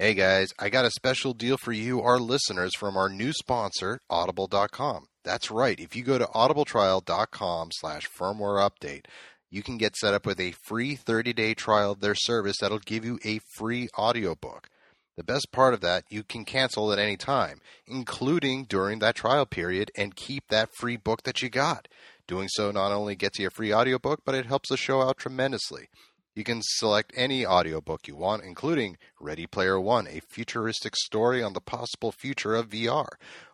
Hey guys, I got a special deal for you, our listeners, from our new sponsor, Audible.com. That's right. If you go to audibletrial.com slash firmware update, you can get set up with a free 30-day trial of their service that'll give you a free audiobook. The best part of that, you can cancel at any time, including during that trial period, and keep that free book that you got. Doing so not only gets you a free audiobook, but it helps the show out tremendously. You can select any audiobook you want, including Ready Player One, a futuristic story on the possible future of VR,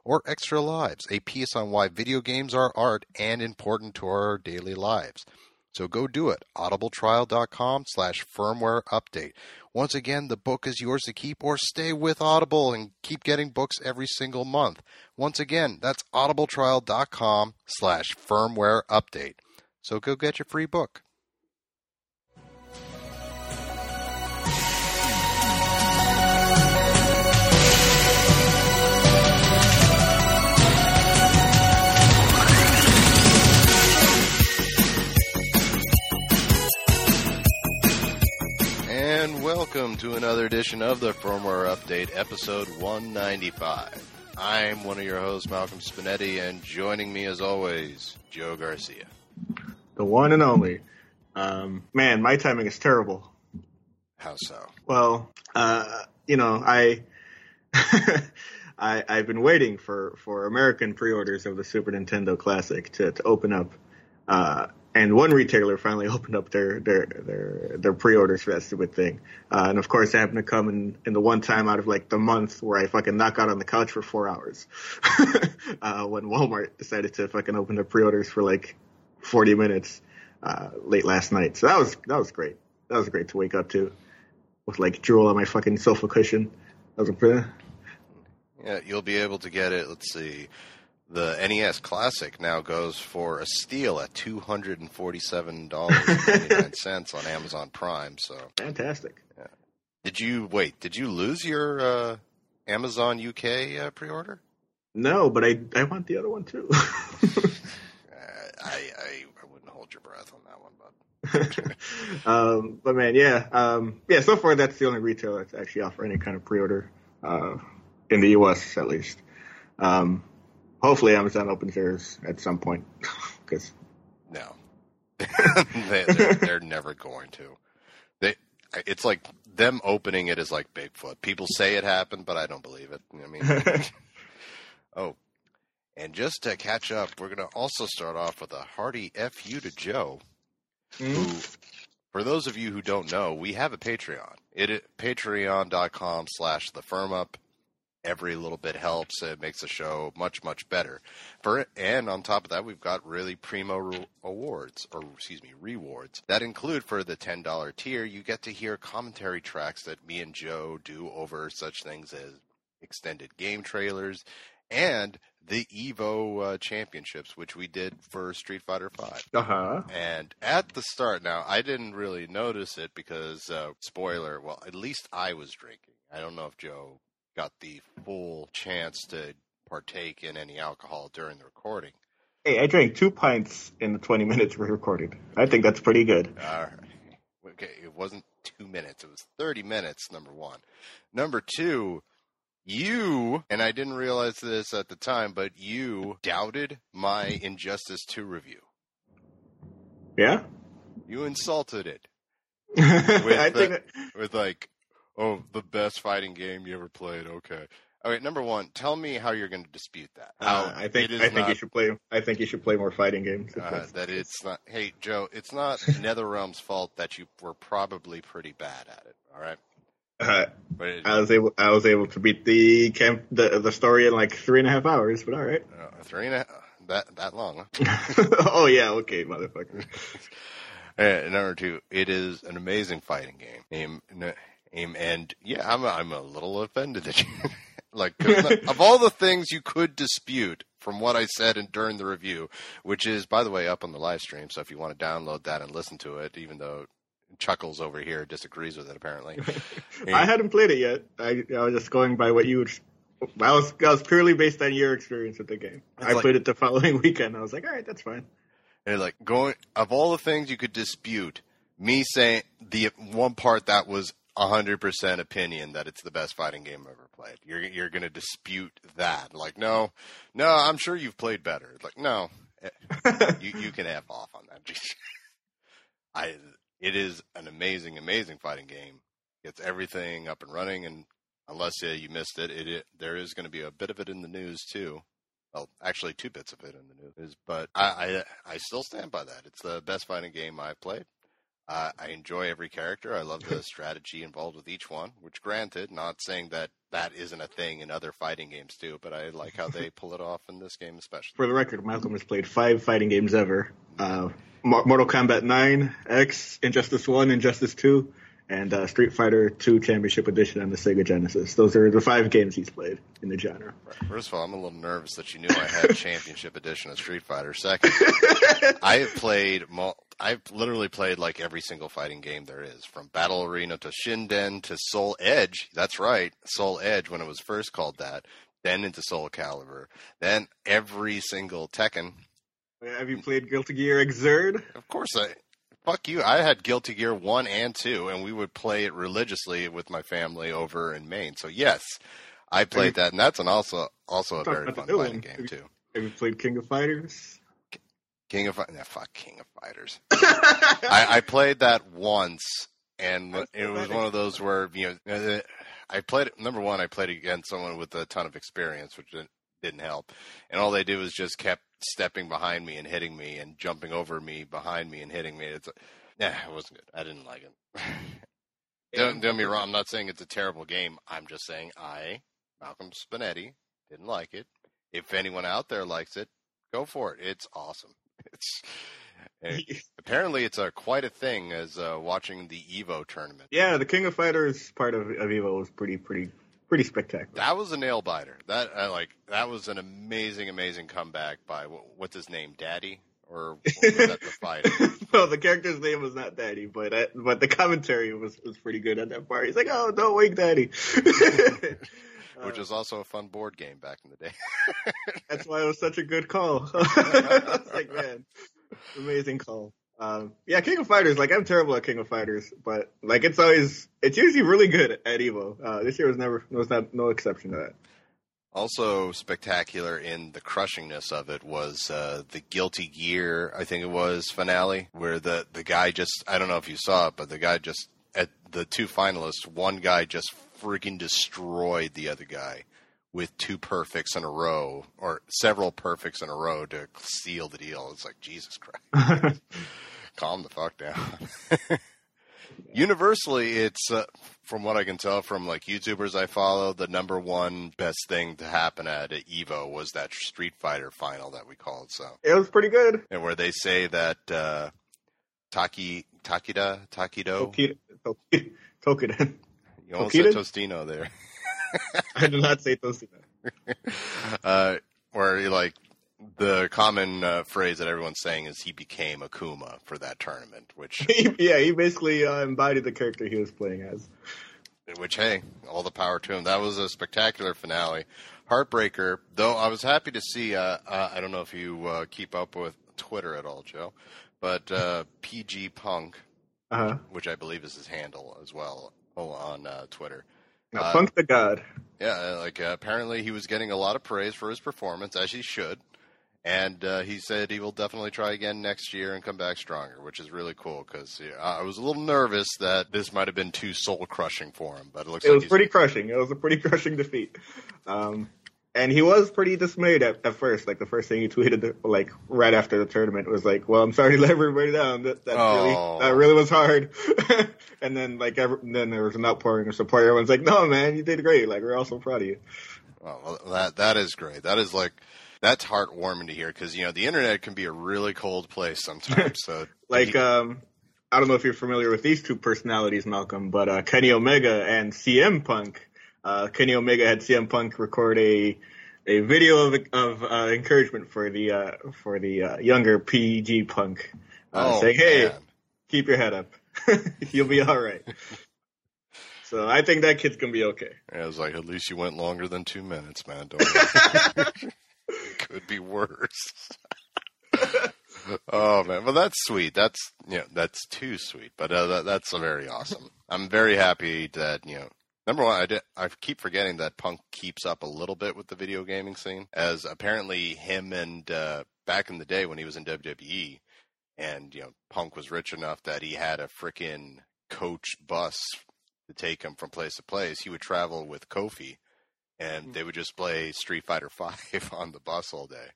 or Extra Lives, a piece on why video games are art and important to our daily lives. So go do it. audibletrial.com slash firmware update. Once again, the book is yours to keep or stay with Audible and keep getting books every single month. Once again, that's audibletrial.com slash firmware update. So go get your free book. And welcome to another edition of the Firmware Update, episode 195. I'm one of your hosts, Malcolm Spinedi, and joining me as always, Joe Garcia. The one and only. Um, man, my timing is terrible. How so? Well, uh, you know, I, I I've been waiting for for American pre-orders of the Super Nintendo Classic to to open up. Uh, and one retailer finally opened up their their their their pre-orders for that stupid thing. Uh, and of course, it happened to come in in the one time out of like the month where I fucking knock out on the couch for four hours. uh, when Walmart decided to fucking open their pre-orders for like 40 minutes uh, late last night. So that was that was great. That was great to wake up to with like drool on my fucking sofa cushion. That was a. Yeah, you'll be able to get it. Let's see. The NES Classic now goes for a steal at two hundred and forty-seven dollars ninety nine cents on Amazon Prime. So, Fantastic. did you wait? Did you lose your uh, Amazon UK uh, pre-order? No, but I I want the other one too. Uh, I, I I wouldn't hold your breath on that one, but um, but man, yeah, um, yeah. So far, that's the only retailer that's actually offering any kind of pre-order uh, in the U.S. at least. Um, hopefully, Amazon opens theirs at some point because no, they, they're, they're never going to. They, it's like them opening it is like Bigfoot. People say it happened, but I don't believe it. I mean, oh, and just to catch up, we're going to also start off with a hearty fu to Joe, hmm? who, for those of you who don't know, we have a Patreon. It is patreon.com slash the firm up. Every little bit helps. It makes the show much, much better. For and on top of that, we've got really primo re- awards, or excuse me, rewards that include for the ten dollar tier. You get to hear commentary tracks that me and Joe do over such things as extended game trailers and the Evo uh, championships, which we did for Street Fighter Five. uh huh. And at the start, now I didn't really notice it because, uh, spoiler, well, at least I was drinking. I don't know if Joe got the full chance to partake in any alcohol during the recording. Hey, I drank two pints in the 20 minutes we recorded. I think that's pretty good. Uh, okay, it wasn't two minutes; it was thirty minutes. Number one, number two. You and I didn't realize this at the time, but you doubted my Injustice 2 review. Yeah. You insulted it. I the- think with like, oh, the best fighting game you ever played. Okay. All right, number one, tell me how you're going to dispute that. Uh, I think I think not, you should play. I think you should play more fighting games. uh, that it's not. Hey, Joe, it's not NetherRealm's fault that you were probably pretty bad at it. All right, Uh, but it, I was able. I was able to beat the camp the the story in like three and a half hours. But all right. uh, three and a that that long. Huh? oh yeah. Okay, motherfucker. And number two, it is an amazing fighting game. And yeah, I'm I'm a little offended that you like of all the things you could dispute from what I said in, during the review, which is by the way up on the live stream. So if you want to download that and listen to it, even though Chuckles over here disagrees with it apparently. I hadn't played it yet. I, I was just going by what you. Would, I was I was purely based on your experience with the game. It's I like- played it the following weekend. I was like, all right, that's fine. And like going of all the things you could dispute, me saying the one part that was hundred percent opinion that it's the best fighting game I've ever played. You're you're going to dispute that? Like, no, no, I'm sure you've played better. Like, no, eh, you you can have off on that. I it is an amazing, amazing fighting game. Gets everything up and running, and unless uh, you missed it, it, it there is going to be a bit of it in the news too. Well, actually, two bits of it in the news, but I, I I still stand by that. It's the best fighting game I've played. Uh, I enjoy every character. I love the strategy involved with each one, which granted, not saying that that isn't a thing in other fighting games too, but I like how they pull it off in this game especially. For the record, Malcolm has played five fighting games ever. Uh, Mortal Kombat 9, X, Injustice 1, Injustice 2, and uh, Street Fighter 2 Championship Edition on the Sega Genesis. Those are the five games he's played in the genre. First of all, I'm a little nervous that you knew I had Championship Edition of Street Fighter. Second, I have played, I've literally played like every single fighting game there is, from Battle Arena Toshinden to Soul Edge. That's right, Soul Edge when it was first called that. Then into Soul Calibur. Then every single Tekken. Have you played Guilty Gear Xrd? Of course I fuck you. I had Guilty Gear 1 and 2, and we would play it religiously with my family over in Maine. So, yes, I played that, and that's an also also a very fun fighting game, too. Have you played King of Fighters? King of nah, fuck King of Fighters. I, I, played that once, and it was one of those where you know uh, I played number one. I played against someone with a ton of experience, which didn't help, and all they did was just kept stepping behind me and hitting me and jumping over me behind me and hitting me. It's yeah, it wasn't good. I didn't like it. don't, don't me wrong. I'm not saying it's a terrible game. I'm just saying I, Malcolm Spinedi, didn't like it. If anyone out there likes it, go for it. It's awesome. It's apparently it's a quite a thing as uh, watching the Evo tournament. Yeah, the King of Fighters part of, of Evo was pretty pretty pretty spectacular. That was a nail biter. That like that was an amazing, amazing comeback by what's his name, Daddy, or was that the fighter? well, the character's name was not Daddy, but uh, but the commentary was was pretty good at that part. He's like, "Oh, don't wake Daddy," which was also a fun board game back in the day. that's why it was such a good call. Like, man, amazing call. Um, yeah, King of Fighters. Like I'm terrible at King of Fighters, but like it's always it's usually really good at Evo. Uh, this year was never was not no exception to that. Also spectacular in the crushingness of it was uh, the Guilty Gear, I think it was finale, where the the guy just I don't know if you saw it, but the guy just at the two finalists, one guy just freaking destroyed the other guy with two perfects in a row or several perfects in a row to seal the deal. It's like Jesus Christ. Calm the fuck down. Universally, it's uh, from what I can tell from like YouTubers I follow, the number one best thing to happen at Evo was that Street Fighter final that we called. So it was pretty good. And where they say that uh, Taki Takida Takido Tokida Tokida. You almost Tokida? said Tostino there. I did not say Tostino. uh, where like the common uh, phrase that everyone's saying is he became Akuma for that tournament, which yeah, he basically uh, embodied the character he was playing as. Which hey, all the power to him. That was a spectacular finale, heartbreaker. Though I was happy to see. Uh, uh I don't know if you uh, keep up with Twitter at all, Joe, but uh, PG Punk, uh-huh. which I believe is his handle as well on uh, Twitter. Now, Punk the God. Yeah, like apparently he was getting a lot of praise for his performance, as he should and uh, he said he will definitely try again next year and come back stronger, which is really cool because yeah, I was a little nervous that this might have been too soul crushing for him, but it looks it like was pretty crushing. It was a pretty crushing defeat, um, and he was pretty dismayed at, at, first. Like the first thing he tweeted, like right after the tournament, was like, "Well, I'm sorry to let everybody down. That that, oh. really, that really was hard." and then like every, then there was an outpouring of support. Everyone's like, "No, man, you did great. Like we're all so proud of you." Well, that that is great. That is like that's heartwarming to hear because you know the internet can be a really cold place sometimes. So like, he, um, I don't know if you're familiar with these two personalities, Malcolm, but uh, Kenny Omega and CM Punk. Uh, Kenny Omega had CM Punk record a a video of of uh, encouragement for the uh, for the uh, younger PG Punk, uh, oh, saying, "Hey, man. keep your head up, you'll be all right." So I think that kid's gonna be okay. Yeah, I was like, at least you went longer than two minutes, man. Don't could be worse. oh man, well that's sweet. That's you know that's too sweet, but uh, that, that's very awesome. I'm very happy that you know. Number one, I, did, I keep forgetting that Punk keeps up a little bit with the video gaming scene, as apparently him and uh, back in the day when he was in WWE, and you know Punk was rich enough that he had a freaking coach bus to take him from place to place. He would travel with Kofi, and they would just play Street Fighter Five on the bus all day.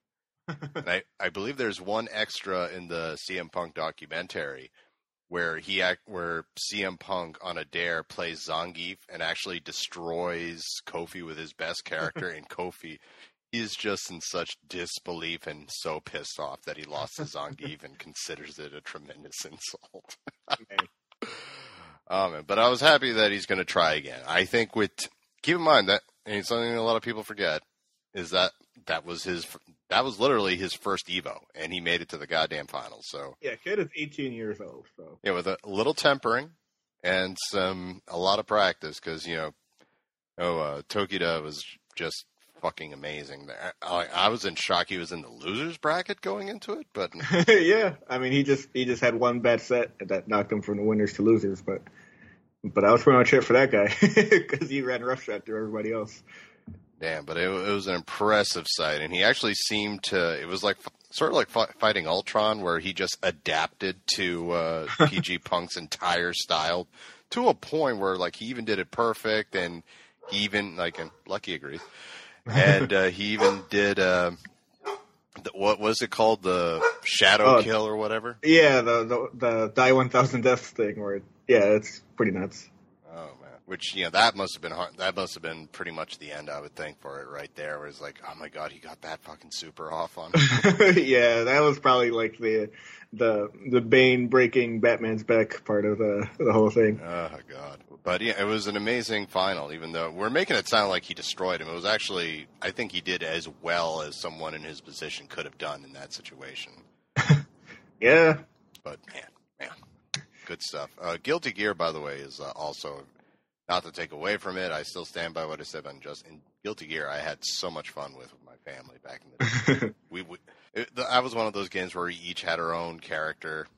and I, I believe there's one extra in the CM Punk documentary where he act where CM Punk on a dare plays Zangief and actually destroys Kofi with his best character and Kofi is just in such disbelief and so pissed off that he lost to Zangief and considers it a tremendous insult. oh man, but I was happy that he's going to try again. I think with keep in mind that and something a lot of people forget is that that was his that was literally his first Evo, and he made it to the goddamn finals. So yeah, kid is 18 years old. So yeah, with a little tempering and some a lot of practice, because you know, oh, uh, Tokida was just fucking amazing. I, I was in shock he was in the losers bracket going into it, but yeah, I mean he just he just had one bad set that knocked him from the winners to losers, but but I was pretty much it for that guy because he ran roughshod through everybody else. Damn, but it, it, was an impressive sight, and he actually seemed to. It was like sort of like fighting Ultron, where he just adapted to uh, PG Punk's entire style to a point where like he even did it perfect, and he even like and Lucky agrees, and uh, he even did. Uh, the, what was it called? The shadow oh, kill or whatever? Yeah, the the, the die one thousand deaths thing. Where yeah, it's pretty nuts. Which you know that must have been hard. That must have been pretty much the end, I would think, for it right there. Where it's like, oh my god, he got that fucking super off on. yeah, that was probably like the the the Bane breaking Batman's back part of the the whole thing. Oh god! But yeah, it was an amazing final. Even though we're making it sound like he destroyed him, it was actually I think he did as well as someone in his position could have done in that situation. yeah. But man, man, good stuff. Uh, Guilty Gear, by the way, is uh, also not to take away from it, I still stand by what I said on just in Guilty Gear. I had so much fun with, my family back in the day. we, it, the, I was one of those games where we each had our own character,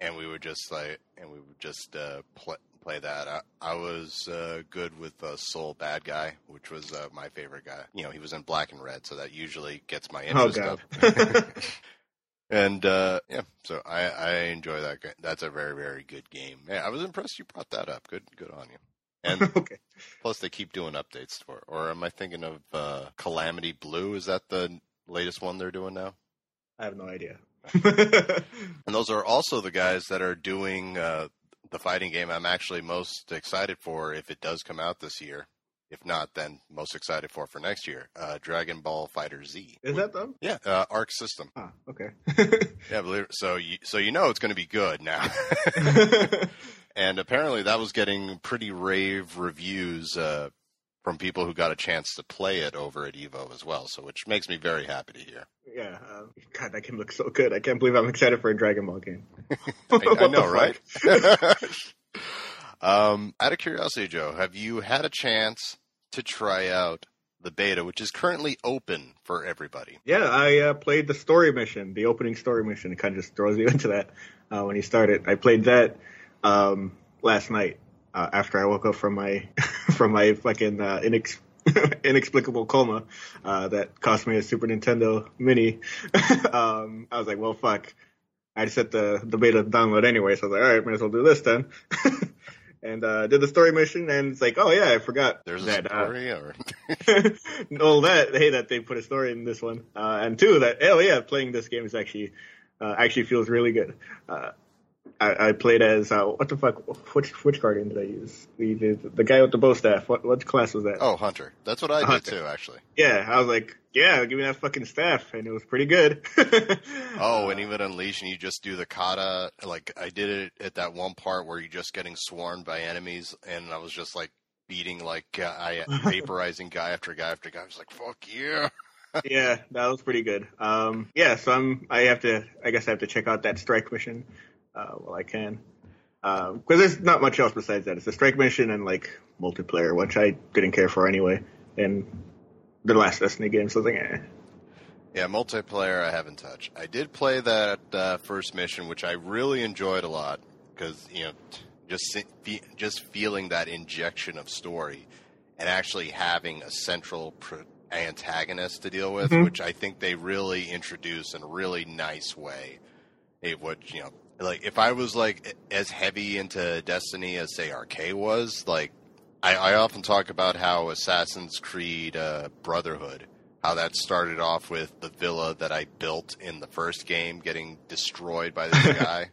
and we would just like and we would just uh, play play that. I, I was uh, good with uh, Sol Badguy, which was uh, my favorite guy. You know, he was in black and red, so that usually gets my oh, interest oh, up. and uh, yeah, so I, I enjoy that. That's a very very good game. Yeah, I was impressed you brought that up. Good good on you. And okay. plus, they keep doing updates for. It. Or am I thinking of uh, Calamity Blue? Is that the latest one they're doing now? I have no idea. and those are also the guys that are doing uh, the fighting game I'm actually most excited for if it does come out this year. If not, then most excited for for next year. Uh, Dragon Ball FighterZ. Is that them? Yeah, uh, Arc System. Ah, okay. yeah, believe it. so you so you know it's going to be good now and apparently that was getting pretty rave reviews uh, from people who got a chance to play it over at Evo as well. So, which makes me very happy to hear. Yeah, uh, God, that game looks so good. I can't believe I'm excited for a Dragon Ball game. I, I know, right? um, out of curiosity, Joe, have you had a chance to try out the beta, which is currently open for everybody? Yeah, I uh, played the story mission, the opening story mission. It kind of just throws you into that uh, when you start it. I played that um, last night uh, after I woke up from my from my fucking uh, inex- inexplicable coma uh, that cost me a Super Nintendo Mini. um, I was like, well, fuck. I set the the beta download anyway, so I was like, all right, might as well do this then. and uh, did the story mission, and it's like, oh yeah, I forgot. There's that, a story, uh, or no, that hey, that they put a story in this one, uh, and two, that oh yeah, playing this game is actually uh, actually feels really good. Uh, I, I played as uh, what the fuck? Which which guardian did I use? The the, the guy with the bow staff. What what class was that? Oh, hunter. That's what I did too, actually. Yeah, I was like, yeah, give me that fucking staff, and it was pretty good. oh, and even unleash, and you just do the kata. Like I did it at that one part where you're just getting swarmed by enemies, and I was just like beating like uh, I vaporizing guy after guy after guy. I was like, fuck yeah. yeah, that was pretty good. Um, yeah, so I'm. I have to. I guess I have to check out that strike mission uh, while I can. Because um, there's not much else besides that. It's a strike mission and like multiplayer, which I didn't care for anyway. And the last Destiny game, so I was like, eh. Yeah, multiplayer I haven't touched. I did play that uh, first mission, which I really enjoyed a lot because you know just just feeling that injection of story and actually having a central antagonist to deal with, mm-hmm. which I think they really introduce in a really nice way. It would you know like if I was like as heavy into Destiny as say RK was, like I, I often talk about how Assassin's Creed uh, Brotherhood how that started off with the villa that I built in the first game getting destroyed by this guy,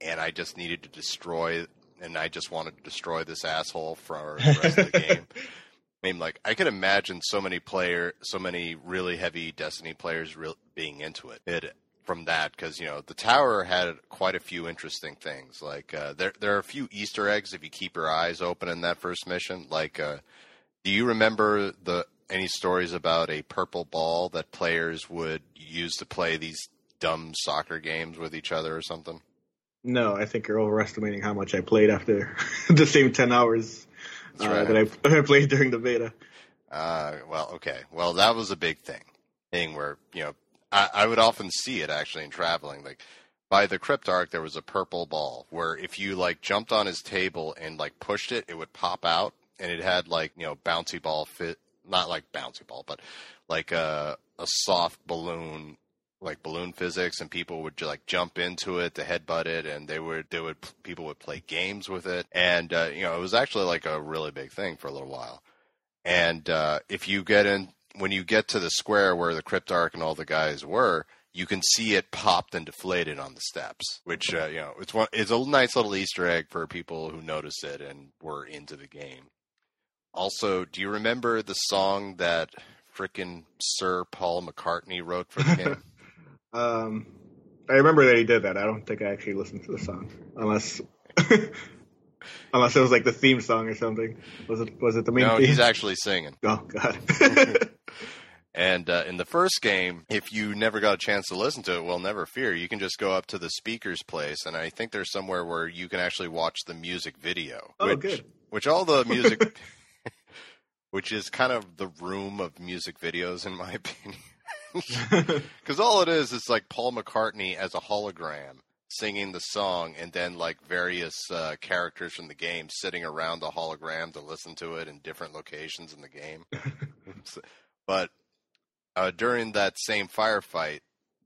and I just needed to destroy, and I just wanted to destroy this asshole for the rest of the game. I mean, like I could imagine so many player, so many really heavy Destiny players re- being into it. it from that because you know the tower had quite a few interesting things. Like uh, there, there are a few Easter eggs if you keep your eyes open in that first mission. Like, uh, do you remember the any stories about a purple ball that players would use to play these dumb soccer games with each other or something? No, I think you're overestimating how much I played after the same 10 hours uh, right. that I, I, played during the beta. Uh, well, okay. Well, that was a big thing. Thing where, you know, I, I would often see it actually in traveling. Like, by the Cryptarch, there was a purple ball where if you, like, jumped on his table and, like, pushed it, it would pop out and it had, like, you know, bouncy ball fit not like bouncy ball, but like a a soft balloon, like balloon physics, and people would like jump into it to headbutt it, and they would they would people would play games with it, and uh, you know it was actually like a really big thing for a little while. And uh, if you get in when you get to the square where the Cryptarch and all the guys were, you can see it popped and deflated on the steps, which uh, you know it's one it's a nice little Easter egg for people who notice it and were into the game. Also, do you remember the song that frickin' Sir Paul McCartney wrote for the game? um, I remember that he did that. I don't think I actually listened to the song, unless unless it was like the theme song or something. Was it was it the main? No, theme? he's actually singing. Oh God. and uh, in the first game, if you never got a chance to listen to it, well, never fear. You can just go up to the speakers place, and I think there's somewhere where you can actually watch the music video. Oh, which, good. Which all the music which is kind of the room of music videos, in my opinion. Because all it is is like Paul McCartney as a hologram singing the song, and then like various uh, characters from the game sitting around the hologram to listen to it in different locations in the game. but uh, during that same firefight,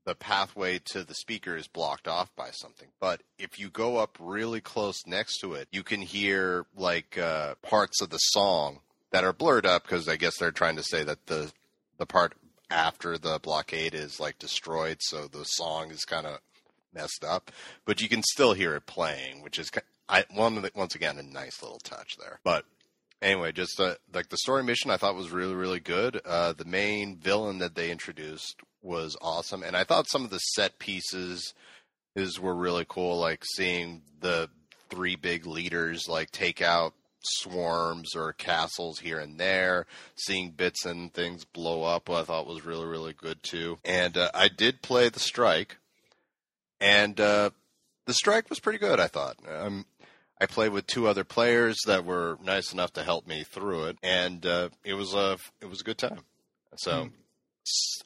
the pathway to the speaker is blocked off by something. But if you go up really close next to it, you can hear like uh, parts of the song that are blurred up because I guess they're trying to say that the the part after the blockade is like destroyed, so the song is kind of messed up, but you can still hear it playing, which is I one once again a nice little touch there. But anyway, just uh, like the story mission, I thought was really really good. Uh, the main villain that they introduced was awesome, and I thought some of the set pieces is were really cool, like seeing the three big leaders like take out swarms or castles here and there, seeing bits and things blow up, I thought was really, really good too. And uh, I did play the strike, and uh, the strike was pretty good. I thought. Um, I played with two other players that were nice enough to help me through it, and uh, it was a it was a good time. So, mm.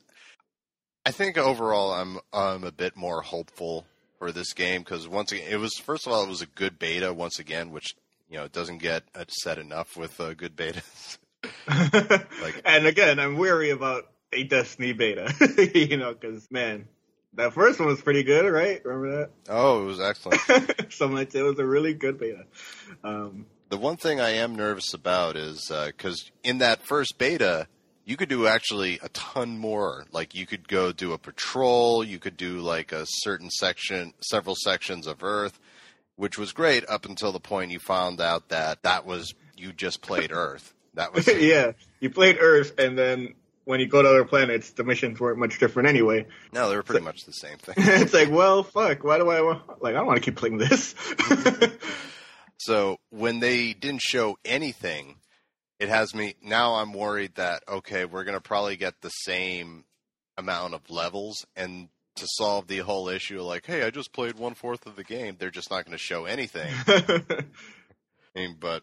I think overall, I'm I'm a bit more hopeful for this game because once again, it was first of all, it was a good beta once again, which you know, it doesn't get said enough with uh, good betas. like, and again, I'm weary about a Destiny beta, you know, because man, that first one was pretty good, right? Remember that? Oh, it was excellent. Like that. It was a really good beta. Um, the one thing I am nervous about is because uh, in that first beta, you could do actually a ton more. Like you could go do a patrol, you could do like a certain section, several sections of Earth which was great up until the point you found out that that was you just played Earth. That was yeah, you played Earth, and then when you go to other planets, the missions weren't much different anyway. No, they were pretty so, much the same thing. it's like, well, fuck. Why do I want? Like, I don't want to keep playing this. so when they didn't show anything, it has me now. I'm worried that okay, we're gonna probably get the same amount of levels, and to solve the whole issue like, hey, I just played one fourth of the game. They're just not going to show anything. I mean, but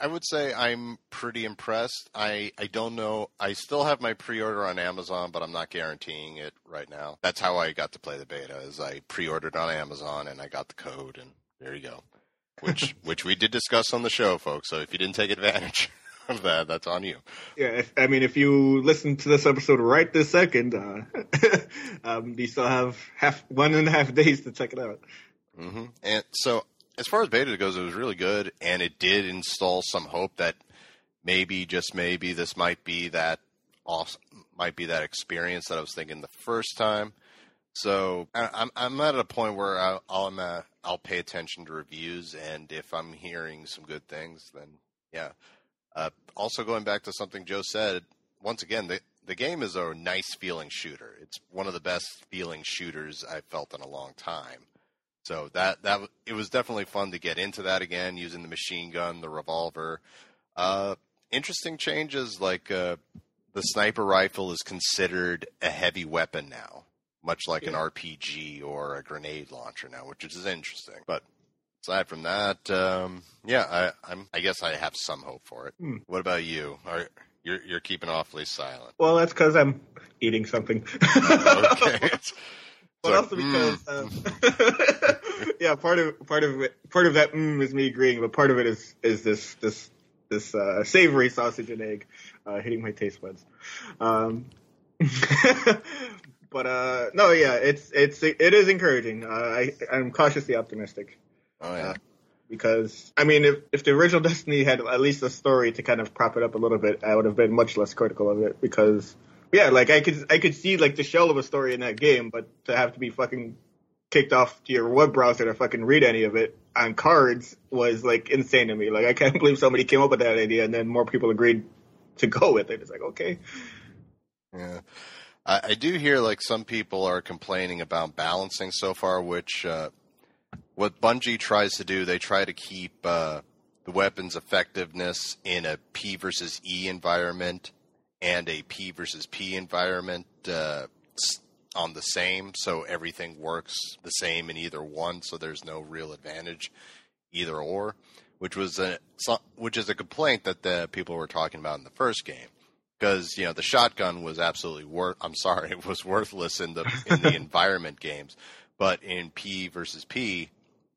I would say I'm pretty impressed. I, I don't know. I still have my pre-order on Amazon, but I'm not guaranteeing it right now. That's how I got to play the beta. Is I pre-ordered on Amazon and I got the code, and there you go. Which which we did discuss on the show, folks. So if you didn't take advantage of that, that's on you. Yeah, if, I mean, if you listen to this episode right this second, uh, um, you still have half one and a half days to check it out. hmm And so, as far as beta goes, it was really good, and it did install some hope that maybe, just maybe, this might be that awesome, might be that experience that I was thinking the first time. So I'm I'm at a point where I'll I'm uh, I'll pay attention to reviews, and if I'm hearing some good things, then yeah. Uh, also, going back to something Joe said, once again, the the game is a nice feeling shooter. It's one of the best feeling shooters I've felt in a long time. So that that it was definitely fun to get into that again, using the machine gun, the revolver. Uh, interesting changes like uh, the sniper rifle is considered a heavy weapon now, much like an RPG or a grenade launcher now, which is interesting. But aside from that, um, yeah, I, I'm I guess I have some hope for it. Hmm. What about you? Are you're you're keeping awfully silent? Well, that's because I'm eating something. Okay. but also because, um, yeah, part of part of it, part of that mm is me agreeing, but part of it is is this this this uh, savory sausage and egg uh, hitting my taste buds. Um, but uh, no, yeah, it's it's it is encouraging. Uh, I I'm cautiously optimistic oh yeah. because I mean, if if the original Destiny had at least a story to kind of prop it up a little bit, I would have been much less critical of it because yeah, like I could I could see like the shell of a story in that game, but to have to be fucking kicked off to your web browser to fucking read any of it on cards was like insane to me. Like I can't believe somebody came up with that idea and then more people agreed to go with it. It's like okay, Yeah. I, I do hear like some people are complaining about balancing so far, which uh, what Bungie tries to do, they try to keep uh, the weapon's effectiveness in a P versus E environment and a P versus P environment uh, on the same, so everything works the same in either one, so there's no real advantage either or, which was a which is a complaint that the people were talking about in the first game because you know the shotgun was absolutely worth. I'm sorry, it was worthless in the in the environment games, but in P versus P,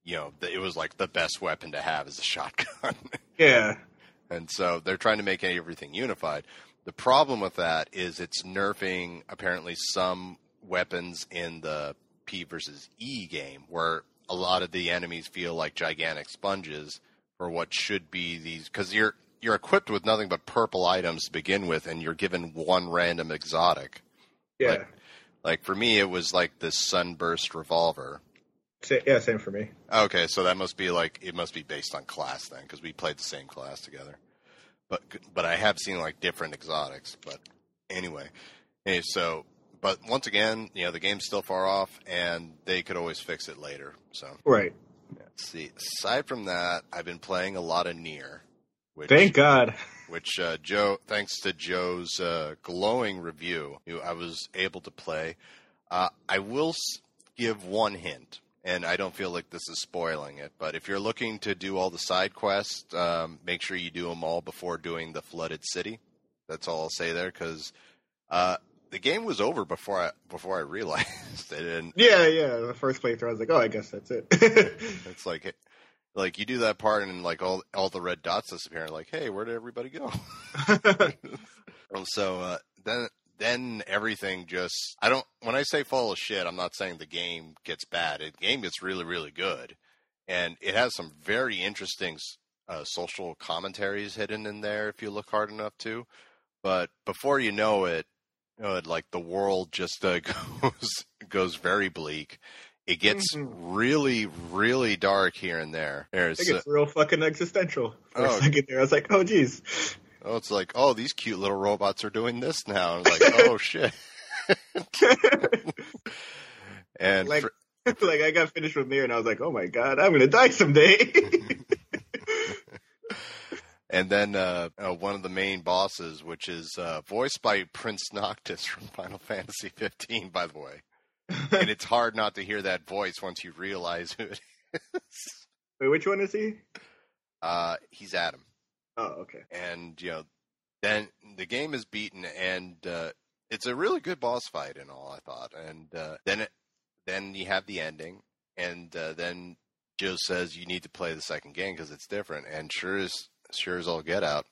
you know, the, it was like the best weapon to have is a shotgun, yeah, and so they're trying to make everything unified. The problem with that is it's nerfing apparently some weapons in the P versus E game where a lot of the enemies feel like gigantic sponges for what should be these because you're you're equipped with nothing but purple items to begin with and you're given one random exotic. yeah, Like- Like for me it was like this sunburst revolver. Yeah, same for me. Okay, so that must be like it must be based on class then because we played the same class together. But but I have seen like different exotics. But anyway, hey, so but once again, you know the game's still far off, and they could always fix it later. So Right. let's see. Aside from that, I've been playing a lot of Nier, which Thank God. which uh, Joe, thanks to Joe's uh, glowing review, I was able to play. Uh, I will give one hint, and I don't feel like this is spoiling it, but if you're looking to do all the side quests, um, make sure you do them all before doing the flooded city. That's all I'll say there, because uh, the game was over before I before I realized it, and Yeah, yeah. The first playthrough, I was like, oh, I guess that's it. it's like. Like you do that part and like all all the red dots disappear. and Like, hey, where did everybody go? So uh, then then everything just I don't when I say full of shit, I'm not saying the game gets bad. The game gets really really good, and it has some very interesting uh, social commentaries hidden in there if you look hard enough to. But before you know it, know, like the world just uh, goes goes very bleak. It gets Mhm. really really dark here and there. I There's think it's real fucking existential for Oh. a second there. I was like, oh, geez. Oh, it's like, oh, these cute little robots are doing this now. And like, oh shit. And Like- for- like, I got finished with Nier and I was like, oh my God, I'm going to die someday. and then uh, uh, one of the main bosses, which is uh, voiced by Prince Noctis from Final Fantasy 15, by the way. And it's hard not to hear that voice once you realize who it is. Wait, which one is he? Uh, he's Adam. Oh, okay. and you know, then the game is beaten, and uh, it's a really good boss fight and all. I thought, and uh, then it, then you have the ending, and uh, then Joe says you need to play the second game because it's different, and sure as sure as all get out,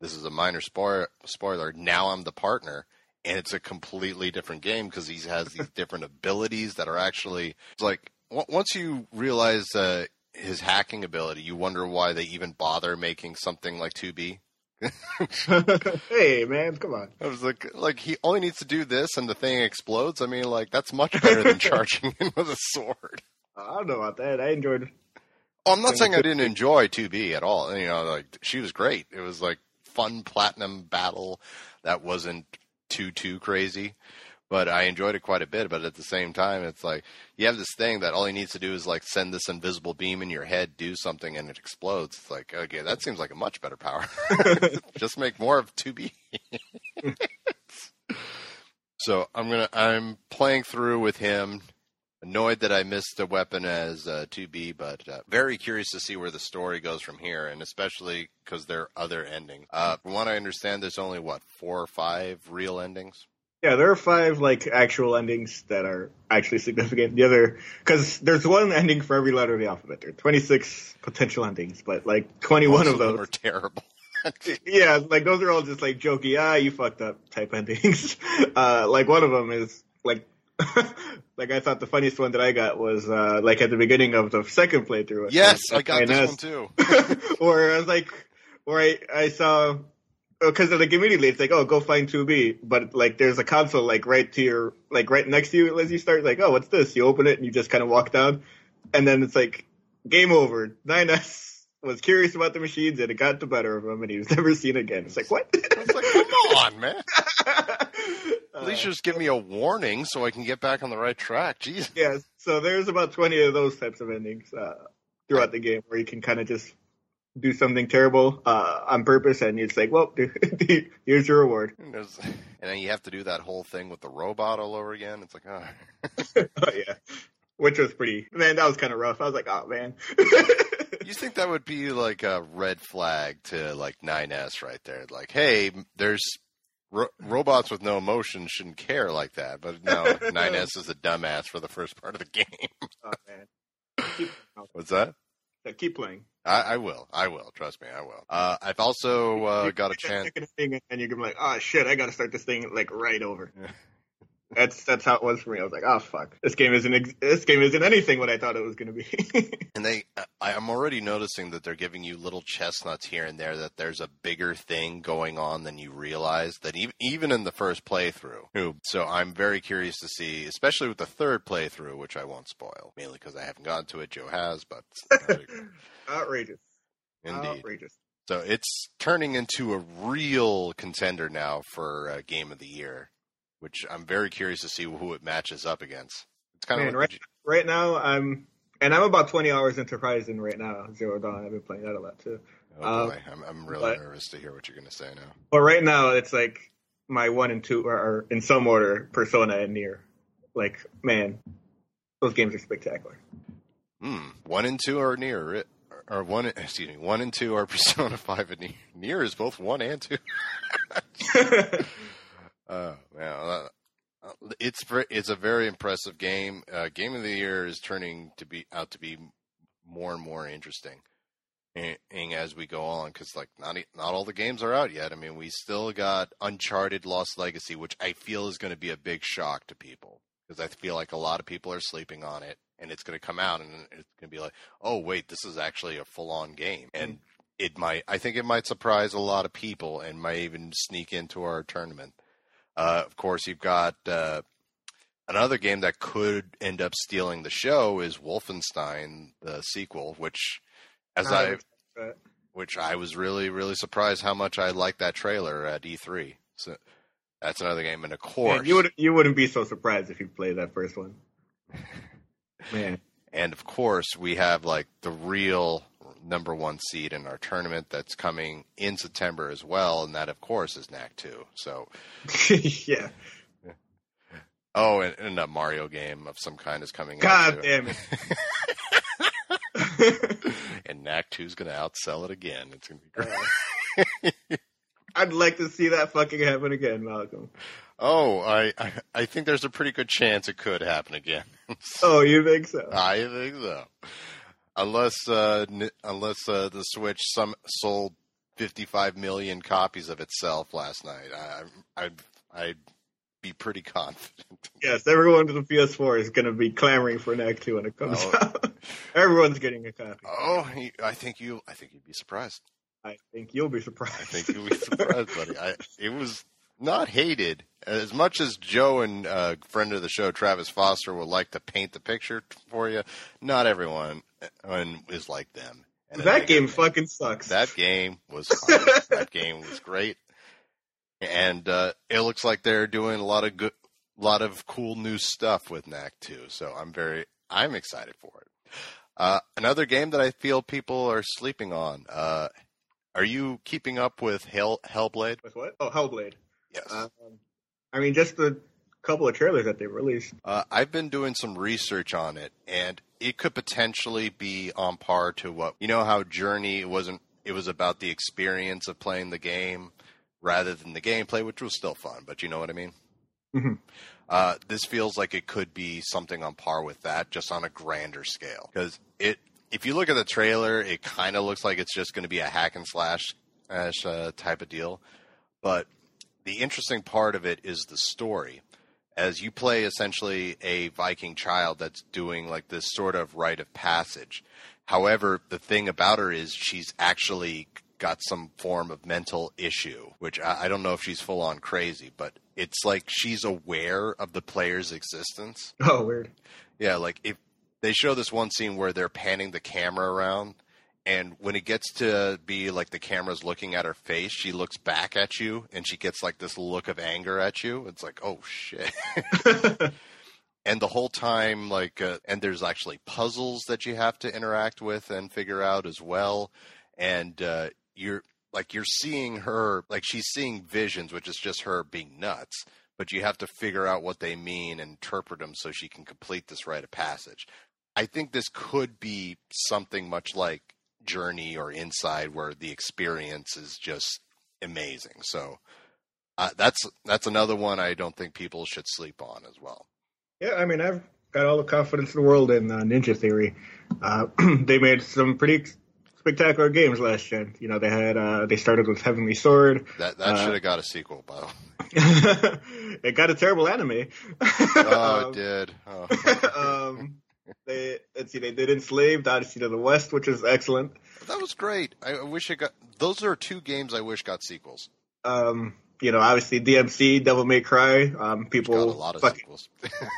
this is a minor spoiler. Spoiler. Now I'm the partner. And it's a completely different game because he has these different abilities that are actually it's like w- once you realize uh, his hacking ability, you wonder why they even bother making something like 2B. hey man, come on. I was like, like he only needs to do this and the thing explodes. I mean, like that's much better than charging in with a sword. I don't know about that. I enjoyed. Oh, I'm not saying I didn't enjoy 2B at all. You know, like she was great. It was like fun platinum battle that wasn't too too crazy. But I enjoyed it quite a bit. But at the same time, it's like you have this thing that all he needs to do is like send this invisible beam in your head, do something, and it explodes. It's like okay, that seems like a much better power. Just make more of 2B. so I'm gonna I'm playing through with him. Annoyed that I missed a weapon as uh, 2B, but uh, very curious to see where the story goes from here, and especially because there are other endings. Uh, from what I understand, there's only what four or five real endings. Yeah, there are five like actual endings that are actually significant. The other, because there's one ending for every letter of the alphabet. There are 26 potential endings, but like 21 Most of of those are terrible. yeah, like those are all just like jokey, ah, you fucked up type endings. Uh, like one of them is like, like I thought the funniest one that I got was uh, like at the beginning of the second playthrough. yes, Like, I got this one too. or I was like, or I I saw. Because like immediately it's like oh go find 2B, but like there's a console like right to your like right next to you as you start like oh what's this? You open it and you just kind of walk down, and then it's like game over. 9S was curious about the machines and it got the better of him and he was never seen again. It's like what? I was like, come on, man. At Uh, least just give me a warning so I can get back on the right track. Jeez. yeah, so there's about 20 of those types of endings uh, throughout the game where you can kind of just do something terrible uh, on purpose and it's like, well, here's your reward. And, and then you have to do that whole thing with the robot all over again. It's like, oh. oh, yeah. Which was pretty, man, that was kind of rough. I was like, oh, man. You think that would be like a red flag to like 9S right there? Like, hey, there's ro- robots with no emotion shouldn't care like that. But no, 9S is a dumbass for the first part of the game. oh, man. What's that? keep playing. I, I will. I will. Trust me, I will. Uh, I've also uh, got a chance. And you're gonna be like, oh shit, I gotta start this thing like right over. That's that's how it was for me. I was like, oh fuck, this game isn't ex- this game isn't anything what I thought it was gonna be. And they, I'm already noticing that they're giving you little chestnuts here and there. That there's a bigger thing going on than you realize. That even even in the first playthrough. So I'm very curious to see, especially with the third playthrough, which I won't spoil, mainly because I haven't gotten to it. Joe has, but Outrageous. indeed. Outrageous. So it's turning into a real contender now for uh, game of the year, which I'm very curious to see who it matches up against. It's kind Man, of like Right now, I'm and I'm about 20 hours into Horizon right now. Zero Dawn. I've been playing that a lot too. oh uh, boy, I'm, I'm really but- nervous to hear what you're going to say now. But right now, it's like my one and two are, in some order Persona and Nier. Like, man, those games are spectacular. Hmm. One and two are Nier. Or one, excuse me, one and two are Persona Five and Near. Nier is both one and two. Oh man, uh, it's it's a very impressive game. Uh, game of the year is turning to be out to be more and more interesting, and, and as we go on, because like not not all the games are out yet. I mean, we still got Uncharted Lost Legacy, which I feel is going to be a big shock to people because I feel like a lot of people are sleeping on it, and it's going to come out and it's going to be like, oh wait, this is actually a full on game, and it might. I think it might surprise a lot of people and might even sneak into our tournament. Uh, of course, you've got uh, another game that could end up stealing the show is Wolfenstein, the sequel, which, as I, But- which I was really, really surprised how much I liked that trailer at E3. So that's another game, and of course, Man, you would you wouldn't be so surprised if you played that first one. Man, and of course, we have like the real number one seed in our tournament that's coming in September as well, and that of course is Knack two. So yeah. Oh, and, and a Mario game of some kind is coming God out. damn it. and Knack 2 is going to outsell it again. It's going to be great. I'd like to see that fucking happen again, Malcolm. Oh, I, I, I think there's a pretty good chance it could happen again. oh, you think so? I think so. Unless uh, n- unless uh, the Switch some sold 55 million copies of itself last night, I, I'd I'd be pretty confident. Yes, everyone with the PS4 is going to be clamoring for a Knack Two when it comes Oh. out. Everyone's getting a copy. Oh, I think you I think you'd be surprised. I think you'll be surprised. I think you'll be surprised, buddy. I, it was not hated as much as Joe and uh, friend of the show Travis Foster would like to paint the picture for you. Not everyone uh, is like them. And that game fucking sucks. That game was that game was great, and uh, it looks like they're doing a lot of good, a lot of cool new stuff with Knack Two. So I'm very, I'm excited for it. Uh, another game that I feel people are sleeping on. Uh, are you keeping up with Hell Hellblade? With what? Oh, Hellblade. Yes. Um, I mean, just the couple of trailers that they released. Uh, I've been doing some research on it, and it could potentially be on par to what you know how Journey wasn't. It was about the experience of playing the game rather than the gameplay, which was still fun. But you know what I mean. Mhm. Uh, this feels like it could be something on par with that, just on a grander scale. Because it, if you look at the trailer, it kind of looks like it's just going to be a hack and slash slash, uh, type of deal. But the interesting part of it is the story as you play essentially a Viking child that's doing like this sort of rite of passage. However, the thing about her is she's actually got some form of mental issue, which I, I don't know if she's full on crazy, but it's like she's aware of the player's existence. Oh, weird. Yeah, like if they show this one scene where they're panning the camera around, and when it gets to be like the camera's looking at her face, she looks back at you and she gets like this look of anger at you. It's like, oh shit. and the whole time, like, uh, and there's actually puzzles that you have to interact with and figure out as well. And uh, you're like, you're seeing her, like, she's seeing visions, which is just her being nuts but you have to figure out what they mean and interpret them so she can complete this rite of passage. I think this could be something much like Journey or Inside, where the experience is just amazing. So uh, that's that's another one I don't think people should sleep on as well. Yeah, I mean, I've got all the confidence in the world in uh, Ninja Theory. Uh, they made some pretty spectacular games last gen. You know, they had uh, they started with Heavenly Sword. That that Uh, should have got a sequel, by the way. it got a terrible anime. Oh, Um, it did. Oh. um, they let's see, they did Enslaved, Odyssey to the West, which is excellent. that was great. I, wish it got. Those are two games I wish got sequels. Um, you know, obviously DMC, Devil May Cry. Um, Got people a lot of fucking sequels.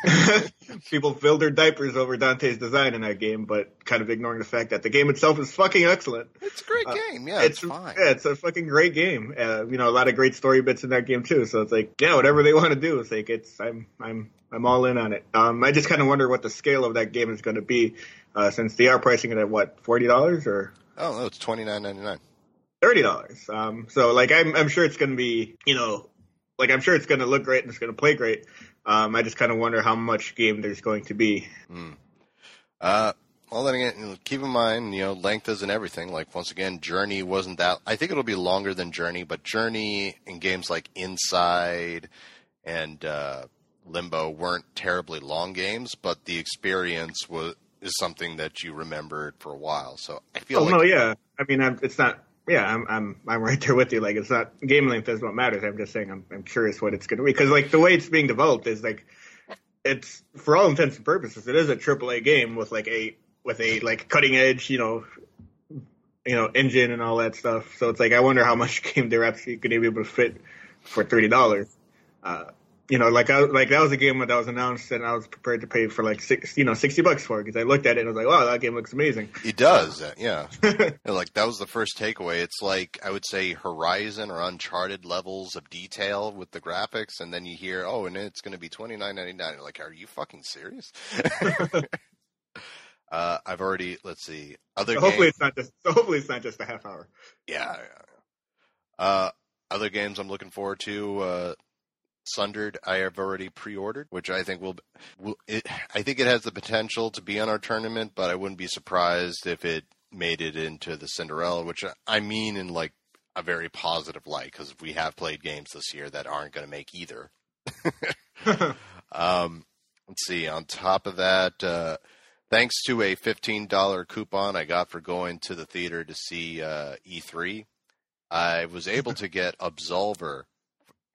people filled their diapers over Dante's design in that game, but kind of ignoring the fact that the game itself is fucking excellent. it's a great Uh, game. Yeah, it's, fine. Yeah, it's a fucking great game. Uh, you know, a lot of great story bits in that game too. So it's like, yeah, whatever they want to do, it's like it's I'm I'm I'm all in on it. Um, I just kind of wonder what the scale of that game is going to be, uh, since they are pricing it at what forty dollars or Oh no, it's twenty nine ninety nine. Thirty dollars. Um, so like I'm I'm sure it's going to be, you know, like I'm sure it's going to look great and it's going to play great. Um, I just kind of wonder how much game there's going to be. Uh, well, then again, keep in mind, you know, length isn't everything. Like once again, Journey wasn't that. I think it'll be longer than Journey, but Journey in games like Inside and uh, Limbo weren't terribly long games, but the experience was is something that you remembered for a while. So I feel Oh like no, yeah. I mean, I'm, it's not. Yeah, I'm I'm I'm right there with you. Like, it's not game length is what matters. I'm just saying I'm I'm curious what it's going to be because like the way it's being developed is like it's for all intents and purposes it is a triple A game with like a with a like cutting edge you know you know engine and all that stuff. So it's like I wonder how much game they're actually going to be able to fit for thirty dollars. Uh, you know, like I like that was a game that was announced and I was prepared to pay for like six, you know, sixty bucks for it because I looked at it and I was like, wow, that game looks amazing. it does. uh, Yeah, Yeah, like that was the first takeaway. It's like I would say Horizon or Uncharted levels of detail with the graphics, and then you hear, oh, and it's going to be twenty nine ninety nine. Like, are you fucking serious? uh, I've already let's see other So hopefully games. it's not just so hopefully it's not just a half hour. Yeah. yeah. Uh, other games I'm looking forward to. Uh, Sundered, I have already pre-ordered, which I think will, will it, I think it has the potential to be on our tournament, but I wouldn't be surprised if it made it into the Cinderella, which I mean in like a very positive light because we have played games this year that aren't going to make either. um, let's see. On top of that, uh, thanks to a fifteen dollar coupon I got for going to the theater to see uh, E3, I was able to get Absolver,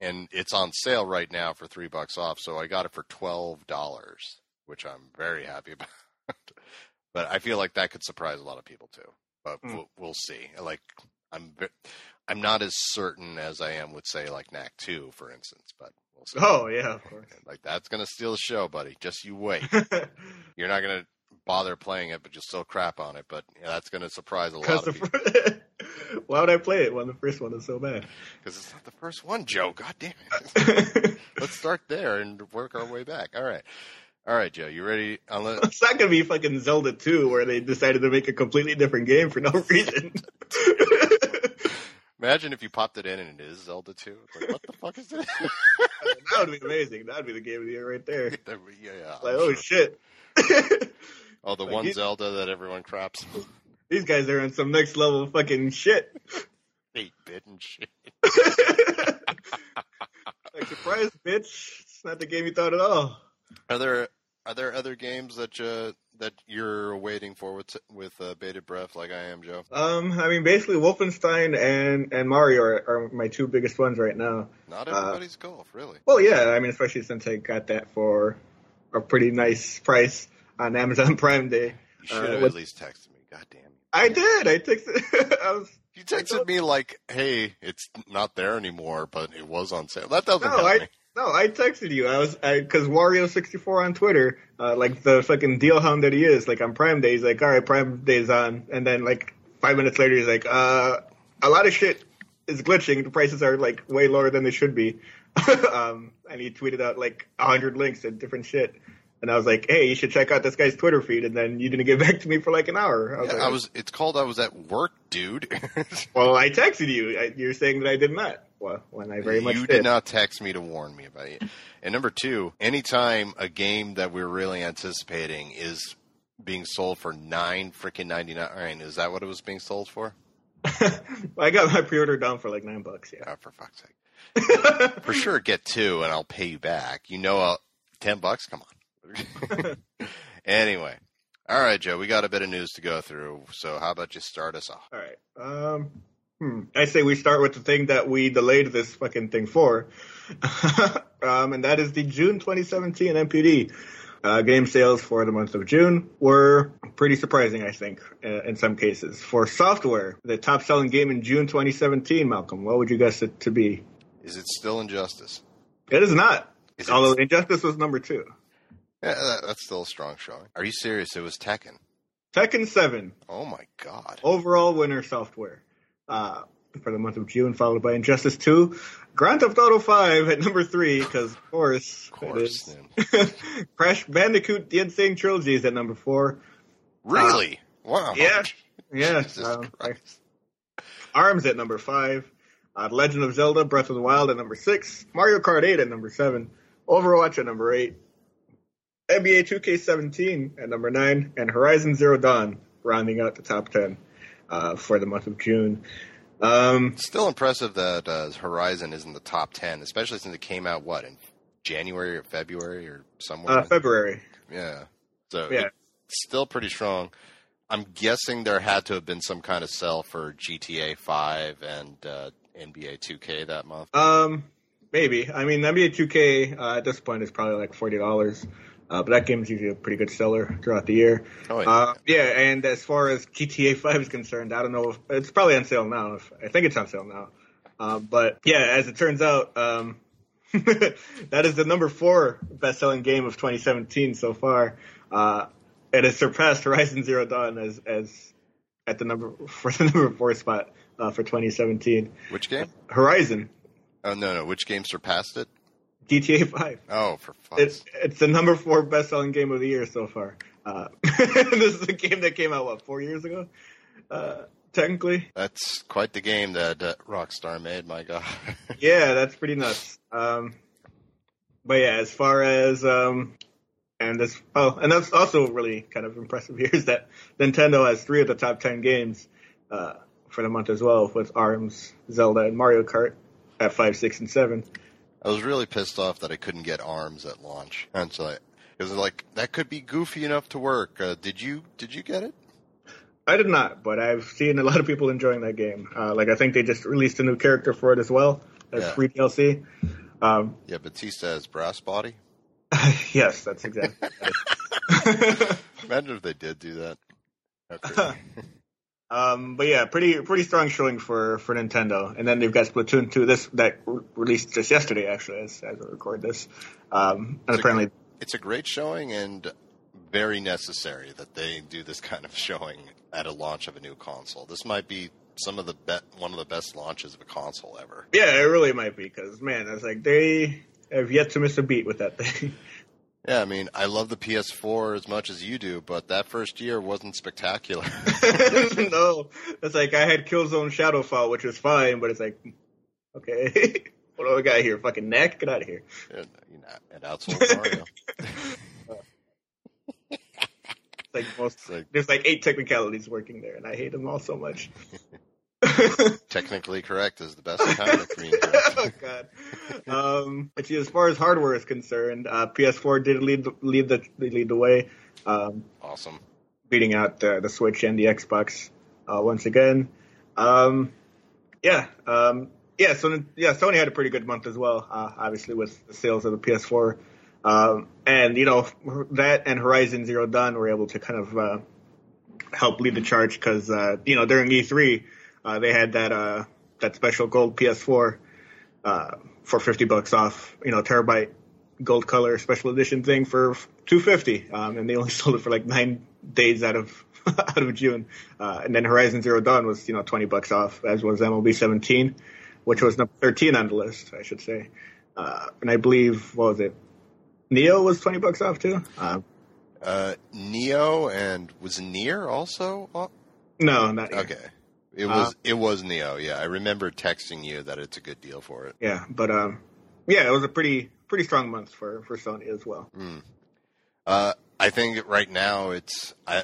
and it's on sale right now for three bucks off. So I got it for twelve dollars, which I'm very happy about. but I feel like that could surprise a lot of people too. But Mm. we'll, we'll see. Like I'm, I'm not as certain as I am with say like Knack Two, for instance. But we'll see. Oh yeah, of course. Like that's gonna steal the show, buddy. Just you wait. You're not gonna bother playing it, but you'll still crap on it. But yeah, that's gonna surprise a lot of people why would I play it when the first one is so bad? because it's not the first one, Joe. God damn it. Let's start there and work our way back. All right, all right, Joe. You ready? Unless it's not gonna be fucking Zelda 2 where they decided to make a completely different game for no reason. imagine if you popped it in and it is Zelda 2. It's like, what the fuck is this? that would be amazing. That would be the game of the year right there. yeah, yeah. Like, I'm oh sure. shit. Oh, the like, one you- Zelda that everyone craps. These guys are on some next level fucking shit. Eight bit and shit. like surprise, bitch! It's not the game you thought at all. Are there are there other games that uh, that you're waiting for with with uh, bated breath like I am, Joe? Um, I mean, basically, Wolfenstein and and Mario are, are my two biggest ones right now. Not Uh, everybody's golf, really. Well, yeah, I mean, especially since I got that for a pretty nice price on Amazon Prime Day. You should uh, have what- at least texted me. God damn you. I did. I texted. I was You texted me like, "Hey, it's not there anymore, but it was on sale." That doesn't No, I- me. no, I texted you. I was because Wario sixty four on Twitter, uh, like the fucking deal hound that he is, like on Prime Day, he's like, all right, Prime Day's on, and then like five minutes later, he's like, uh, a lot of shit is glitching. The prices are like way lower than they should be. um, and he tweeted out like a hundred links and different shit. And I was like, hey, you should check out this guy's Twitter feed. And then you didn't get back to me for like an hour. I was Yeah, like, I was. It's called. I was at work, dude. well, I texted you. I, you're saying that I did not. Well, when I very much you did not text me to warn me about it. And number two, anytime a game that we're really anticipating is being sold for nine freaking ninety nine, is that what it was being sold for? I got my pre-order down for like nine bucks. Yeah. Oh, for fuck's sake! For sure, get two, and I'll pay you back. You know, uh, ten bucks. Come on. anyway, all right, Joe. We got a bit of news to go through. So, how about you start us off? All right. Um, hmm. I say we start with the thing that we delayed this fucking thing for, um, and that is the June 2017 NPD. Uh, game sales for the month of June were pretty surprising, I think, uh, in some cases. For software, the top selling game in June 2017, Malcolm, what would you guess it to be? Is it still Injustice? It is not. Is it- Although Injustice was number two. Yeah, that, that's still a strong showing. Are you serious? It was Tekken. Tekken 7, Oh my god. overall winner software uh, for the month of June, followed by Injustice 2, Grand Theft Auto 5 at number 3, because of course, Of course. it is. Crash Bandicoot The N. Sane Trilogy is at number 4. Really? wow. yeah. Yeah, um, ARMS at number 5. Uh, Legend of Zelda Breath of the Wild at number 6. Mario Kart 8 at number 7. Overwatch at number 8. NBA 2K17 at number 9. And Horizon Zero Dawn rounding out the top 10 uh, for the month of June. Um, Still impressive that uh, Horizon is in the top 10, especially since it came out, what, in January or February or somewhere? uh, February. yeah. So Yeah. still pretty strong. I'm guessing there had to have been some kind of sell for GTA 5 and uh, NBA 2K that month. Um, maybe. I mean, NBA 2K uh, at this point is probably like forty dollars, uh, but that game's usually a pretty good seller throughout the year. Oh, yeah. Uh, yeah, and as far as GTA 5 is concerned, I don't know if it's probably on sale now. If, I think it's on sale now. Um, but yeah, as it turns out, um, that is the number four best-selling game of 2017 so far. Uh, it has surpassed Horizon Zero Dawn as as at the number for the number four spot uh, for 2017. Which game? Horizon Oh, no, no. Which game surpassed it? GTA 5. Oh, for fuck's It's it's the number four best-selling game of the year so far. Uh, this is a game that came out what four years ago, uh, technically. That's quite the game that uh, Rockstar made, my God. Yeah, that's pretty nuts. Um, but yeah, as far as um, and this oh, and that's also really kind of impressive here is that Nintendo has three of the top ten games uh, for the month as well with Arms, Zelda, and Mario Kart at five, six, and seven. I was really pissed off that I couldn't get Arms at launch. And so, I it was like that could be goofy enough to work. Uh, did you did you get it? I did not, but I've seen a lot of people enjoying that game. Uh, like I think they just released a new character for it as well as Yeah. free DLC. Um, Yeah, Batista has brass body. yes, that's exactly. Imagine if they did do that. Okay. Um, but yeah, pretty pretty strong showing for, for Nintendo. And then they've got Splatoon 2 this that re- released just yesterday actually as as I record this. Um, and It's a- apparently it's a great showing and very necessary that they do this kind of showing at a launch of a new console. This might be some of the be- one of the best launches of a console ever. Yeah, it really might be because man, it's like they have yet to miss a beat with that thing. Yeah, I mean, I love the PS4 as much as you do, but that first year wasn't spectacular. no, it's like I had Killzone Shadowfall, which was fine, but it's like, okay, what do I got here? Fucking Knack, get out of here. and, you know, and outsold Mario. It's like most, like there's like eight technicalities working there, and I hate them all so much. technically correct is the best kind of green. oh god. Um, see, as far as hardware is concerned, uh, PS4 did lead the, lead the lead the way, um, Awesome. beating out uh, the Switch and the Xbox uh, once again. Um, yeah, um, yeah. So yeah, Sony had a pretty good month as well. Uh, obviously, with the sales of the PS4, um, and you know that and Horizon Zero Dawn were able to kind of uh, help lead the charge because uh, you know during E3 uh, they had that uh, that special gold PS4 uh, for 50 bucks off. You know, terabyte gold color special edition thing for 250, um, and they only sold it for like nine days out of out of June. Uh, and then Horizon Zero Dawn was you know 20 bucks off, as was MLB 17, which was number 13 on the list, I should say. Uh, and I believe what was it? Nioh was 20 bucks off too. Uh, Uh, Nioh and was Nier also? Oh, no, not yet. okay. It was it was Nioh. Yeah, I remember texting you that it's a good deal for it. Yeah, but um, yeah, it was a pretty pretty strong month for for Sony as well. Uh, I think right now it's I,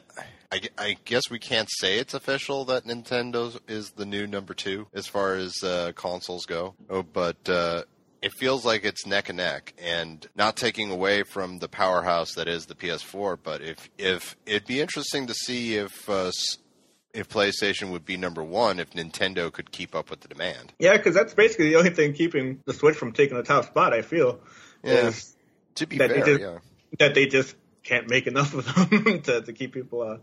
I I guess we can't say it's official that Nintendo is the new number two as far as uh, consoles go. Oh, but uh, it feels like it's neck and neck, and not taking away from the powerhouse that is the PS4. But if if it'd be interesting to see if uh, if PlayStation would be number one if Nintendo could keep up with the demand. Yeah, because that's basically the only thing keeping the Switch from taking the top spot. I feel Yeah. is To be That they fair, just- yeah. that they just can't make enough of them to, to keep people uh,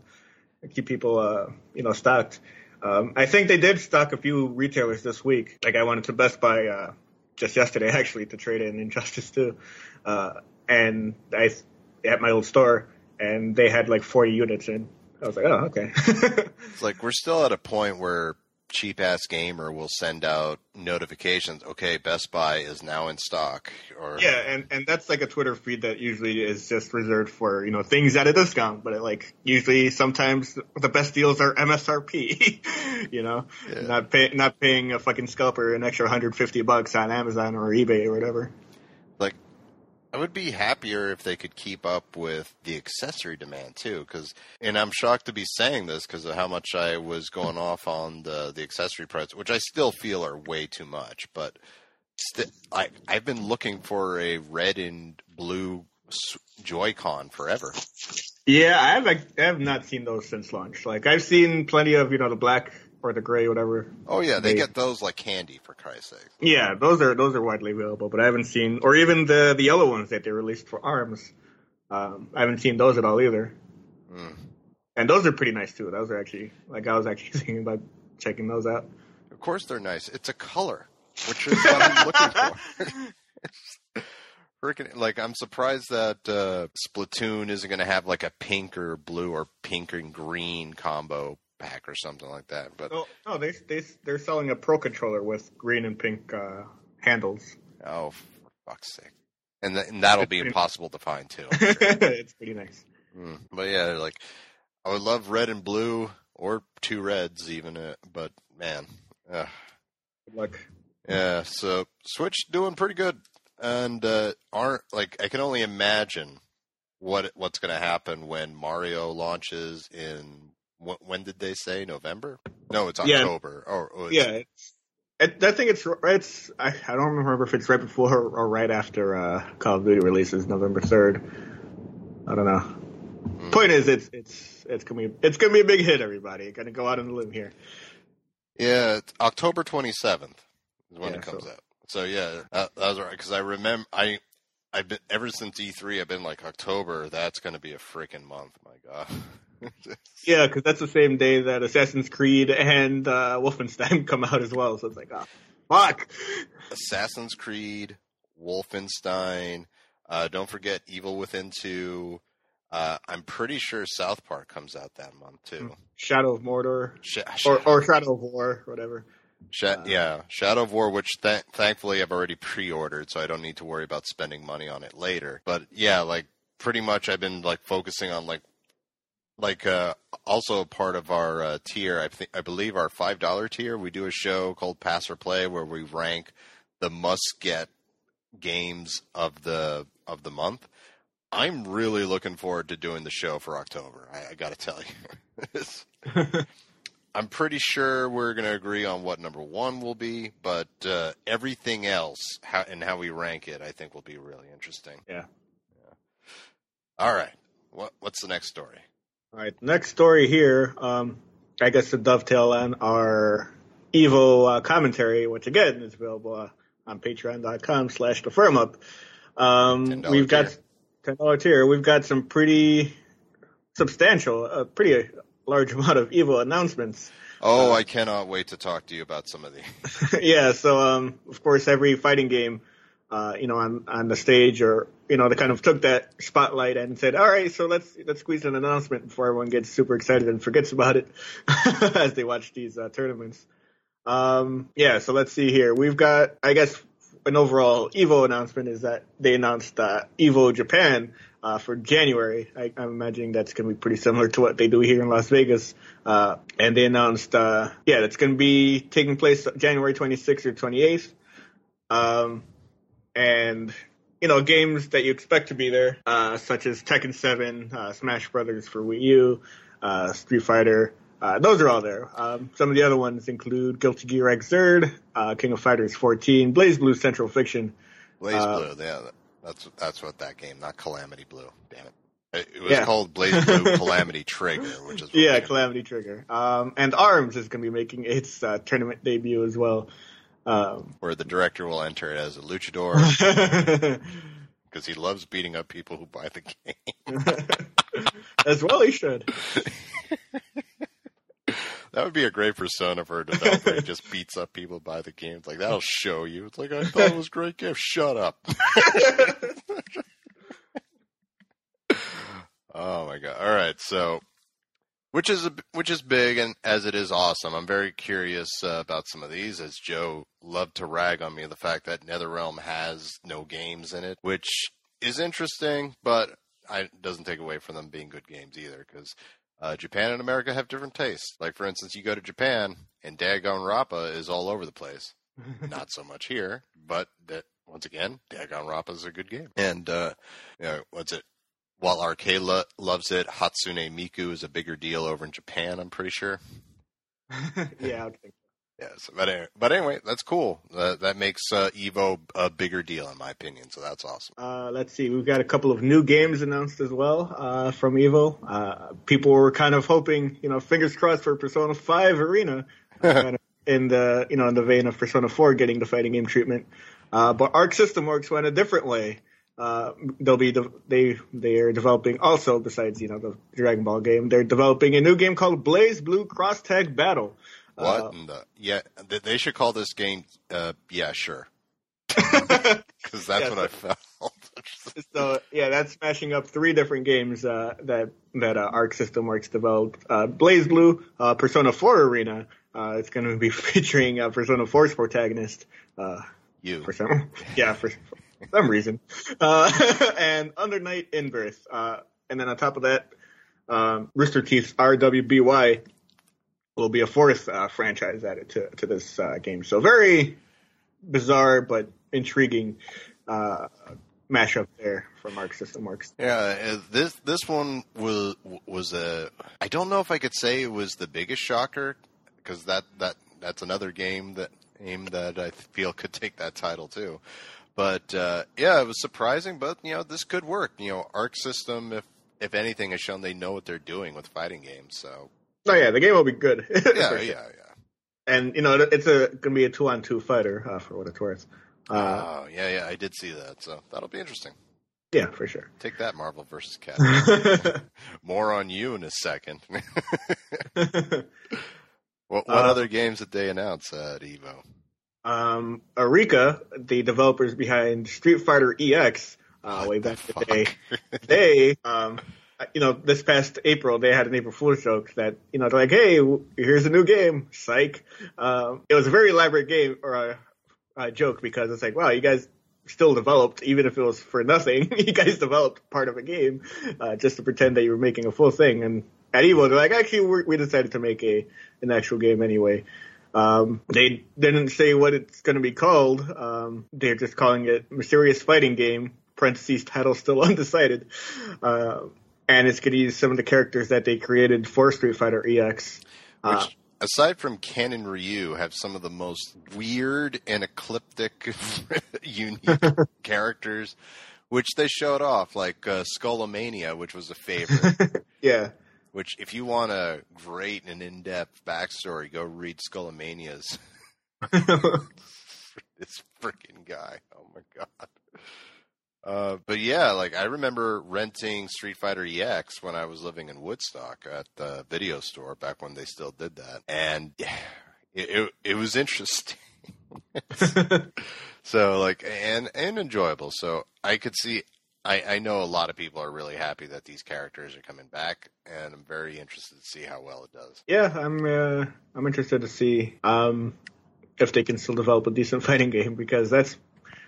keep people uh, you know stocked. Um, I think they did stock a few retailers this week. Like I went to Best Buy uh, just yesterday actually to trade in Injustice 2, uh, and I at my old store, and they had like 40 units in. I was like, oh okay. It's like we're still at a point where cheap ass gamer will send out notifications. Okay, Best Buy is now in stock, or Yeah, and and that's like a Twitter feed that usually is just reserved for you know things at a discount, but it like usually sometimes the best deals are MSRP, you know, Yeah. not pay, not paying a fucking scalper an extra 150 bucks on Amazon or eBay or whatever. I would be happier if they could keep up with the accessory demand too. Because, and I'm shocked to be saying this because of how much I was going off on the the accessory price, which I still feel are way too much. But st- I I've been looking for a red and blue Joy-Con forever. Yeah, I have like, I have not seen those since launch. Like I've seen plenty of you know the black or the gray, whatever. Oh yeah, they They- get those like candy for Christ's sake. Yeah, those are those are widely available, but I haven't seen or even the the yellow ones that they released for Arms. Um, I haven't seen those at all either. Mm. And those are pretty nice too. Those are actually like I was actually thinking about checking those out. Of course they're nice. It's a color, which is what I'm looking for. Freaking like I'm surprised that uh, Splatoon isn't going to have like a pink or blue or pink and green combo pack or something like that. But Oh no, they they they're selling a Pro controller with green and pink uh, handles. oh, for fuck's sake! And, th- and that'll be impossible to find too. it's pretty nice. Mm. But yeah, like I would love red and blue or two reds even. Uh, but man, uh, Good luck. Yeah, so Switch doing pretty good, and uh, aren't like I can only imagine what what's going to happen when Mario launches in When, when did they say November? No, it's Yeah. October. Or, or it's- Yeah, it's, it, I think it's it's I, I don't remember if it's right before or, or right after uh, Call of Duty releases November third. I don't know. Hmm. Point is, it's it's it's gonna be it's gonna be a big hit. Everybody, gonna go out on a limb here. Yeah, it's October 27th is when Yeah, it comes so- out. So yeah, that, that was right because I remember I I've been ever since E3 I've been like October. That's going to be a freaking month. My God. Yeah, because that's the same day that Assassin's Creed and uh, Wolfenstein come out as well. So it's like, oh, fuck. Assassin's Creed, Wolfenstein. Uh, don't forget Evil Within 2. Uh, I'm pretty sure South Park comes out that month too. Shadow of Mordor Sh- or or Shadow of War, whatever. Sha- yeah, Shadow of War, which th- thankfully I've already pre-ordered, so I don't need to worry about spending money on it later. But yeah, like pretty much I've been like focusing on like like uh also a part of our uh, tier. I think I believe our five dollar tier. We do a show called Pass or Play where we rank the must get games of the of the month. I'm really looking forward to doing the show for October. I, I got to tell you. I'm pretty sure we're going to agree on what number one will be, but uh, everything else how, and how we rank it, I think, will be really interesting. Yeah. All right. What, what's the next story? All right, next story here. Um, I guess to dovetail on our Evo uh, commentary, which again is available uh, on patreon.com slash the firm up. Um, we've got ten dollar tier. We've got some pretty substantial, a pretty large amount of Evo announcements. Oh, Uh, I cannot wait to talk to you about some of these. yeah, so um, of course, every fighting game, uh, you know, on on the stage or you know, they kind of took that spotlight and said, "All right, so let's let's squeeze an announcement before everyone gets super excited and forgets about it as they watch these uh, tournaments." Um, yeah, so let's see here. We've got, I guess, an overall Evo announcement is that they announced uh, Evo Japan uh, for January. I, I'm imagining that's going to be pretty similar to what they do here in Las Vegas. Uh, and they announced, uh, yeah, that's going to be taking place January 26th or 28th. Um, and you know, games that you expect to be there, uh, such as Tekken 7, uh, Smash Brothers for Wii U, uh, Street Fighter. Uh, those are all there. Um, some of the other ones include Guilty Gear Xrd, uh, King of Fighters 14, BlazBlue Central Fiction. BlazBlue, yeah, that's that's what that game, not Calamity Blue. Damn it. It, it was Yeah. called BlazBlue Calamity Trigger, which is Yeah, weird. Calamity Trigger. Um, and ARMS is going to be making its uh, tournament debut as well. Um, where the director will enter it as a luchador because he loves beating up people who buy the game. as well, he should. That would be a great persona for a developer. he just beats up people by the game. It's like that'll show you. It's like I thought it was a great gift. Shut up. oh my god! All right, so which is which is big and as it is awesome. I'm very curious uh, about some of these. As Joe loved to rag on me the fact that NetherRealm has no games in it, which is interesting, but I, doesn't take away from them being good games either because uh, Japan and America have different tastes. Like for instance, you go to Japan and Danganronpa is all over the place. Not so much here, but that once again, Danganronpa is a good game. And uh, you know, what's it? While Arcade lo- loves it, Hatsune Miku is a bigger deal over in Japan. I'm pretty sure. yeah, I would think. Yes, but anyway, but anyway, that's cool. Uh, that makes uh, Evo a bigger deal, in my opinion. So that's awesome. Uh, let's see. We've got a couple of new games announced as well uh, from Evo. Uh, people were kind of hoping, you know, fingers crossed for Persona 5 Arena, kind of in the, you know, in the vein of Persona 4 getting the fighting game treatment. Uh, but Arc System Works went a different way. Uh, they'll be de- they they are developing also besides you know the Dragon Ball game. They're developing a new game called BlazBlue Cross Tag Battle. What? Uh, in the, yeah, they should call this game. Uh, yeah, sure. Because that's Yeah, what I felt. so yeah, that's smashing up three different games uh, that that uh, Arc System Works developed. Uh, BlazBlue, uh, Persona 4 Arena. Uh, it's going to be featuring uh, Persona 4's protagonist. Uh, you. for some, yeah, for, for some reason. Uh, and Under Night In-Birth. Uh, and then on top of that, um, Rooster Teeth's RWBY will be a fourth uh, franchise added to to this uh, game. So very bizarre but intriguing uh, mashup there from Arc System Works. Yeah, uh, this this one was was a. I don't know if I could say it was the biggest shocker because that that that's another game that aim that I feel could take that title too. But uh, yeah, it was surprising, but you know this could work. You know, Arc System, if if anything, has shown they know what they're doing with fighting games. So Oh yeah, the game will be good. yeah, yeah, yeah. And you know, it's a gonna be a two on two fighter uh, for what it's worth. Uh, oh yeah, yeah. I did see that, so that'll be interesting. yeah, for sure. Take that, Marvel versus Capcom. More on you in a second. what what Uh, other games did they announce at Evo? um, Arika, the developers behind Street Fighter EX, uh, way back in the Fuck. day, they, um, you know, this past April, they had an April Fool's joke that, you know, they're like, hey, here's a new game, psych. Um, it was a very elaborate game or a, a joke because it's like, wow, you guys still developed, even if it was for nothing. you guys developed part of a game uh, just to pretend that you were making a full thing. And at Evo, they're like, actually, we decided to make a an actual game anyway. Um, they didn't say what it's going to be called. Um, they're just calling it Mysterious Fighting Game. Parentheses title still undecided. Uh, and it's going to use some of the characters that they created for Street Fighter EX. Uh, Which, aside from Ken and Ryu, have some of the most weird and ecliptic, unique characters, which they showed off, like uh, Skullomania, which was a favorite. yeah. which, if you want a great and in-depth backstory, go read Skullomania's. this freaking guy. Oh my god. Uh, but yeah, like I remember renting Street Fighter EX when I was living in Woodstock at the video store back when they still did that, and yeah, it it, it was interesting. so like and and enjoyable. So I could see. I, I know a lot of people are really happy that these characters are coming back, and I'm very interested to see how well it does. yeah, I'm uh, I'm interested to see um, if they can still develop a decent fighting game because that's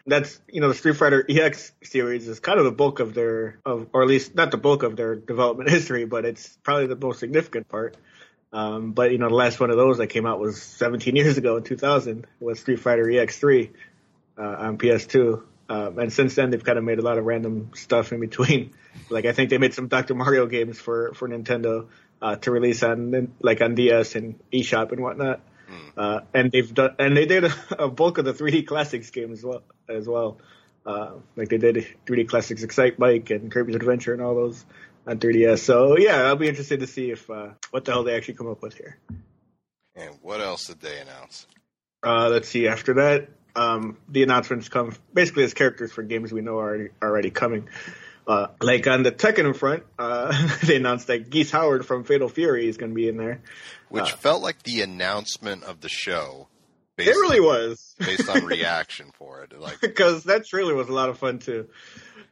that's you know the Street Fighter EX series is kind of the bulk of their of or at least not the bulk of their development history, but it's probably the most significant part. Um, but you know the last one of those that came out was 17 years ago in 2000 was Street Fighter EX3 uh, on PS2. Um, and since then, they've kind of made a lot of random stuff in between. Like I think they made some Dr. Mario games for for Nintendo uh, to release on like on DS and eShop and whatnot. Uh, and they've done and they did a, bulk of the 3D Classics games as well. As well. Uh, like they did 3D Classics Excitebike and Kirby's Adventure and all those on 3DS. So yeah, I'll be interested to see if uh, what the hell they actually come up with here. And what else did they announce? Uh, let's see. After that, um, the announcements come basically as characters for games we know are already coming. Uh, like on the Tekken front, uh, they announced that Geese Howard from Fatal Fury is going to be in there. Which Uh, felt like the announcement of the show. Based It really was, based on reaction for it. Like, because that trailer was a lot of fun too.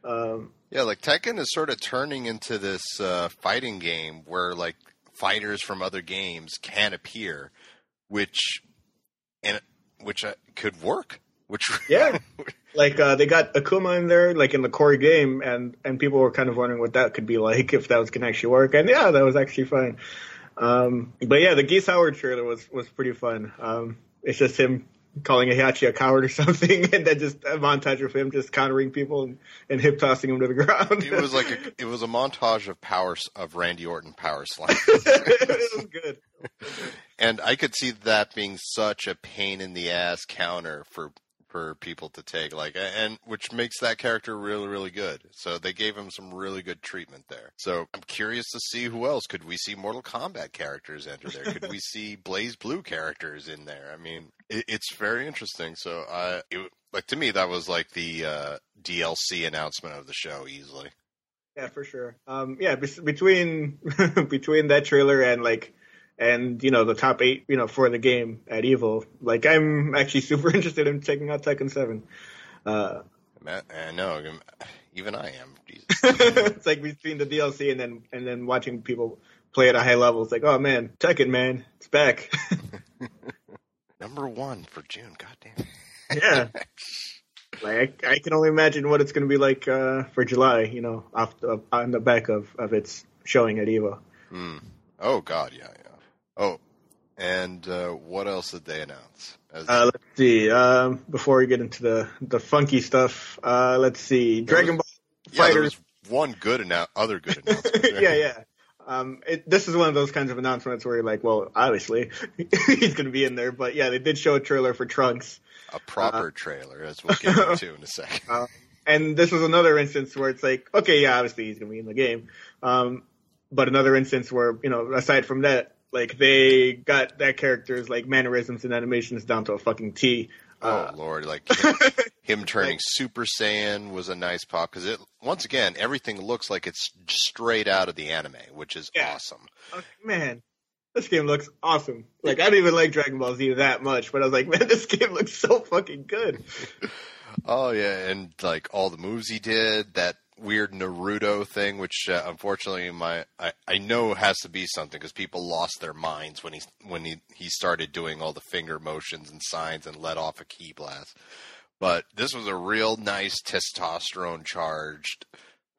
Um, yeah, like Tekken is sort of turning into this uh, fighting game where like fighters from other games can appear, which and which uh, could work. Which Yeah. Like uh, they got Akuma in there, like in the core game, and and people were kind of wondering what that could be like if that was going to actually work. And yeah, that was actually fine. Um, but yeah, the Geese Howard trailer was was pretty fun. Um, it's just him calling Heihachi a coward or something, and then just a montage of him just countering people and, and hip tossing them to the ground. it was like a, it was a montage of power of Randy Orton power slam. it was good. And I could see that being such a pain in the ass counter for for people to take, like, and which makes that character really, really good. So they gave him some really good treatment there. So I'm curious to see who else. Could we see Mortal Kombat characters enter there? Could we see BlazBlue characters in there? I mean, it, it's very interesting. So, uh, it, like to me, that was like the uh, DLC announcement of the show easily. Yeah, for sure. Um, yeah, be- between between that trailer and like, and you know the top eight, you know, for the game at Evo, like I'm actually super interested in checking out Tekken Seven. Uh, I know, even I am. Jesus. it's like between the DLC and then and then watching people play at a high level. It's like, oh man, Tekken, man, it's back. Number one for June. Goddamn. yeah. Like I, I can only imagine what it's going to be like uh, for July. You know, off the, on the back of of its showing at Evo. Hmm. Oh God, yeah, yeah. Oh, and uh, what else did they announce? As- Uh, let's see. Um, before we get into the the funky stuff, uh, let's see. Dragon Ball yeah, Fighters. was one good and other good announcement. yeah, yeah. Um, it, this is one of those kinds of announcements where you're like, well, obviously he's going to be in there, but yeah, they did show a trailer for Trunks, A proper trailer, as we'll get into in a second. Uh, and this was another instance where it's like, okay, yeah, obviously he's going to be in the game, um, but another instance where you know, aside from that, like they got that character's like mannerisms and animations down to a fucking T. Oh Uh, lord, like him, him turning Super Saiyan was a nice pop because it once again everything looks like it's straight out of the anime, which is Yeah. awesome. Like, man, this game looks awesome. Like I didn't even like Dragon Ball Z that much, but I was like, man, this game looks so fucking good. Oh yeah, and like all the moves he did, that weird Naruto thing, which uh, unfortunately my I, I know has to be something because people lost their minds when he when he he started doing all the finger motions and signs and let off a key blast. But this was a real nice testosterone charged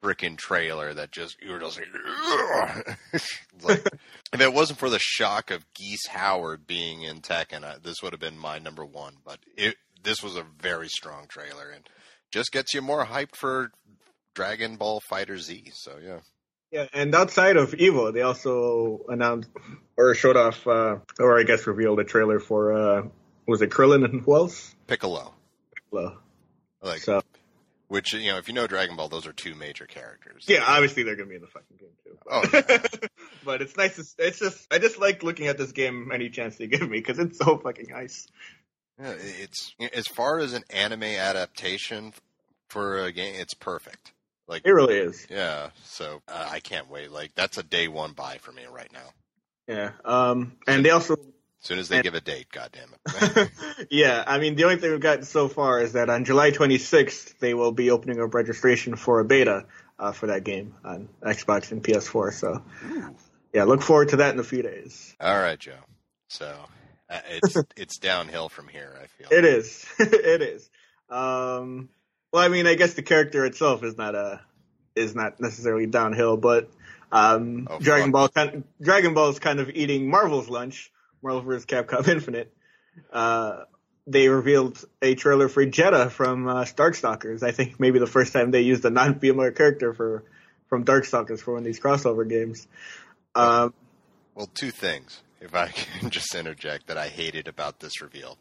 freaking trailer that just you were just like. Like if it wasn't for the shock of Geese Howard being in Tekken, uh, this would have been my number one. But it this was a very strong trailer and just gets you more hyped for Dragon Ball FighterZ. So yeah, Yeah, and outside of Evo, they also announced or showed off, uh, or I guess revealed a trailer for uh, was it Krillin and who else? Piccolo, Well, like so which you know if you know Dragon Ball, those are two major characters. yeah, obviously they're gonna be in the fucking game too. Oh, yeah. but it's nice. To, it's just I just like looking at this game any chance they give me because it's so fucking nice. Yeah, it's as far as an anime adaptation for a game, it's perfect. Like It really is. Yeah, so uh, I can't wait. Like that's a day one buy for me right now. Yeah. Um, and they also As soon as they And- give a date, goddamn it. yeah, I mean, the only thing we've gotten so far is that on July 26th, they will be opening up registration for a beta uh, for that game on Xbox and PS4. So, yeah, look forward to that in a few days. All right, Joe. So uh, it's it's downhill from here. I feel. It is. it is. Um, well, I mean, I guess the character itself is not a is not necessarily downhill, but um, Oh, Dragon fuck. Ball kind Dragon Ball is kind of eating Marvel's lunch. Marvel vs. Capcom Infinite. Uh, they revealed a trailer for Jedah from uh, Darkstalkers. I think maybe the first time they used a non-female character for from Darkstalkers for one of these crossover games. Um, Well, two things, if I can just interject, that I hated about this reveal.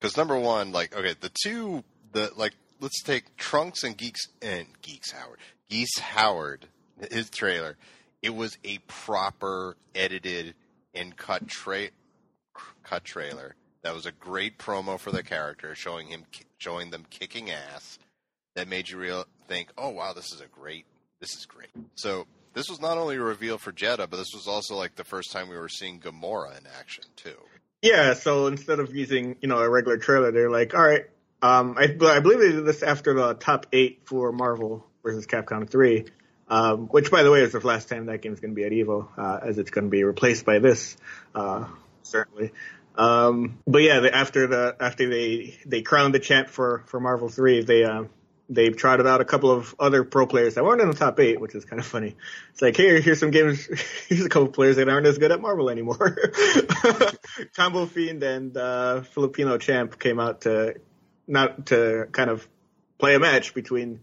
Because number one, like, okay, the two, the like, let's take Trunks and Geeks and Geeks Howard, Geese Howard, his trailer. It was a proper edited and cut tra- cut trailer. That was a great promo for the character, showing him showing them kicking ass. That made you real think, oh wow, this is a great, this is great. So this was not only a reveal for Jedah, but this was also like the first time we were seeing Gamora in action too. Yeah, so instead of using, you know, a regular trailer, they're like, all right, um, I, I believe they did this after the top eight for Marvel versus Capcom 3, um, which, by the way, is the last time that game's going to be at EVO, uh, as it's going to be replaced by this, uh, certainly. Um, but yeah, the, after the after they they crowned the champ for for Marvel 3, they uh, they trotted out a couple of other pro players that weren't in the top eight, which is kind of funny. It's like, hey, here's some games, here's a couple players that aren't as good at Marvel anymore. Combo Fiend and uh, Filipino Champ came out to not to kind of play a match between,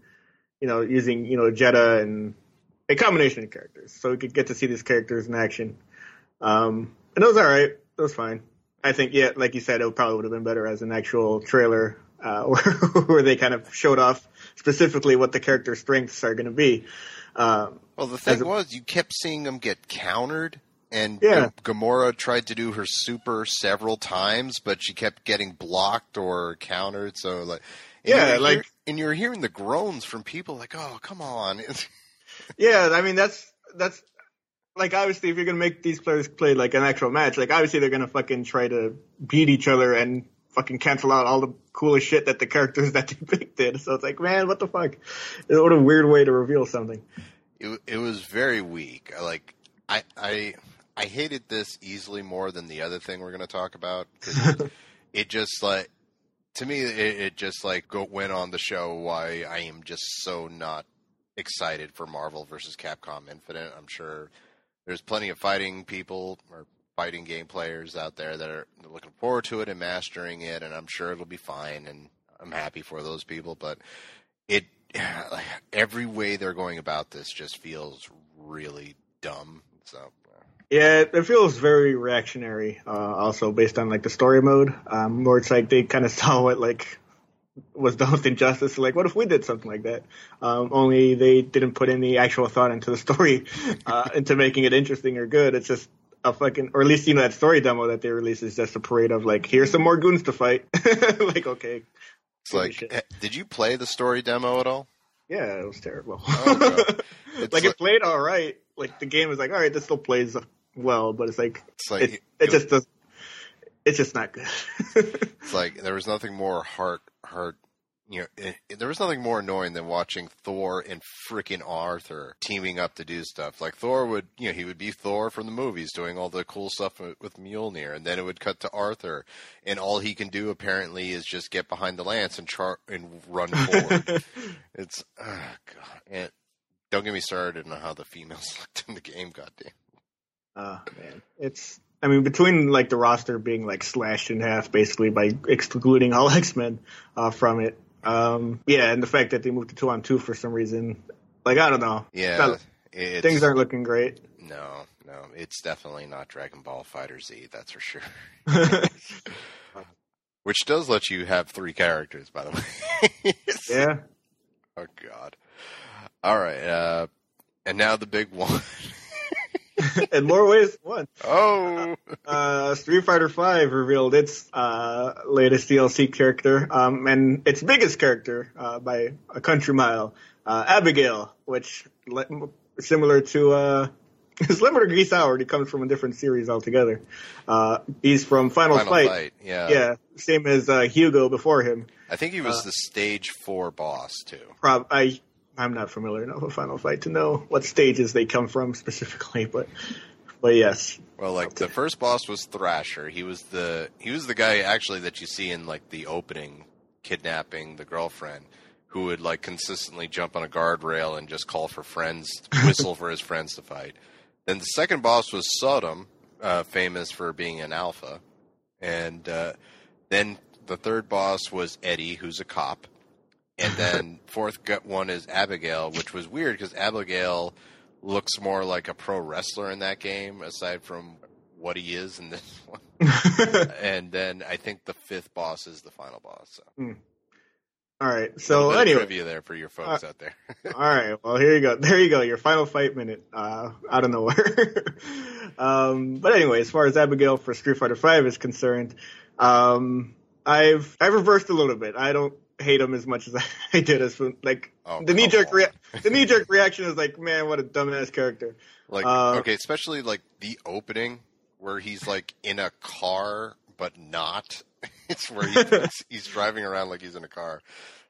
you know, using you know Jedah and a combination of characters, so we could get to see these characters in action. Um, and it was all right. It was fine. I think, yeah, like you said, it probably would have been better as an actual trailer uh, where, where they kind of showed off specifically what the character strengths are going to be. Um, Well, the thing a- was, you kept seeing them get countered, and Yeah. Gamora tried to do her super several times, but she kept getting blocked or countered. So, like, and Yeah, like- hear- and you were hearing the groans from people, like, "Oh, come on!" yeah, I mean that's that's like obviously if you're gonna make these players play like an actual match, like obviously they're gonna fucking try to beat each other and fucking cancel out all the coolest shit that the characters that they picked did. So it's like, man, what the fuck? What a weird way to reveal something. it, it was very weak. Like, I, I, I hated this easily more than the other thing we're going to talk about. 'cause it just like to me it, it just like go, went on the show why I am just so not excited for Marvel versus Capcom Infinite. I'm sure there's plenty of fighting people or fighting game players out there that are looking forward to it and mastering it, and I'm sure it'll be fine, and I'm happy for those people. But it, every way they're going about this just feels really dumb. So. Yeah, it feels very reactionary. Uh, also based on like the story mode, um, where it's like they kind of saw what like was done with injustice. Like, what if we did something like that? Um, only they didn't put any actual thought into the story, uh, into making it interesting or good. It's just a fucking, or at least you know that story demo that they released is just a parade of like, here's some more goons to fight. like, okay. It's like, did you play the story demo at all? Yeah, it was terrible. Oh, like, like, it played all right. Like the game was like, all right, this still plays well, but it's like, it's like it, it, it just does it's just not good. it's like there was nothing more heart hurt. You know, it, it, there was nothing more annoying than watching Thor and freaking Arthur teaming up to do stuff. Like Thor would, you know, he would be Thor from the movies, doing all the cool stuff with Mjolnir, and then it would cut to Arthur, and all he can do apparently is just get behind the lance and char and run forward. it's oh god, and don't get me started on how the females looked in the game. Goddamn. Oh man, it's I mean, between like the roster being like slashed in half basically by excluding all X Men uh, from it, um, yeah, and the fact that they moved to two on two for some reason, like I don't know, yeah, things aren't looking great. No, no, it's definitely not Dragon Ball FighterZ, that's for sure. Which does let you have three characters, by the way. yeah. Oh God. All right, uh, and now the big one. in more ways than one. Oh, uh, Street Fighter V revealed its uh, latest DLC character, um, and its biggest character uh, by a country mile, uh, Abigail, which similar to uh, similar to Geese Howard, he comes from a different series altogether. Uh, he's from Final, Final Fight. Fight. Yeah, yeah, same as uh, Hugo before him. I think he was the stage four boss too. Prob- I I'm not familiar enough with Final Fight to know what stages they come from specifically, but but yes. Well, like the first boss was Thrasher. He was the he was the guy actually that you see in like the opening kidnapping the girlfriend who would like consistently jump on a guardrail and just call for friends, whistle for his friends to fight. Then the second boss was Sodom, uh, famous for being an alpha, and uh, then the third boss was Eddie, who's a cop and then fourth one is Abigail, which was weird because Abigail looks more like a pro wrestler in that game, aside from what he is in this one. and then I think the fifth boss is the final boss. So. Mm. All right. So anyway, trivia there for your folks uh, out there. all right. Well, here you go. There you go. Your final fight minute uh, out of nowhere. um, but anyway, as far as Abigail for Street Fighter Five is concerned, um, I've I've reversed a little bit. I don't hate him as much as I did as like oh, the knee jerk rea- the knee jerk reaction is like man what a dumbass character like uh, okay especially like the opening where he's like in a car but not it's where he's, he's driving around like he's in a car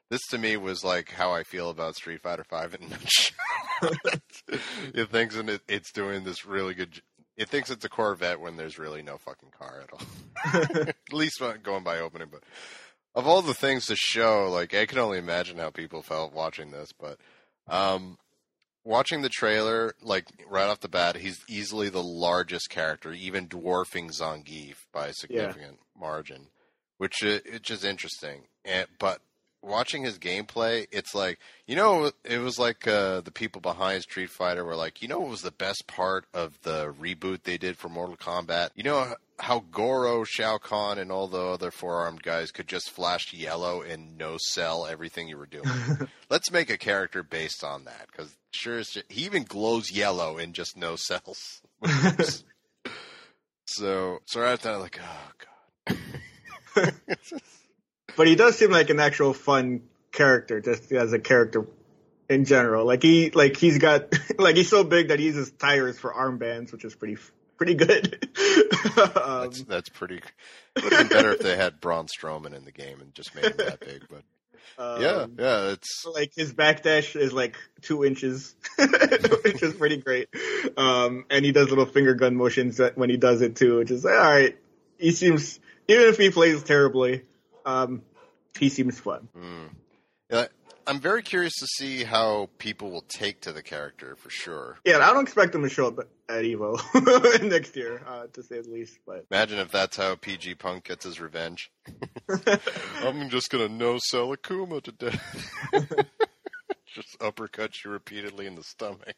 this to me was like how I feel about Street Fighter Five in a it thinks it, it's doing this really good. It thinks it's a Corvette when there's really no fucking car at all. at least going by opening, but of all the things to show, like I can only imagine how people felt watching this, but um, watching the trailer, like right off the bat, he's easily the largest character, even dwarfing Zangief by a significant yeah. margin, which is, which is interesting. And, but watching his gameplay, it's like you know, it was like uh, the people behind Street Fighter were like, you know, what was the best part of the reboot they did for Mortal Kombat? You know how Goro, Shao Kahn, and all the other four-armed guys could just flash yellow and no sell everything you were doing. Let's make a character based on that because sure, he even glows yellow and just no sells. so, so right after that, like, oh god but he does seem like an actual fun character, just as a character in general. Like he, like he's got, like he's so big that he uses tires for armbands, which is pretty, pretty good. um, that's, that's pretty. It would have been better if they had Braun Strowman in the game and just made him that big, but. Um, yeah, yeah, it's like his backdash is like two inches, which is pretty great. Um, and he does little finger gun motions when he does it too, which is all right. He seems, even if he plays terribly, um, he seems fun. Mm. Yeah, I'm very curious to see how people will take to the character for sure. Yeah, I don't expect him to show up at Evo next year, uh, to say the least. But imagine if that's how PG Punk gets his revenge. I'm just gonna no sell Akuma to death. just uppercut you repeatedly in the stomach.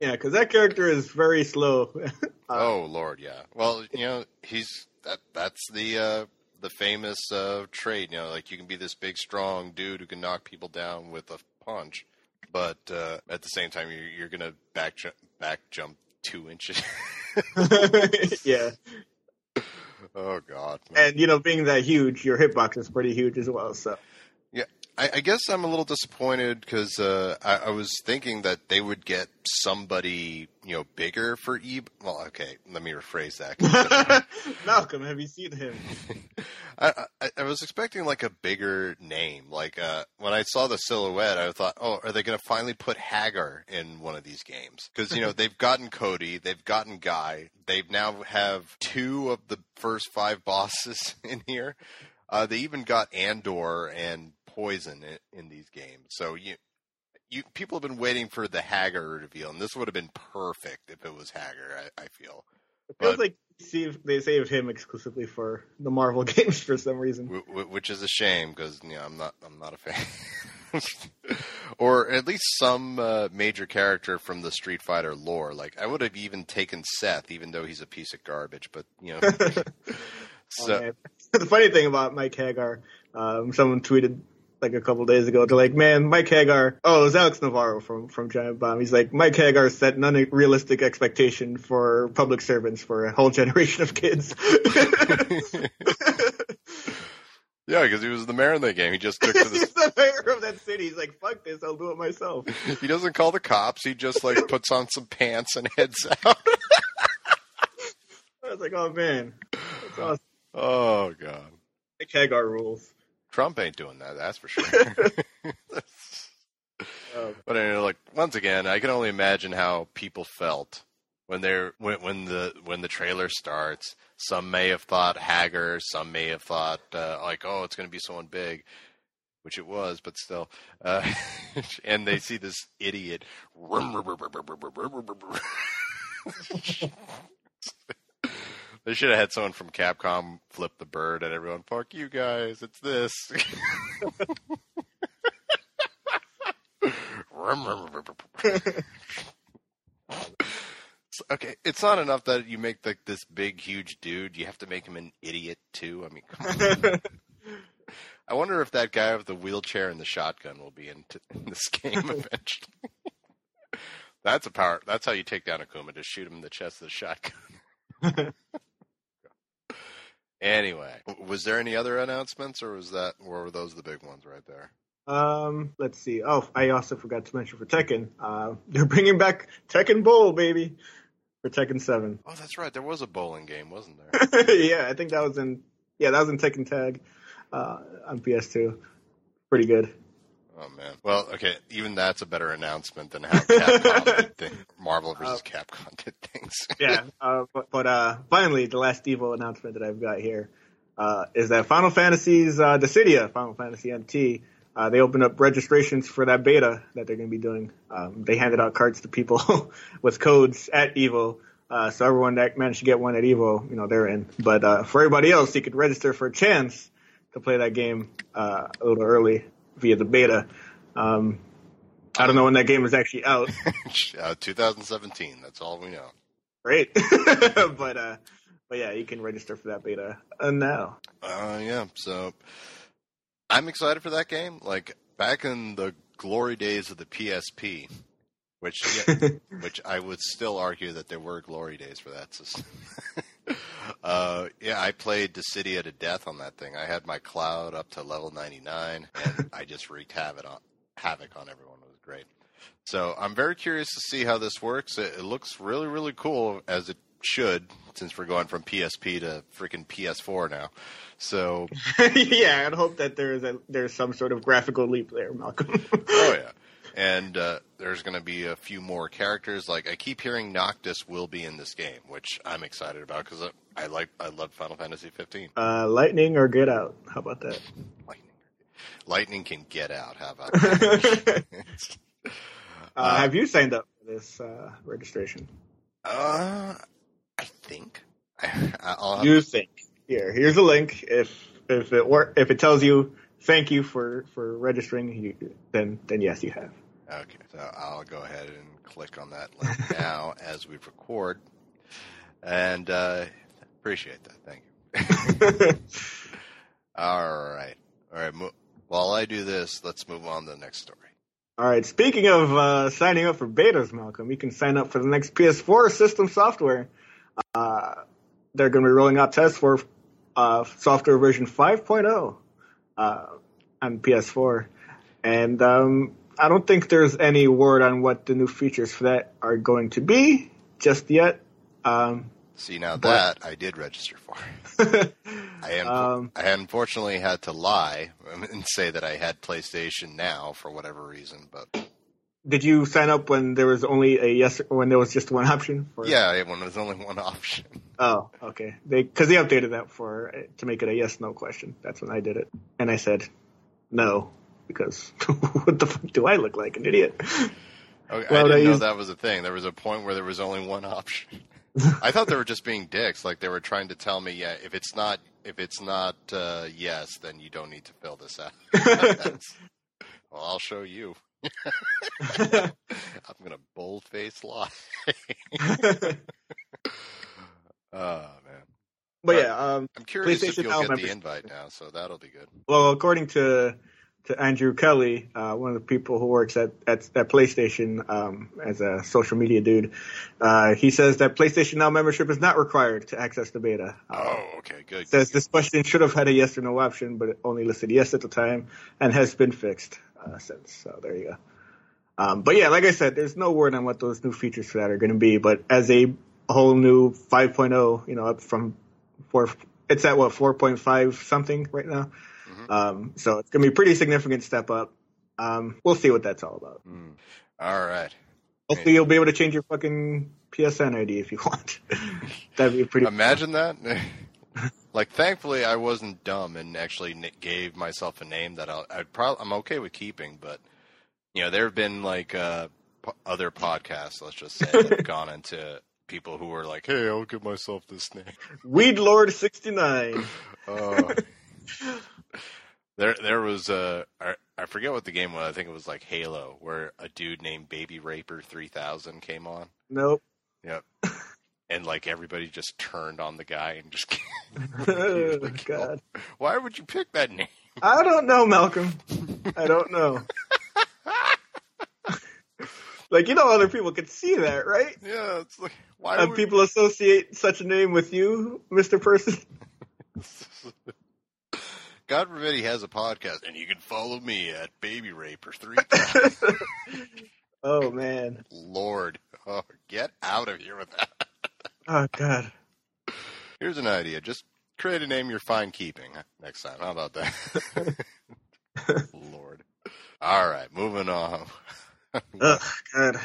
Yeah, because that character is very slow. uh, oh Lord, yeah. Well, you know, he's that. That's the uh, the famous uh, trade. You know, like you can be this big, strong dude who can knock people down with a punch, but uh, at the same time, you're, you're gonna back jump, back jump two inches. yeah. Oh God. Man. And you know, being that huge, your hitbox is pretty huge as well. So. I, I guess I'm a little disappointed because uh, I, I, was thinking that they would get somebody you know bigger for E. Well, okay, let me rephrase that. Malcolm, have you seen him? I, I, I, was expecting like a bigger name. Like uh, when I saw the silhouette, I thought, oh, are they going to finally put Hagar in one of these games? Because you know they've gotten Cody, they've gotten Guy, they've now have two of the first five bosses in here. Uh, they even got Andor and poison in, in these games. So you you people have been waiting for the Hagar reveal, and this would have been perfect if it was Hagar. I, I feel. It feels but, like they saved him exclusively for the Marvel games for some reason, which is a shame because you know I'm not I'm not a fan. or at least some uh, major character from the Street Fighter lore. Like I would have even taken Seth, even though he's a piece of garbage. But you know, so oh, the funny thing about Mike Hagar, um, someone tweeted like a couple days ago. They're like, man, Mike Hagar. Oh, it was Alex Navarro from from Giant Bomb. He's like, Mike Hagar set an unrealistic expectation for public servants for a whole generation of kids. Yeah, because he was the mayor in that game. He just took to the... He's the mayor of that city. He's like, fuck this, I'll do it myself. he doesn't call the cops. He just like puts on some pants and heads out. I was like, oh man, that's awesome. Oh god. Mike Hagar rules. Trump ain't doing that. That's for sure. um, but anyway, like once again, I can only imagine how people felt when they're when, when the when the trailer starts. Some may have thought Hagar. Some may have thought uh, like, oh, it's going to be someone big, which it was, but still. Uh, and they see this idiot. They should have had someone from Capcom flip the bird at everyone. Fuck you guys, it's this. okay, it's not enough that you make like this big, huge dude. You have to make him an idiot too. I mean, I wonder if that guy with the wheelchair and the shotgun will be in, t- in this game eventually. that's a power. That's how you take down Akuma. Just shoot him in the chest with a shotgun. Anyway, was there any other announcements, or was that, or were those the big ones right there? Um, let's see. Oh, I also forgot to mention for Tekken. Uh, they're bringing back Tekken Bowl, baby, for Tekken Seven. Oh, that's right. There was a bowling game, wasn't there? yeah, I think that was in. Yeah, that was in Tekken Tag uh, on PS2. Pretty good. Oh man. Well, okay. Even that's a better announcement than how Capcom did Marvel versus uh, Capcom did things. yeah. Uh, but, but uh, finally, the last Evo announcement that I've got here uh, is that Final Fantasy's uh, Dissidia, Final Fantasy NT, uh, they opened up registrations for that beta that they're going to be doing. Um, they handed out cards to people with codes at Evo. Uh, so everyone that managed to get one at Evo, you know, they're in. But uh, for everybody else, you could register for a chance to play that game uh, a little early via the beta. Um, I don't know when that game is actually out. uh, 2017. That's all we know. Great, but uh, but yeah, you can register for that beta uh, now. Uh, yeah. So I'm excited for that game. Like back in the glory days of the PSP, which yeah, which I would still argue that there were glory days for that system. uh, yeah, I played Dissidia to death on that thing. I had my cloud up to level 99, and I just wreaked havoc on, havoc on everyone. It was great. So I'm very curious to see how this works. It, it looks really, really cool, as it should, since we're going from PSP to freaking PS4 now. So yeah, I'd hope that there's a there's some sort of graphical leap there, Malcolm. oh yeah and uh, there's going to be a few more characters. Like I keep hearing Noctis will be in this game, which I'm excited about because I, I, like I love Final Fantasy 15. Uh, lightning or Get Out? How about that? Lightning. Lightning can get out. How about that? uh, have you signed up for this uh, registration? Uh, I think. I'll you think? Here, here's a link. If if it work, if it tells you thank you for for registering, you, then then yes, you have. Okay, so I'll go ahead and click on that link now as we record, and uh, appreciate that. Thank you. All right, all right. Mo- while I do this, let's move on to the next story. All right. Speaking of uh, signing up for betas, Malcolm, you can sign up for the next PS4 system software. Uh, they're going to be rolling out tests for uh, software version 5.0 uh, on PS4, and um, I don't think there's any word on what the new features for that are going to be just yet. Um, See now but, that I did register for. I, um, I unfortunately had to lie and say that I had PlayStation Now for whatever reason, but did you sign up when there was only a yes when there was just one option? For... Yeah, when there was only one option. Oh, okay. They because they updated that for to make it a yes no question. That's when I did it, and I said no because what the fuck do I look like an idiot? Okay, well, I didn't I know used... that was a thing. There was a point where there was only one option. I thought they were just being dicks, like they were trying to tell me, yeah, if it's not if it's not uh, yes, then you don't need to fill this out. well, I'll show you. I'm gonna boldface lie. oh man. But yeah, um, I'm curious if you'll get the invite now, so that'll be good. Well, according to to Andrew Kelly, uh, one of the people who works at at, at PlayStation um, as a social media dude, uh, he says that PlayStation Now membership is not required to access the beta. Uh, oh, okay, good. Says this question should have had a yes or no option, but it only listed yes at the time and has been fixed uh, since. So there you go. Um, but yeah, like I said, there's no word on what those new features for that are going to be. But as a whole new 5.0, you know, up from four, it's at what 4.5 something right now. Mm-hmm. Um, so it's going to be a pretty significant step up. Um, we'll see what that's all about. Mm. All right. Hopefully, you'll be able to change your fucking PSN ID if you want. That'd be pretty. Imagine that. like, thankfully, I wasn't dumb and actually gave myself a name that I'll, I'd probably I'm okay with keeping. But you know, there have been like uh, p- other podcasts, let's just say, that have gone into people who were like, "Hey, I'll give myself this name." Weed Lord sixty nine. Uh, there, there was a I, I forget what the game was. I think it was like Halo, where a dude named Baby Raper three thousand came on. Nope. Yep. and like everybody just turned on the guy and just. oh, God. Why would you pick that name? I don't know, Malcolm. I don't know. like you know, other people could see that, right? Yeah, it's like why would people associate such a name with you, Mister Person? God forbid he has a podcast, and you can follow me at Baby Raper three. oh man, Lord, oh, get out of here with that. oh God. Here's an idea: just create a name you're fine keeping next time. How about that? Lord. All right, moving on. Ugh, God.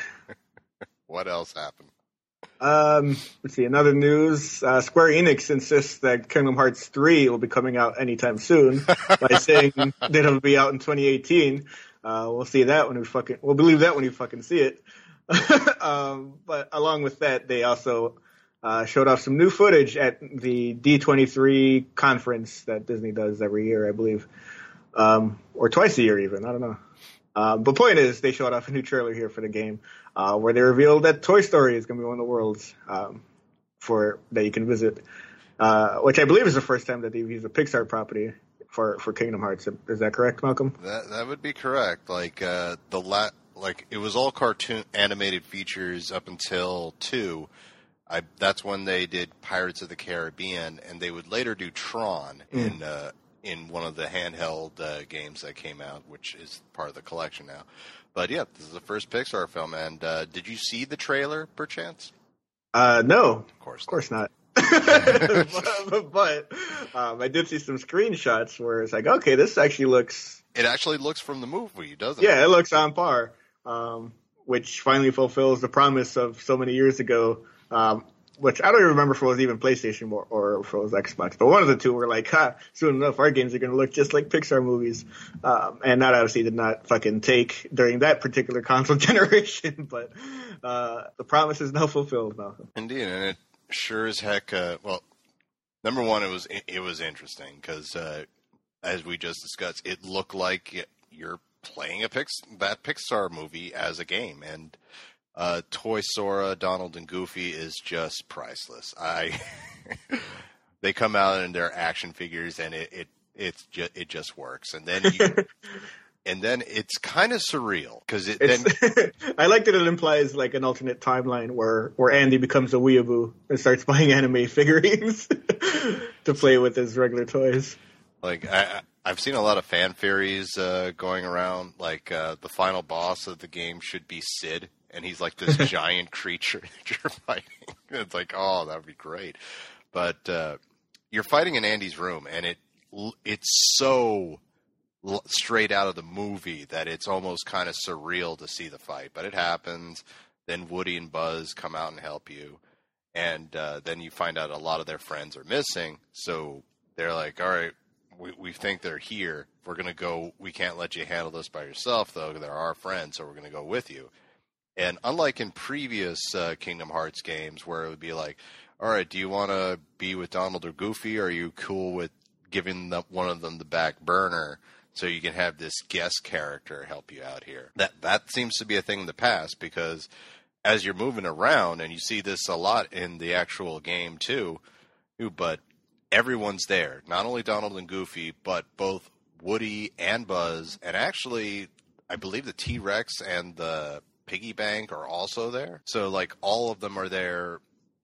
what else happened? Um, let's see. Another news: uh, Square Enix insists that Kingdom Hearts 3 will be coming out anytime soon by saying that it'll be out in 2018. Uh, we'll see that when we fucking we'll believe that when we fucking see it. um, but along with that, they also uh, showed off some new footage at the D23 conference that Disney does every year, I believe, um, or twice a year even. I don't know. Uh, but point is, they showed off a new trailer here for the game, uh, where they revealed that Toy Story is going to be one of the worlds um, for that you can visit, uh, which I believe is the first time that they've used a Pixar property for for Kingdom Hearts. Is that correct, Malcolm? That that would be correct. Like uh, the la- like it was all cartoon animated features up until two. I, that's when they did Pirates of the Caribbean, and they would later do Tron mm. in uh, in one of the handheld uh, games that came out, which is part of the collection now. But yeah, this is the first Pixar film. And uh, did you see the trailer, perchance? Uh, no, of course, of course not. but, but um, I did see some screenshots where it's like, okay, this actually looks. It actually looks from the movie, doesn't yeah, it? Yeah, it looks on par, um, which finally fulfills the promise of so many years ago. Um, which I don't even remember if it was even PlayStation or, or if it was Xbox, but one of the two were like, huh, soon enough our games are going to look just like Pixar movies. Um, and that obviously did not fucking take during that particular console generation, but uh, the promise is now fulfilled, Malcolm. Indeed, and it sure as heck, uh, well, number one, it was, it was interesting because, uh, as we just discussed, it looked like you're playing a Pix, that Pixar movie as a game. And, uh, Toy Sora, Donald and Goofy is just priceless. I they come out in their action figures and it it it's just it just works. And then you, and then it's kind of surreal because it then I like that it implies like an alternate timeline where where Andy becomes a weeaboo and starts buying anime figurines to play with his regular toys. Like I, I've seen a lot of fan theories uh, going around. Like uh, the final boss of the game should be Sid, and he's like this giant creature that you're fighting. It's like, oh, that would be great. But uh, you're fighting in Andy's room, and it it's so straight out of the movie that it's almost kind of surreal to see the fight. But it happens. Then Woody and Buzz come out and help you, and uh, then you find out a lot of their friends are missing. So they're like, all right, we, we think they're here. We're to go. We can't let you handle this by yourself, though. They're our friends, so we're to go with you. And unlike in previous uh, Kingdom Hearts games, where it would be like, all right, do you want to be with Donald or Goofy? Or are you cool with giving the, one of them the back burner so you can have this guest character help you out here? That that seems to be a thing in the past because as you're moving around, and you see this a lot in the actual game too, but everyone's there. Not only Donald and Goofy, but both Woody and Buzz, and actually, I believe the T Rex and the Piggy Bank are also there. So, like, all of them are there.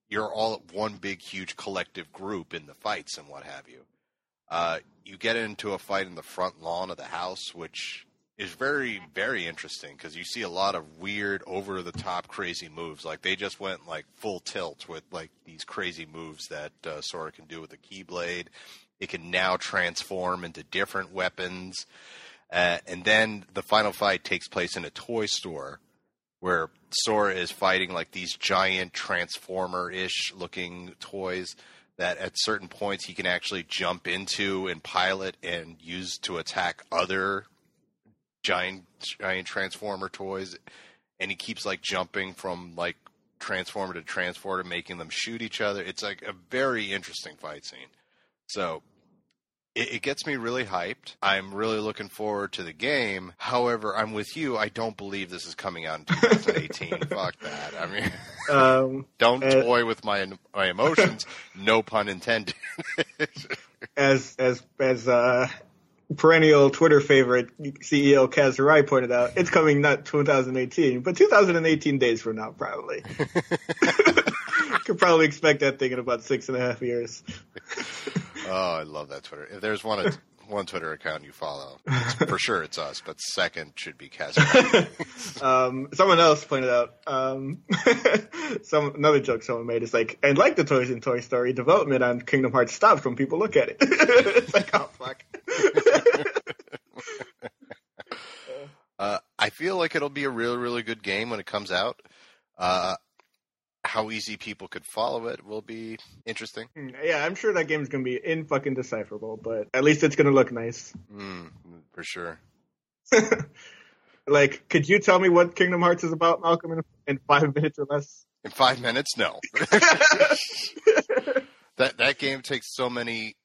You're all one big, huge collective group in the fights and what have you. Uh, you get into a fight in the front lawn of the house, which is very very interesting because you see a lot of weird over the top crazy moves like they just went like full tilt with like these crazy moves that uh, sora can do with the keyblade it can now transform into different weapons uh, and then the final fight takes place in a toy store where sora is fighting like these giant transformer-ish looking toys that at certain points he can actually jump into and pilot and use to attack other giant giant transformer toys. And he keeps like jumping from like transformer to transformer making them shoot each other. It's like a very interesting fight scene. So it, it, gets me really hyped. I'm really looking forward to the game. However i'm with you. I don't believe this is coming out in 2018 fuck that. I mean um, don't uh, toy with my my emotions. No pun intended. As as as uh perennial Twitter favorite CEO Kaz Hirai pointed out, it's coming not 2018, but 2018 days from now, probably. You could probably expect that thing in about six and a half years. Oh, I love that Twitter. If there's one one Twitter account you follow, for sure it's us, but second should be Kaz. um, someone else pointed out um, some another joke someone made is like, and like the toys in Toy Story, development on Kingdom Hearts stops when people look at it. it's like, oh fuck. Uh, I feel like it'll be a really, really good game when it comes out. Uh, how easy people could follow it will be interesting. Hmm, yeah, I'm sure that game's gonna be in fucking decipherable, but at least it's gonna look nice. Mm, for sure. like, could you tell me what Kingdom Hearts is about, Malcolm, in, in five minutes or less? In five minutes, no. that that game takes so many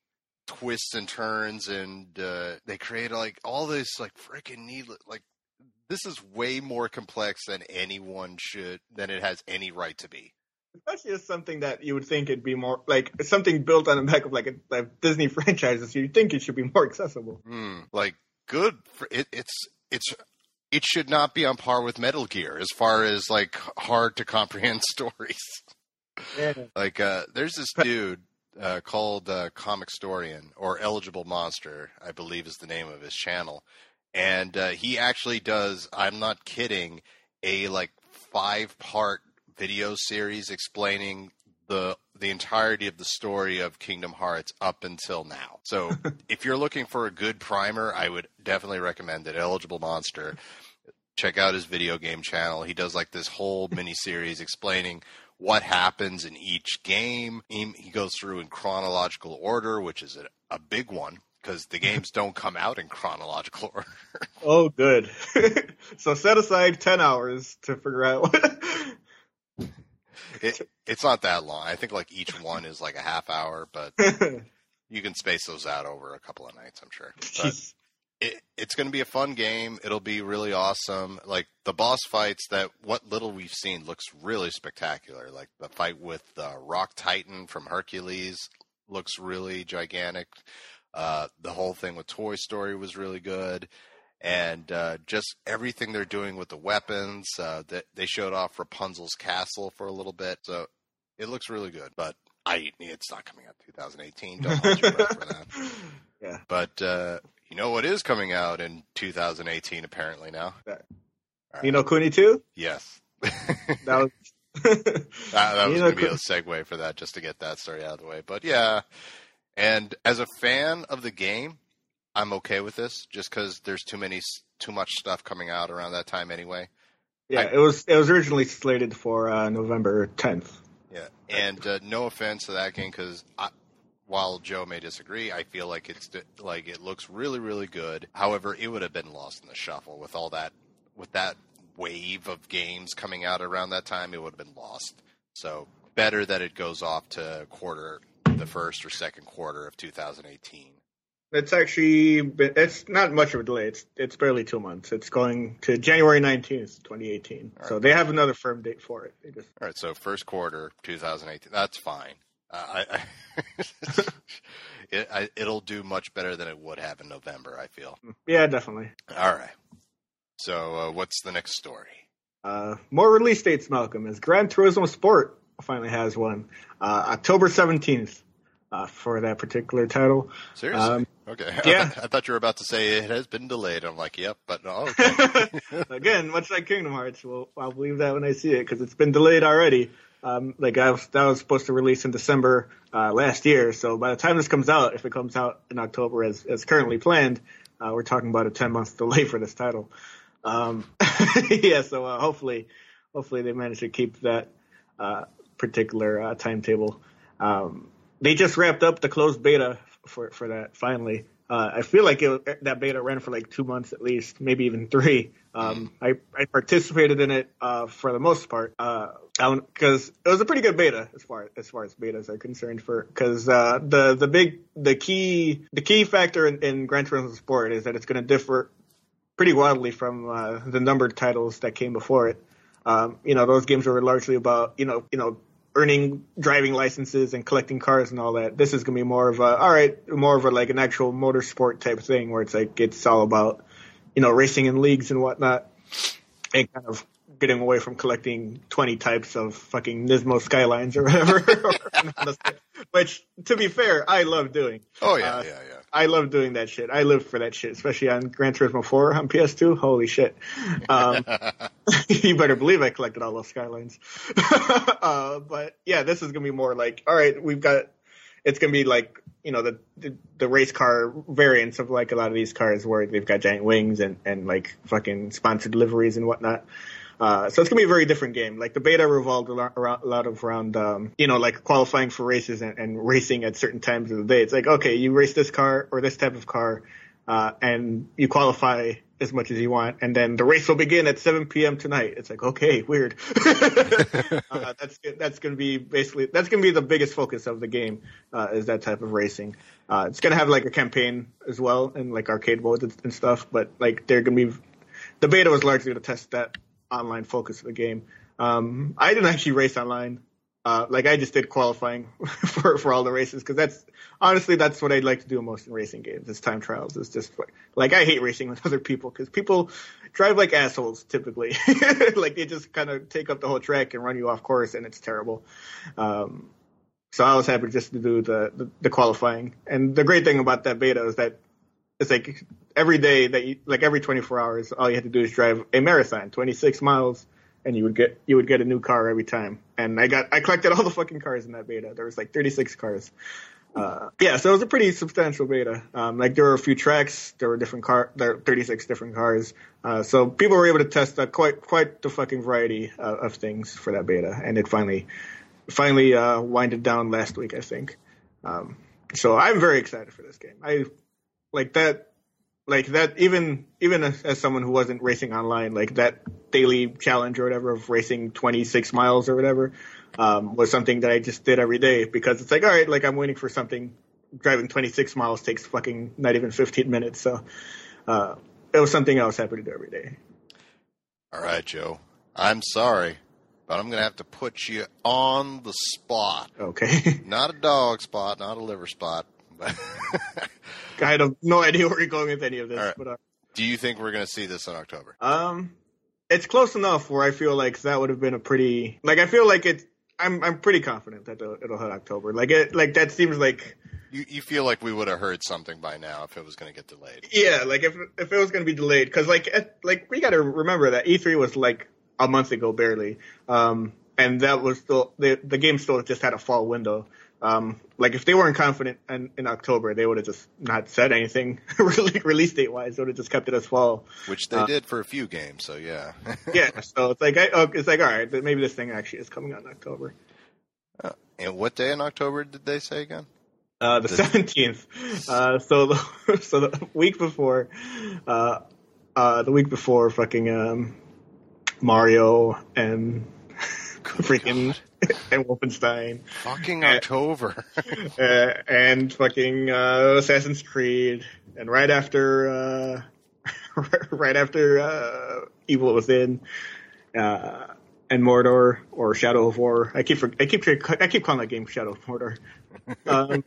twists and turns, and uh, they create like all this like freaking needless like this is way more complex than anyone should than it has any right to be. Especially as something that you would think it'd be more like something built on the back of like a, like Disney franchises. You'd think it should be more accessible. Mm, like good for it. It's it's it should not be on par with Metal Gear as far as like hard to comprehend stories. Yeah. Like uh, there's this dude uh, called uh, Comicstorian or Eligible Monster, I believe is the name of his channel, and uh, he actually does. I'm not kidding. A like five part video series explaining the the entirety of the story of Kingdom Hearts up until now. So if you're looking for a good primer, I would definitely recommend it. Eligible Monster check out his video game channel. He does like this whole mini series explaining what happens in each game. He, he goes through in chronological order, which is a, a big one because the games don't come out in chronological order. oh, good. so set aside 10 hours to figure out what. it, it's not that long. I think like each one is like a half hour, but you can space those out over a couple of nights, I'm sure. But it, it's going to be a fun game. It'll be really awesome. Like the boss fights, that what little we've seen looks really spectacular. Like the fight with the Rock Titan from Hercules looks really gigantic. Uh, the whole thing with Toy Story was really good, and uh, just everything they're doing with the weapons. Uh, they, they showed off Rapunzel's castle for a little bit, so it looks really good. But I, it's not coming out 2018. Don't hold your breath for that. Yeah. But uh, you know what is coming out in 2018? Apparently now. Right. Ni no Kuni 2? Yes. that was. that, that was going to be a segue for that, just to get that story out of the way. But yeah, and as a fan of the game, I'm okay with this, just because there's too many, too much stuff coming out around that time anyway. Yeah, I, it was it was originally slated for uh, November 10th. Yeah, and uh, no offense to that game, because while Joe may disagree, I feel like it's like it looks really, really good. However, it would have been lost in the shuffle with all that, with that wave of games coming out around that time. It would have been lost. So better that it goes off to quarter the first or second quarter of 2018. It's actually it's not much of a delay. It's it's barely two months. It's going to January 19th, 2018. Right. So they have another firm date for it. Just... All right, so first quarter 2018. That's fine. Uh, I, I it, I, it'll do much better than it would have in November. I feel. Yeah, definitely. All right. So uh, what's the next story? Uh, more release dates, Malcolm. As Gran Turismo Sport finally has one, uh, October 17th uh, for that particular title. Seriously? Um, okay. Yeah. I, thought you were about to say it has been delayed. I'm like, yep, but no. Okay. Again, much like Kingdom Hearts, well, I'll believe that when I see it because it's been delayed already. Um, like I was, that was supposed to release in December uh, last year. So by the time this comes out, if it comes out in October as as currently planned, uh, we're talking about a 10 month delay for this title. Um, yeah. So uh, hopefully, hopefully they manage to keep that uh, particular uh, timetable. Um, they just wrapped up the closed beta for for that finally. Uh, I feel like it, that beta ran for like two months at least, maybe even three. Um, I, I participated in it uh, for the most part because uh, it was a pretty good beta as far as far as betas are concerned. For because uh, the the big the key the key factor in, in Gran Turismo Sport is that it's going to differ pretty wildly from uh, the numbered titles that came before it. Um, you know, those games were largely about you know you know earning driving licenses and collecting cars and all that. This is gonna be more of a all right, more of a like an actual motorsport type thing where it's like it's all about you know racing in leagues and whatnot, and kind of getting away from collecting 20 types of fucking Nismo Skylines or whatever. Which, to be fair, I love doing. Oh yeah, uh, yeah, yeah. I love doing that shit. I live for that shit, especially on Gran Turismo 4 on PS2. Holy shit. Um, you better believe I collected all those Skylines. uh, but yeah, this is going to be more like, all right, we've got, it's going to be like, you know, the, the, the race car variants of like a lot of these cars where they've got giant wings and, and like fucking sponsored liveries and whatnot. Uh, so it's gonna be a very different game. Like the beta revolved a lot, a lot of around, um, you know, like qualifying for races and, and, racing at certain times of the day. It's like, okay, you race this car or this type of car, uh, and you qualify as much as you want, and then the race will begin at 7 p.m. tonight. It's like, okay, weird. uh, that's that's gonna be basically that's gonna be the biggest focus of the game uh, is that type of racing. Uh, it's gonna have like a campaign as well and like arcade modes and stuff, but like they're gonna be the beta was largely to test that online focus of the game. Um, I didn't actually race online. Uh, like I just did qualifying for for all the races because that's honestly that's what I'd like to do most in racing games. Is time trials. It's just like, I hate racing with other people because people drive like assholes typically. like they just kind of take up the whole track and run you off course, and it's terrible. Um, so I was happy just to do the, the, the qualifying. And the great thing about that beta is that it's like every day that you, like every 24 hours, all you had to do is drive a marathon, 26 miles, and you would get you would get a new car every time. And I got I collected all the fucking cars in that beta. There was like 36 cars. Uh, yeah, so it was a pretty substantial beta. Um, like there were a few tracks, there were different car, there were 36 different cars. Uh, so people were able to test uh, quite quite the fucking variety uh, of things for that beta, and it finally finally uh, winded down last week, I think. Um, so I'm very excited for this game. I like that, like that. Even even as, someone who wasn't racing online, like that daily challenge or whatever of racing 26 miles or whatever um, was something that I just did every day because it's like, all right, like I'm waiting for something. Driving 26 miles takes fucking not even 15 minutes, so uh, it was something I was happy to do every day. All right, Joe. I'm sorry, but I'm gonna have to put you on the spot. Okay. not a dog spot, not a liver spot. But I have no idea where you're going with any of this, right. but uh, do you think we're gonna see this in October? Um, it's close enough where I feel like that would have been a pretty like I feel like it I'm I'm pretty confident that it'll, it'll hit October. Like it like that seems like you you feel like we would have heard something by now if it was going to get delayed. Yeah, like if if it was going to be delayed because like it, like we got to remember that E3 was like a month ago barely, um, and that was still the the game still just had a fall window. Um, like if they weren't confident in, in October, they would have just not said anything release date wise. They would have just kept it as fall, which they uh, did for a few games. So yeah, yeah. So it's like I, oh, it's like all right, maybe this thing actually is coming out in October. Uh, and what day in October did they say again? Uh, the seventeenth. Uh, so the so the week before, uh, uh, the week before, fucking um, Mario and freaking and Wolfenstein. Fucking October. uh, and fucking uh, Assassin's Creed. And right after, uh, right after uh, Evil Within, uh, and Mordor or Shadow of War. I keep I keep I keep calling that game Shadow of Mordor. Um,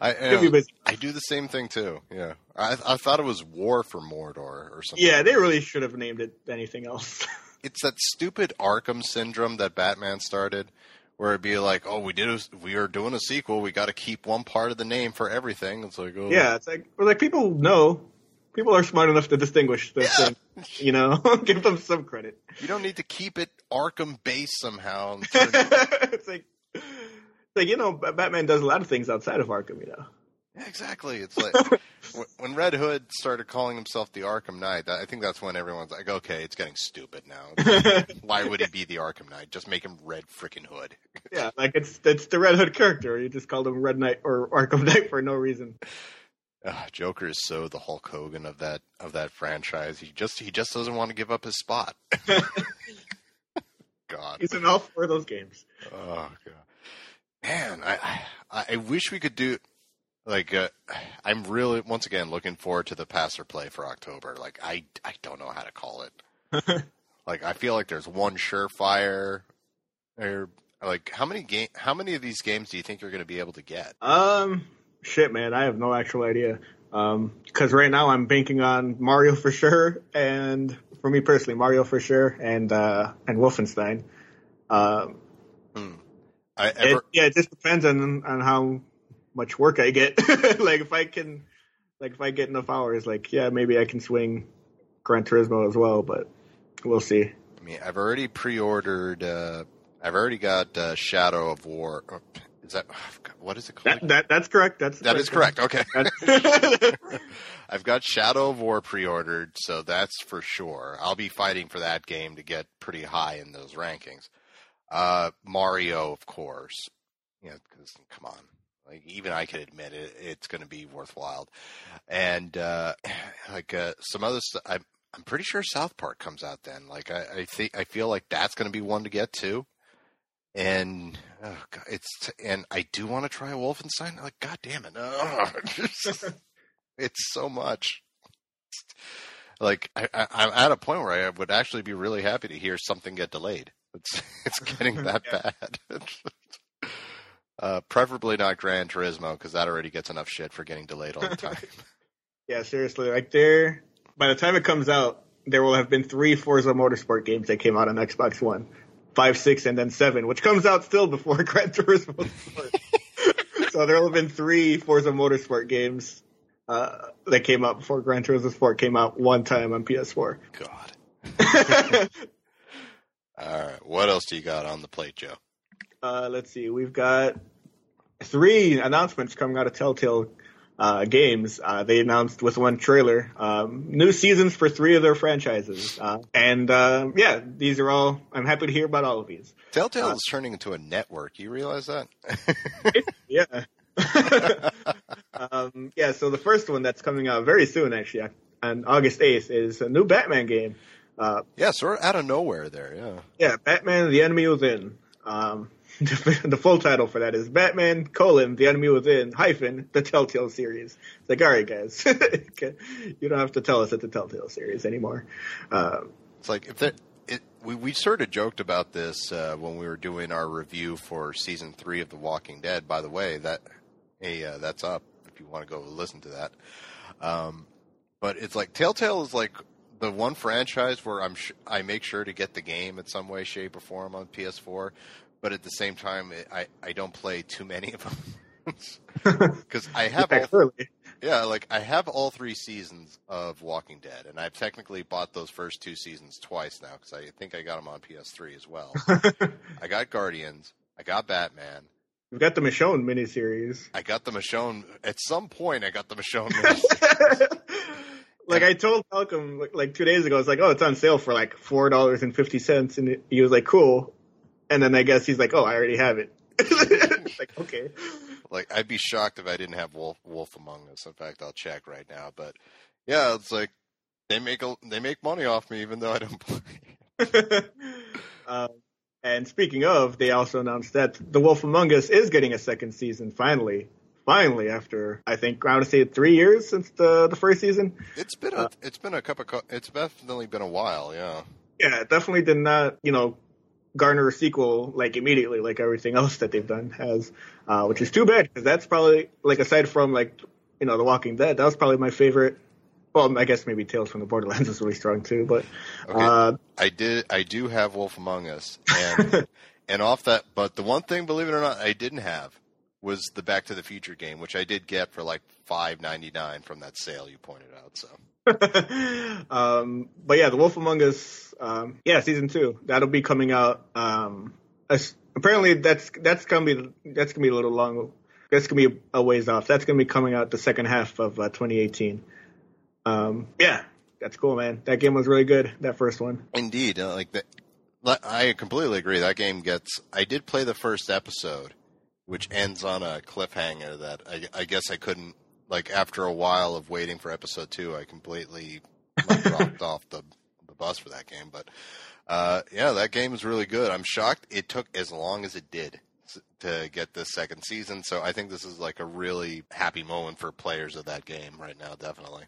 I I, I do the same thing too. Yeah, I I thought it was War for Mordor or something. Yeah, they really should have named it anything else it's that stupid Arkham syndrome that Batman started, where it'd be like, oh, we did, a, we are doing a sequel, we got to keep one part of the name for everything. It's like, oh. yeah, it's like, like people know, people are smart enough to distinguish the yeah. thing. You know, give them some credit. You don't need to keep it Arkham based somehow. it's like, it's like you know, Batman does a lot of things outside of Arkham. You know. Yeah, exactly. It's like when Red Hood started calling himself the Arkham Knight. I think that's when everyone's like, "Okay, it's getting stupid now. Why would he be the Arkham Knight? Just make him Red freaking Hood." yeah, like it's it's the Red Hood character. You just called him Red Knight or Arkham Knight for no reason. Uh, Joker is so the Hulk Hogan of that of that franchise. He just he just doesn't want to give up his spot. God, he's in all four of those games. Oh God, man, I I, I wish we could do like uh, I'm really once again looking forward to the passer play for October. Like I I don't know how to call it. like I feel like there's one surefire or like how many game how many of these games do you think you're going to be able to get? Um shit man, I have no actual idea. Um cuz right now I'm banking on Mario for sure and for me personally Mario for sure and uh and Wolfenstein. Um hmm. I ever, it, yeah, it just depends on on how much work I get. like if I can, like if I get enough hours, like yeah, maybe I can swing Gran Turismo as well, but we'll see. I mean, I've already pre-ordered. Uh, I've already got uh, Shadow of War. Oh, is that what is it called? That, that that's correct. That's that is correct. Okay. I've got Shadow of War pre-ordered, so that's for sure. I'll be fighting for that game to get pretty high in those rankings. Uh, Mario, of course. Yeah, because come on, like even I can admit it, it's going to be worthwhile. And uh, like uh, some other stuff, I'm I'm pretty sure South Park comes out then. Like I, I think I feel like that's going to be one to get to. And oh God, it's and I do want to try Wolfenstein. Like God damn it, oh, it's so much. Like I, I, I'm at a point where I would actually be really happy to hear something get delayed. It's it's getting that bad. Uh, preferably not Gran Turismo because that already gets enough shit for getting delayed all the time. yeah, seriously. Like there, by the time it comes out, there will have been three Forza Motorsport games that came out on Xbox One, five, six, and then seven, which comes out still before Gran Turismo. so there will have been three Forza Motorsport games uh, that came out before Gran Turismo Sport came out one time on PS4. God. All right, what else do you got on the plate, Joe? Uh, let's see. We've got three announcements coming out of Telltale uh, games. Uh, they announced with one trailer um, new seasons for three of their franchises, uh, and uh, yeah, these are all. I'm happy to hear about all of these. Telltale Uh, is turning into a network. You realize that? yeah. um, yeah. So the first one that's coming out very soon, actually, on August 8th, is a new Batman game. Uh, yeah, sort of out of nowhere there. Yeah. yeah, Batman: The Enemy Within. Um, the full title for that is Batman: colon The Enemy Within hyphen the Telltale series. It's like, all right, guys, you don't have to tell us it's a Telltale series anymore. Uh, It's like if that. It, we we sort of joked about this uh, when we were doing our review for season three of The Walking Dead. By the way, that hey, uh, that's up if you want to go listen to that. Um, but it's like Telltale is like the one franchise where I'm sh- I make sure to get the game in some way, shape, or form on PS4. But at the same time, I I don't play too many of them because I have yeah, all clearly. yeah, like I have all three seasons of Walking Dead, and I've technically bought those first two seasons twice now because I think I got them on PS3 as well. I got Guardians, I got Batman, We've got the Michonne miniseries. I got the Michonne. At some point, I got the Michonne. miniseries. like I told Malcolm like, like two days ago, it's like, oh, it's on sale for like four dollars and fifty cents, and he was like, cool. And then I guess he's like, oh, I already have it. Like, okay. like I'd be shocked if I didn't have Wolf Wolf Among Us. In fact, I'll check right now. But yeah, it's like they make a they make money off me even though I don't play. um, and speaking of, they also announced that The Wolf Among Us is getting a second season finally. Finally, after I think I want to say three years since the the first season. It's been a it's been a cup of co- it's definitely been a while. Yeah. Yeah, definitely did not, you know, garner a sequel like immediately, like everything else that they've done has, uh, which is too bad because that's probably like aside from like you know The Walking Dead, that was probably my favorite. Well, I guess maybe Tales from the Borderlands is really strong too, but Okay. uh, I did. I do have Wolf Among Us, and and off that. But the one thing, believe it or not, I didn't have was the Back to the Future game, which I did get for like five ninety nine from that sale you pointed out. So um, but yeah, The Wolf Among Us, um, yeah, season two that'll be coming out. Um, as, apparently that's that's gonna be that's gonna be a little long. That's gonna be a ways off. That's gonna be coming out the second half of uh, 2018. Um, yeah, that's cool, man. That game was really good. That first one. indeed, uh, like that. I completely agree. That game gets. I did play the first episode, which ends on a cliffhanger that I, I guess I couldn't. Like after a while of waiting for episode two, I completely like, dropped off the the bus for that game. But uh, yeah, that game is really good. I'm shocked it took as long as it did to get this second season. So I think this is like a really happy moment for players of that game right now. Definitely.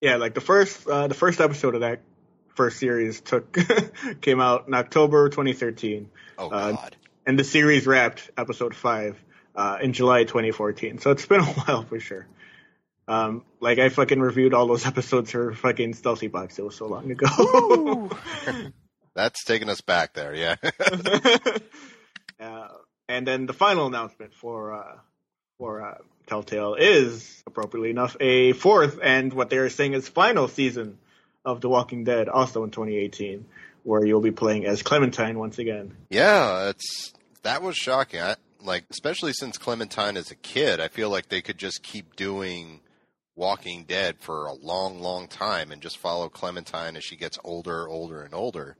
Yeah, like the first uh, the first episode of that first series took came out in October 2013, Oh Uh, God. and the series wrapped episode five uh, in July 2014. So it's been a while for sure. Um, like I fucking reviewed all those episodes for fucking Stealthy Box. It was so long ago. That's taking us back there. Yeah. uh, and then the final announcement for uh, for uh, Telltale is appropriately enough a fourth and what they're saying is final season of The Walking Dead, also in 2018, where you'll be playing as Clementine once again. Yeah, it's that was shocking. I, like especially since Clementine is a kid, I feel like they could just keep doing Walking Dead for a long, long time and just follow Clementine as she gets older, older, and older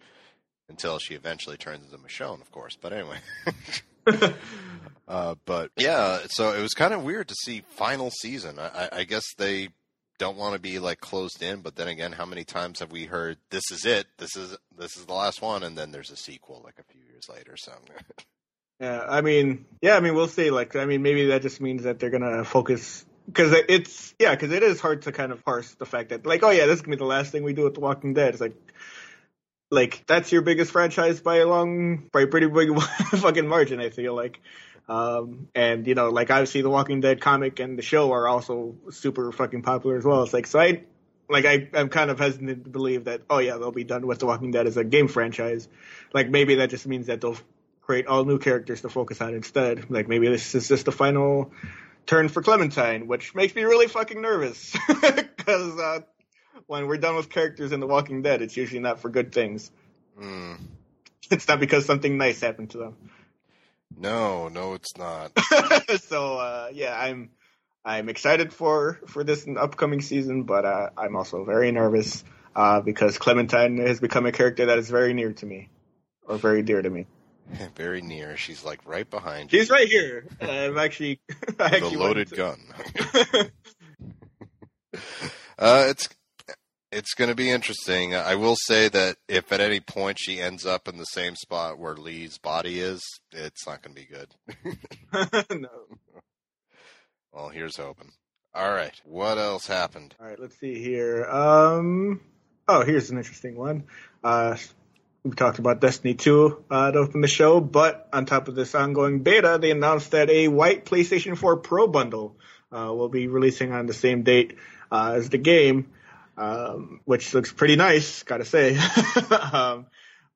until she eventually turns into Michonne, of course. But anyway. uh, but yeah, so it was kind of weird to see final season. I, I- I guess they don't want to be like closed in, but then again, how many times have we heard this is it, this is this is the last one, and then there's a sequel like a few years later. So Yeah, I mean, yeah, I mean, we'll see. Like, I mean, maybe that just means that they're gonna focus because it's yeah, because it is hard to kind of parse the fact that like, oh yeah, this is gonna be the last thing we do with The Walking Dead. It's like, like that's your biggest franchise by a long, by a pretty big fucking margin. I feel like, um, and you know, like obviously The Walking Dead comic and the show are also super fucking popular as well. It's like, so I. Like I, I'm kind of hesitant to believe that. Oh yeah, they'll be done with The Walking Dead as a game franchise. Like maybe that just means that they'll create all new characters to focus on instead. Like maybe this is just the final turn for Clementine, which makes me really fucking nervous because uh, when we're done with characters in The Walking Dead, it's usually not for good things. mm, It's not because something nice happened to them. No, no, it's not. so uh, yeah, I'm I'm excited for for this upcoming season, but uh, I'm also very nervous uh, because Clementine has become a character that is very near to me, or very dear to me. very near. She's like right behind you. She's right here. I'm actually, I The actually loaded to- gun. uh, it's it's going to be interesting. I will say that if at any point she ends up in the same spot where Lee's body is, it's not going to be good. no. Well, here's hoping. All right, what else happened? All right, let's see here. Um, oh, here's an interesting one. Uh, we talked about Destiny 2 uh, to open the show, but on top of this ongoing beta, they announced that a white PlayStation 4 Pro bundle uh, will be releasing on the same date uh, as the game, um, which looks pretty nice, gotta say. um,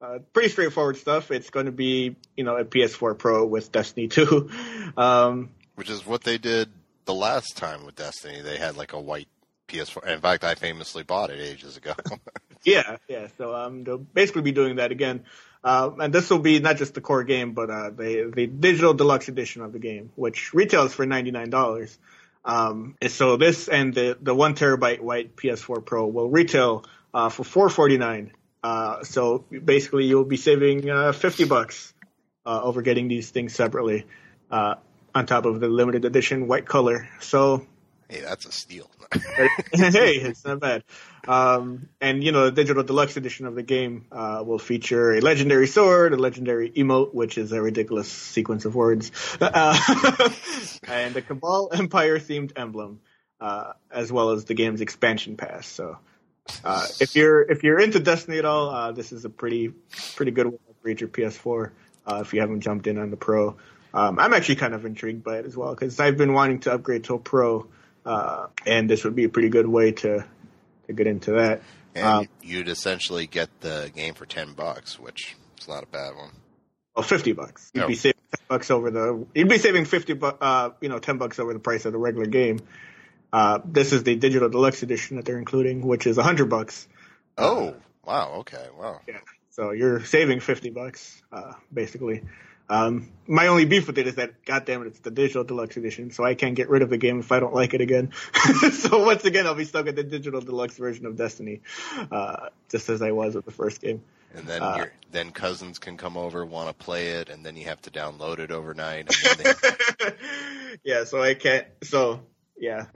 uh, pretty straightforward stuff. It's going to be, you know, a PS4 Pro with Destiny 2. Um, Which is what they did the last time with Destiny. They had like a white PS4. In fact, I famously bought it ages ago. Yeah, yeah. So um, they'll basically be doing that again, uh, and this will be not just the core game, but uh, the the digital deluxe edition of the game, which retails for ninety nine dollars. Um, and so this and the the one terabyte white PS4 Pro will retail uh, for four forty nine. Uh, so basically, you'll be saving uh, fifty bucks uh, over getting these things separately, uh, on top of the limited edition white color. So hey, that's a steal. hey, it's not bad. Um, and you know, the digital deluxe edition of the game uh, will feature a legendary sword, a legendary emote, which is a ridiculous sequence of words, uh, and a Cabal Empire themed emblem, uh, as well as the game's expansion pass. So, uh, if you're if you're into Destiny at all, uh, this is a pretty pretty good to upgrade your PS4. Uh, if you haven't jumped in on the Pro, um, I'm actually kind of intrigued by it as well because I've been wanting to upgrade to a Pro, uh, and this would be a pretty good way to to get into that. and Um, you'd essentially get the game for ten bucks, which is not a bad one. Well, fifty bucks. You'd Oh. be saving 10 bucks over the. You'd be saving fifty, bu- uh, you know, ten bucks over the price of the regular game. Uh, this is the digital deluxe edition that they're including, which is hundred bucks. Oh, wow. Okay, wow. Yeah, So you're saving fifty bucks, uh, basically. Um, my only beef with it is that, goddamn it, it's the digital deluxe edition, so I can't get rid of the game if I don't like it again. so once again, I'll be stuck at the digital deluxe version of Destiny, uh, just as I was with the first game. And then Uh, your then cousins can come over, want to play it, and then you have to download it overnight. And then they, yeah, so I can't. So yeah,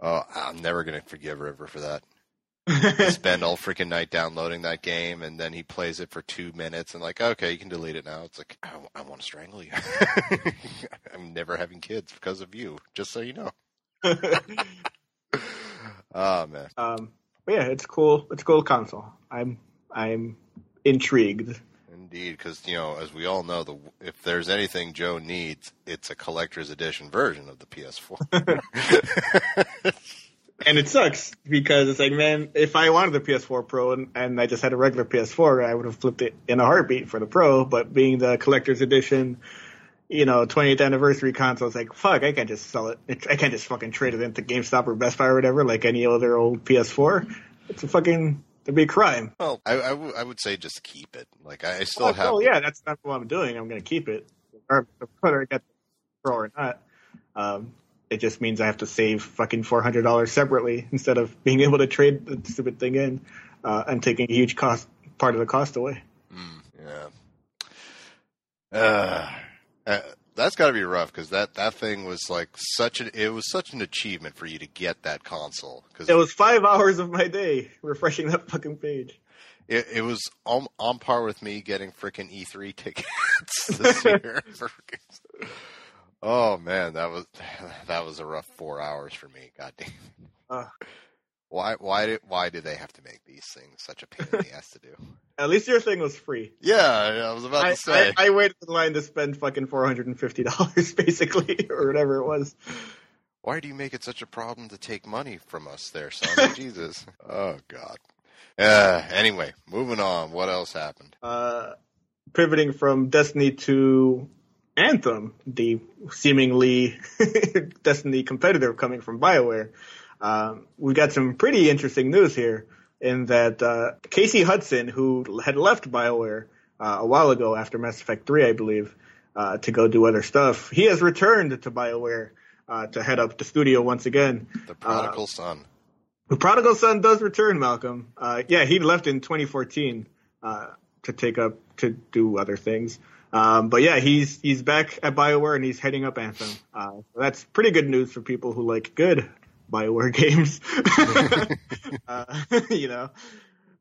oh, I'm never gonna forgive River for that. Spend all freaking night downloading that game, and then he plays it for two minutes, and like, okay, you can delete it now. It's like, I, want to strangle you. I'm never having kids because of you. Just so you know. Oh man. um, but yeah, it's cool. It's a cool console. I'm I'm intrigued. Indeed, because you know, as we all know, the if there's anything Joe needs, it's a collector's edition version of the PS4. And it sucks because it's like, man, if I wanted the PS4 Pro and, and I just had a regular PS4, I would have flipped it in a heartbeat for the Pro. But being the collector's edition, you know, 20th anniversary console, it's like, fuck, I can't just sell it. I can't just fucking trade it into GameStop or Best Buy or whatever, like any other old PS4. It's a fucking, it'd be a crime. well, I, I, w- I would say just keep it. Like I, I still Oh, have. oh, yeah, that's not what I'm doing. I'm going to keep it, or whether I get the Pro or not. Um, it just means I have to save fucking four hundred dollars separately instead of being able to trade the stupid thing in uh, and taking a huge cost part of the cost away. Mm, yeah. Uh, uh, that's got to be rough because that, that thing was like such an it was such an achievement for you to get that console because It was five hours of my day refreshing that fucking page. it, it was on, on par with me getting freaking E3 tickets this year. oh man, that was that was a rough four hours for me. God damn. Uh. why why did why did they have to make these things such a pain in the ass to do? At least your thing was free. Yeah, I was about I, to say. I, I waited in line to spend fucking four hundred and fifty dollars, basically, or whatever it was. Why do you make it such a problem to take money from us there, son? Jesus. Oh God. Uh, anyway, moving on. What else happened? uh, pivoting from Destiny to Anthem, the seemingly Destiny competitor coming from BioWare, um, we got some pretty interesting news here in that uh, Casey Hudson, who had left BioWare uh, a while ago after Mass Effect 3, I believe, uh, to go do other stuff. He has returned to BioWare uh, to head up the studio once again. The prodigal son. The prodigal son does return, Malcolm. Uh, yeah, he left in 2014 uh, to take up to do other things. Um, but yeah, he's he's back at Bioware and he's heading up Anthem. Uh, so that's pretty good news for people who like good Bioware games. uh, you know,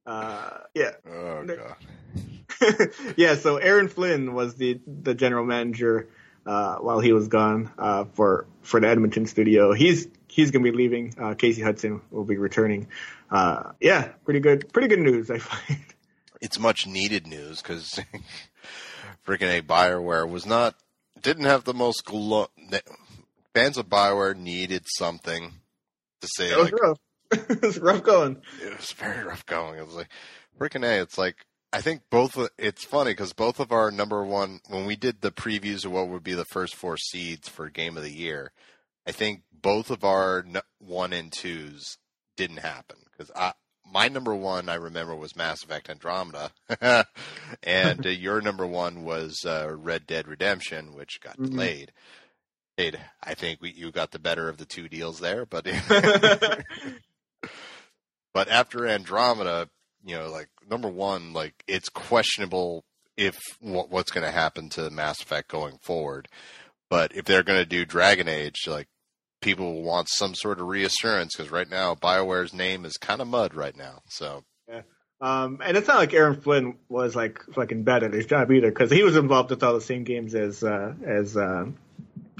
uh, yeah. Oh god. yeah. So Aaron Flynn was the the general manager uh, while he was gone uh, for for the Edmonton studio. He's he's gonna be leaving. Uh, Casey Hudson will be returning. Uh, yeah, pretty good, pretty good news. I find It's much needed news because freaking a Bioware was not didn't have the most glo- fans of Bioware needed something to say it was like rough. it was rough going. it was very rough going. It was like freaking a. It's like I think both. of- It's funny because both of our number one when we did the previews of what would be the first four seeds for Game of the Year, I think both of our one and twos didn't happen because I. My number one, I remember, was Mass Effect Andromeda, and uh, your number one was uh, Red Dead Redemption, which got Mhm. delayed. Delayed. I think we, you got the better of the two deals there, but but after Andromeda, you know, like number one, like it's questionable if what, what's going to happen to Mass Effect going forward. But if they're going to do Dragon Age, like people want some sort of reassurance because right now Bioware's name is kind of mud right now. So Um, and it's not like Aaron Flynn was like fucking bad at his job either, because he was involved with all the same games as uh, as uh,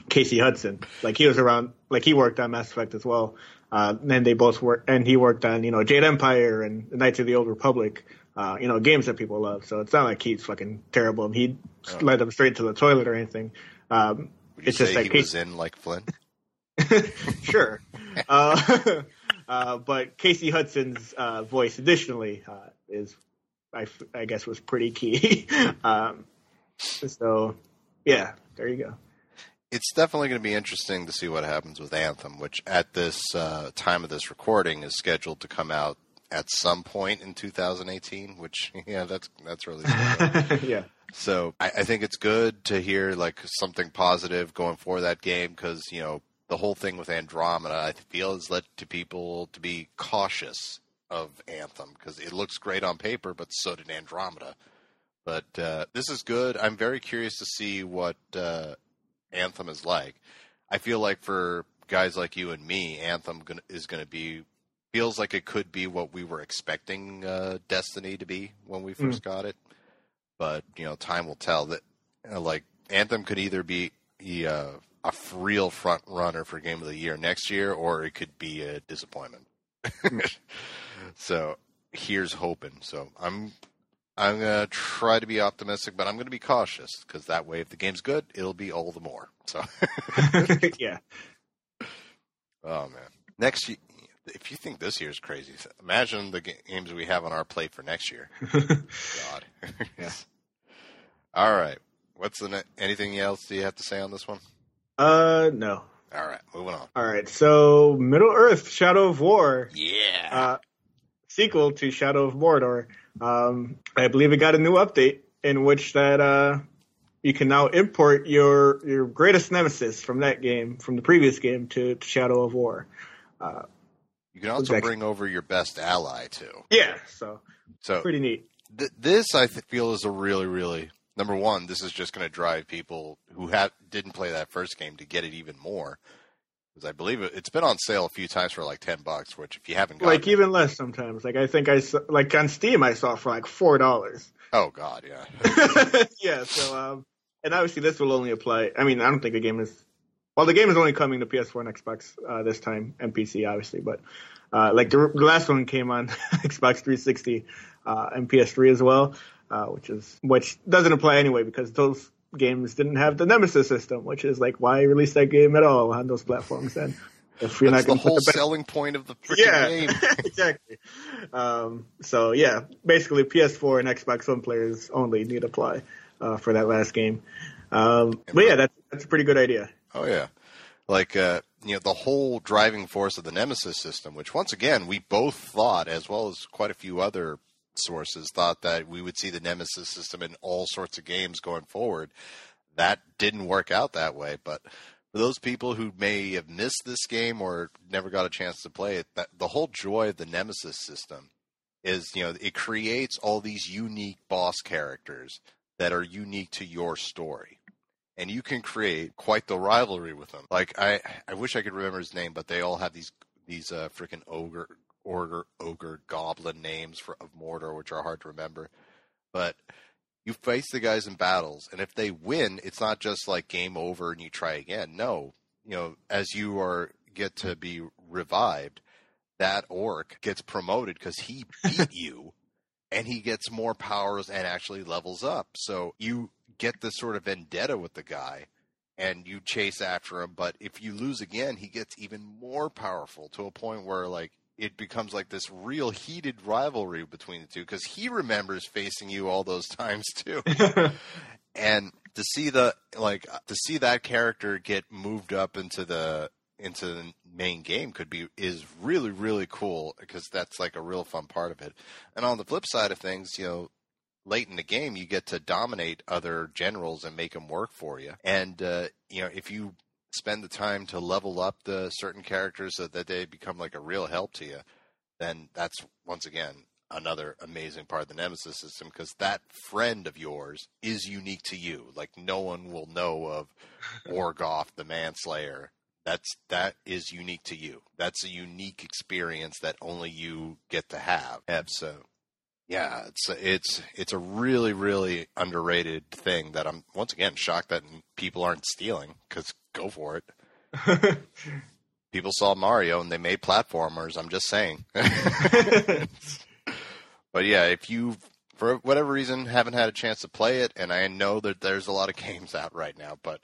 Casey Hudson. Like he was around, like he worked on Mass Effect as well. Uh, and they both worked, and he worked on you know Jade Empire and Knights of the Old Republic. Uh, you know games that people love. So it's not like he's fucking terrible and he Oh. led them straight to the toilet or anything. Um, It's just like he Casey- was in like Flynn? sure. uh, uh, but Casey Hudson's uh, voice, additionally, uh, is I guess was pretty key. um, so yeah, there you go. It's definitely going to be interesting to see what happens with Anthem, which at this uh, time of this recording is scheduled to come out at some point in 2018. Which yeah, that's that's really yeah. So I, I think it's good to hear like something positive going for that game because you know the whole thing with Andromeda I feel has led to people to be cautious of Anthem because it looks great on paper, but so did Andromeda. But uh, this is good. I'm very curious to see what uh, Anthem is like. I feel like for guys like you and me, Anthem gonna, is going to be feels like it could be what we were expecting uh, Destiny to be when we first got it but you know time will tell that you like anthem could either be be, uh, a real front runner for game of the year next year or it could be a disappointment hmm. so here's hoping so i'm i'm gonna try to be optimistic but i'm gonna be cautious because that way if the game's good it'll be all the more so yeah. oh man next ye- if you think this year's crazy imagine the games we have on our plate for next year God. Yeah. All right. What's the ne- anything else do you have to say on this one? Uh, no. All right, moving on. All right. So Middle Earth: Shadow of War. Yeah. uh, sequel to Shadow of Mordor. Um, I believe it got a new update in which that uh, you can now import your your greatest nemesis from that game, from the previous game, to, to Shadow of War. you can also exactly. bring over your best ally too. Yeah, so So pretty neat. th- this I th- feel is a really, really number one. This is just going to drive people who have didn't play that first game to get it even more. Because I believe it, it's been on sale a few times for like ten bucks. Which if you haven't got, Like even less sometimes. Like I think I saw, like on Steam I saw for like four dollars. oh god, yeah. yeah. So um, and obviously this will only apply. I mean, I don't think the game is. Well, the game is only coming to PS4 and Xbox uh, this time, and PC obviously, but uh, like the, the last one came on Xbox 360 uh, and PS3 as well, uh, which is which doesn't apply anyway because those games didn't have the Nemesis system, which is like why release that game at all on those platforms then? If you're That's not the whole to selling point of the freaking yeah, game. exactly. Um, so yeah, basically PS4 and Xbox One players only need apply uh, for that last game. Um, but yeah, that's that's a pretty good idea. Oh yeah, like uh, you know the whole driving force of the Nemesis system, which once again we both thought, as well as quite a few other sources, thought that we would see the Nemesis system in all sorts of games going forward. that didn't work out that way. But for those people who may have missed this game or never got a chance to play it, that, the whole joy of the Nemesis system is, you know, it creates all these unique boss characters that are unique to your story. And you can create quite the rivalry with them. Like I, I wish I could remember his name, but they all have these these uh, freaking ogre, ogre, ogre, goblin names for of Mordor, which are hard to remember. But you face the guys in battles, and if they win, it's not just like game over and you try again. No, you know, as you are get to be revived, that orc gets promoted because he beat you, and he gets more powers and actually levels up. So you get this sort of vendetta with the guy. And you chase after him, but if you lose again, he gets even more powerful to a point where, like, it becomes like this real heated rivalry between the two because he remembers facing you all those times too. and to see the like to see that character get moved up into the into the main game could be is really really cool because that's like a real fun part of it. And on the flip side of things, you know, late in the game you get to dominate other generals and make them work for you. And uh, you know, if you spend the time to level up the certain characters so that they become like a real help to you, then that's once again another amazing part of the Nemesis system because that friend of yours is unique to you. Like no one will know of Orgoth the Manslayer. That's that is unique to you. That's a unique experience that only you get to have. And so yeah, it's it's it's a really really underrated thing that I'm once again shocked that people aren't stealing because go for it. people saw Mario and they made platformers. I'm just saying. but yeah, if you for whatever reason haven't had a chance to play it, and I know that there's a lot of games out right now, but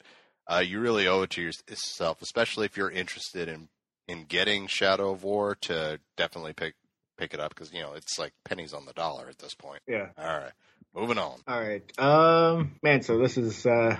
uh, you really owe it to yourself, especially if you're interested in in getting Shadow of War to definitely pick pick it up because you know it's like pennies on the dollar at this point. Yeah. All right, moving on. All right, um, man. So this is uh,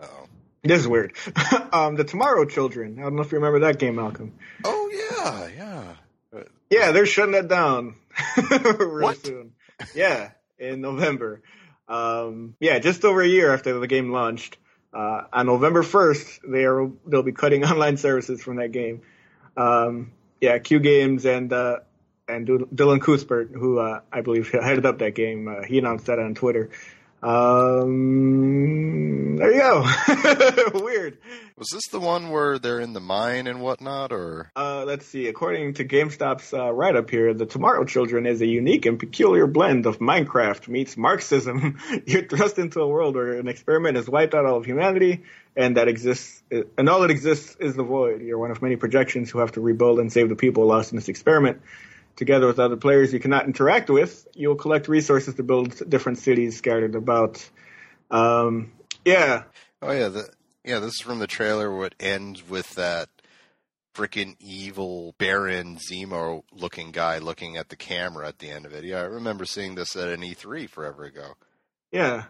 oh, this is weird. um, the Tomorrow Children. I don't know if you remember that game, Malcolm. Oh yeah, yeah. Yeah, they're shutting that down real What? soon. Yeah, in November. Um, yeah, just over a year after the game launched. Uh, on November 1st, they are they'll be cutting online services from that game. Um, yeah, Q Games and uh, and Dylan Cuthbert, who uh, I believe headed up that game, uh, he announced that on Twitter. Um, there you go. Weird. Was this the one where they're in the mine and whatnot, or Uh, let's see. According to GameSpot's uh, write up here, The Tomorrow Children is a unique and peculiar blend of Minecraft meets Marxism. You're thrust into a world where an experiment has wiped out all of humanity, and that exists, and all that exists is the void. You're one of many projections who have to rebuild and save the people lost in this experiment. Together with other players you cannot interact with, you'll collect resources to build different cities scattered about. Um, yeah, oh yeah, the yeah, this is from the trailer. What ends with that freaking evil Baron Zemo looking guy looking at the camera at the end of it. Yeah, I remember seeing this at an E3 forever ago. yeah.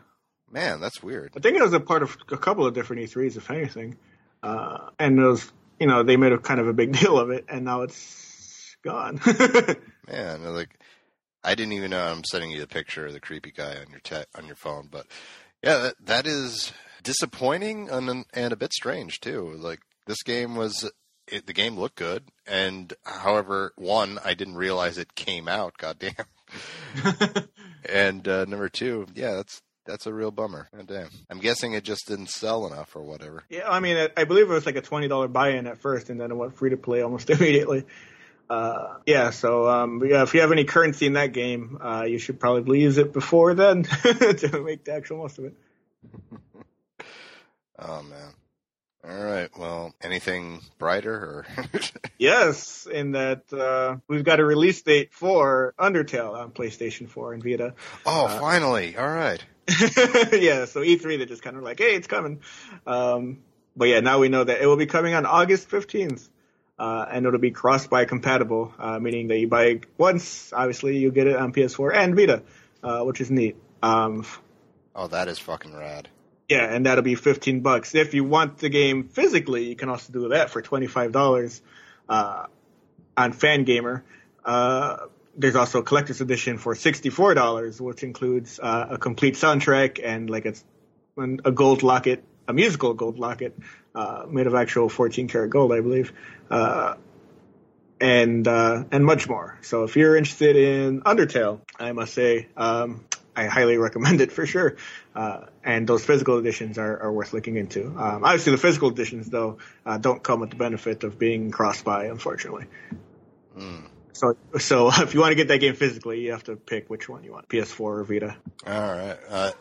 Man, that's weird. I think it was a part of a couple of different E3s, if anything. Uh, and it was, you know, they made a kind of a big deal of it, and now it's gone. Man, like I didn't even know I'm sending you the picture of the creepy guy on your te- on your phone, but yeah, that, that is disappointing and and a bit strange too. Like this game was it, the game looked good, and however, one I didn't realize it came out. Goddamn. and uh, number two, yeah, that's that's a real bummer. God damn. I'm guessing it just didn't sell enough or whatever. yeah, I mean, I, I believe it was like a twenty dollar buy-in at first, and then it went free to play almost immediately. Uh, yeah, so um, yeah, if you have any currency in that game, uh, you should probably use it before then to make the actual most of it. Oh man. All right. Well, anything brighter or Yes, in that uh, we've got a release date for Undertale on PlayStation 4 and Vita. Oh, finally. All right. yeah, so E3 they're just kind of like, hey, it's coming. Um, but yeah, now we know that it will be coming on August 15th. Uh, and it'll be cross-buy compatible, uh, meaning that you buy it once, obviously you get it on PS4 and Vita, uh, which is neat. Um, Oh, that is fucking rad. yeah, and that'll be 15 bucks. If you want the game physically, you can also do that for $25 uh, on Fangamer. Uh, there's also a collector's edition for $64, which includes uh, a complete soundtrack and like a, a gold locket a musical gold locket uh, made of actual 14 karat gold, I believe, uh, and uh, and much more. So if you're interested in Undertale, I must say um, I highly recommend it for sure. Uh, and those physical editions are, are worth looking into. Um, obviously, the physical editions though uh, don't come with the benefit of being cross buy, unfortunately. Mm. So, so if you want to get that game physically, you have to pick which one you want, PS4 or Vita. All right. Uh,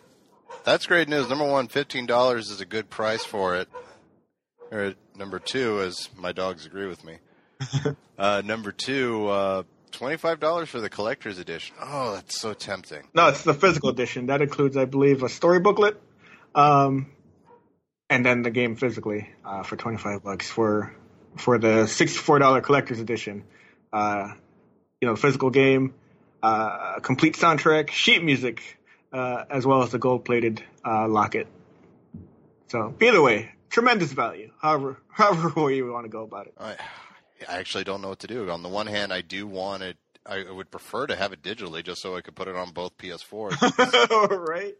that's great news. Number one, fifteen dollars is a good price for it. Or number two, as my dogs agree with me. uh, number two, uh, twenty-five dollars for the collector's edition. Oh, that's so tempting. No, it's the physical edition. That includes, I believe, a story booklet, um, and then the game physically uh, for twenty-five bucks for for the sixty-four dollar collector's edition. Uh, you know, physical game, uh, complete soundtrack, sheet music, uh, as well as the gold-plated uh, locket. So either way, tremendous value. However, however way you want to go about it. I, I actually don't know what to do. On the one hand, I do want it. I would prefer to have it digitally, just so I could put it on both PS4s. right?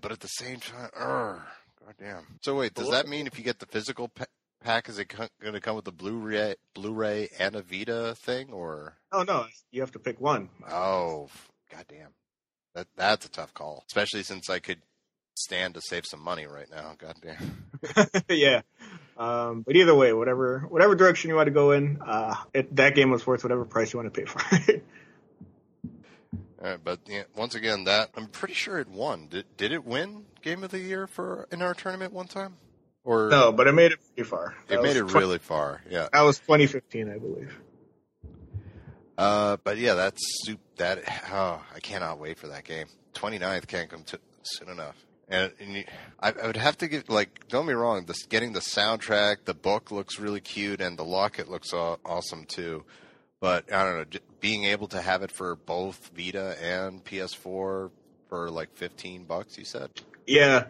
but at the same time, urgh, goddamn. So wait, does that uh, mean if you get the physical pa- pack, is it co- going to come with a Blu-ray, Blu-ray and a Vita thing, or? Oh no, you have to pick one. Oh, goddamn. That that's a tough call, especially since I could stand to save some money right now. Goddamn. yeah. Um, but either way, whatever whatever direction you want to go in, uh, it, that game was worth whatever price you want to pay for it. All right, but yeah, once again, that I'm pretty sure it won. Did did it win Game of the Year for in our tournament one time? Or no, but it made it pretty far. it made it 20 really far. Yeah. That was 2015, I believe. Uh, but yeah, that's soup. That oh, I cannot wait for that game. 29th can't come to, soon enough. And, and you, I, I would have to get like, don't be wrong. This getting the soundtrack, the book looks really cute, and the locket looks aw- awesome too. But I don't know, being able to have it for both Vita and PS4 for like 15 bucks, you said. Yeah.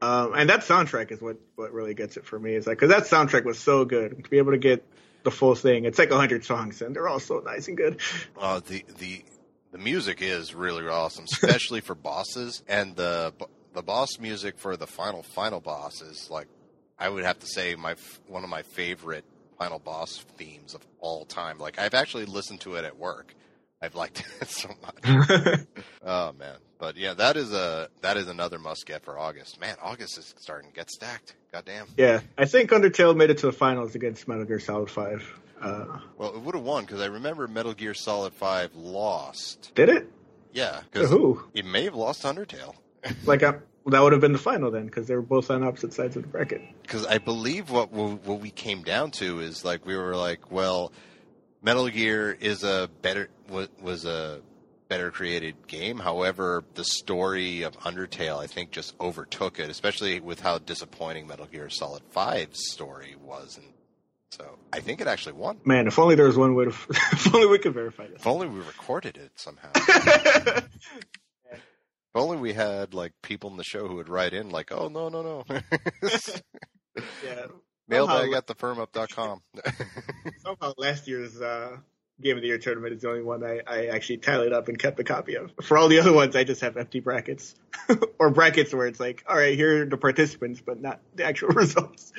Um, and that soundtrack is what, what really gets it for me. Is like, cause that soundtrack was so good to be able to get the full thing. It's like a hundred songs and they're all so nice and good. Uh, the the the music is really awesome, especially for bosses, and the the boss music for the final final boss is like I would have to say my one of my favorite final boss themes of all time. Like I've actually listened to it at work. I've liked it so much. oh man, but yeah, that is a that is another must get for August. Man, August is starting to get stacked. Goddamn. yeah. I think Undertale made it to the finals against Metal Gear Solid 5. Uh, Well, it would have won because I remember Metal Gear Solid Five lost. did it? Yeah, because who? it may have lost Undertale. Like, uh, that would have been the final then, because they were both on opposite sides of the bracket. because I believe what what we came down to is like we were like, well, Metal Gear is a better was, was a better created game. However, the story of Undertale, I think, just overtook it, especially with how disappointing Metal Gear Solid 5's story was, and so I think it actually won. Man, if only there was one way to, if only we could verify this. If only we recorded it somehow. if only we had like people in the show who would write in like, oh no no no. yeah. Mailbag Somehow- at thefirmup.com. Somehow last year's uh, Game of the Year tournament is the only one I, I actually tallied up and kept a copy of. For all the other ones, I just have empty brackets. or brackets where it's like, all right, here are the participants, but not the actual results.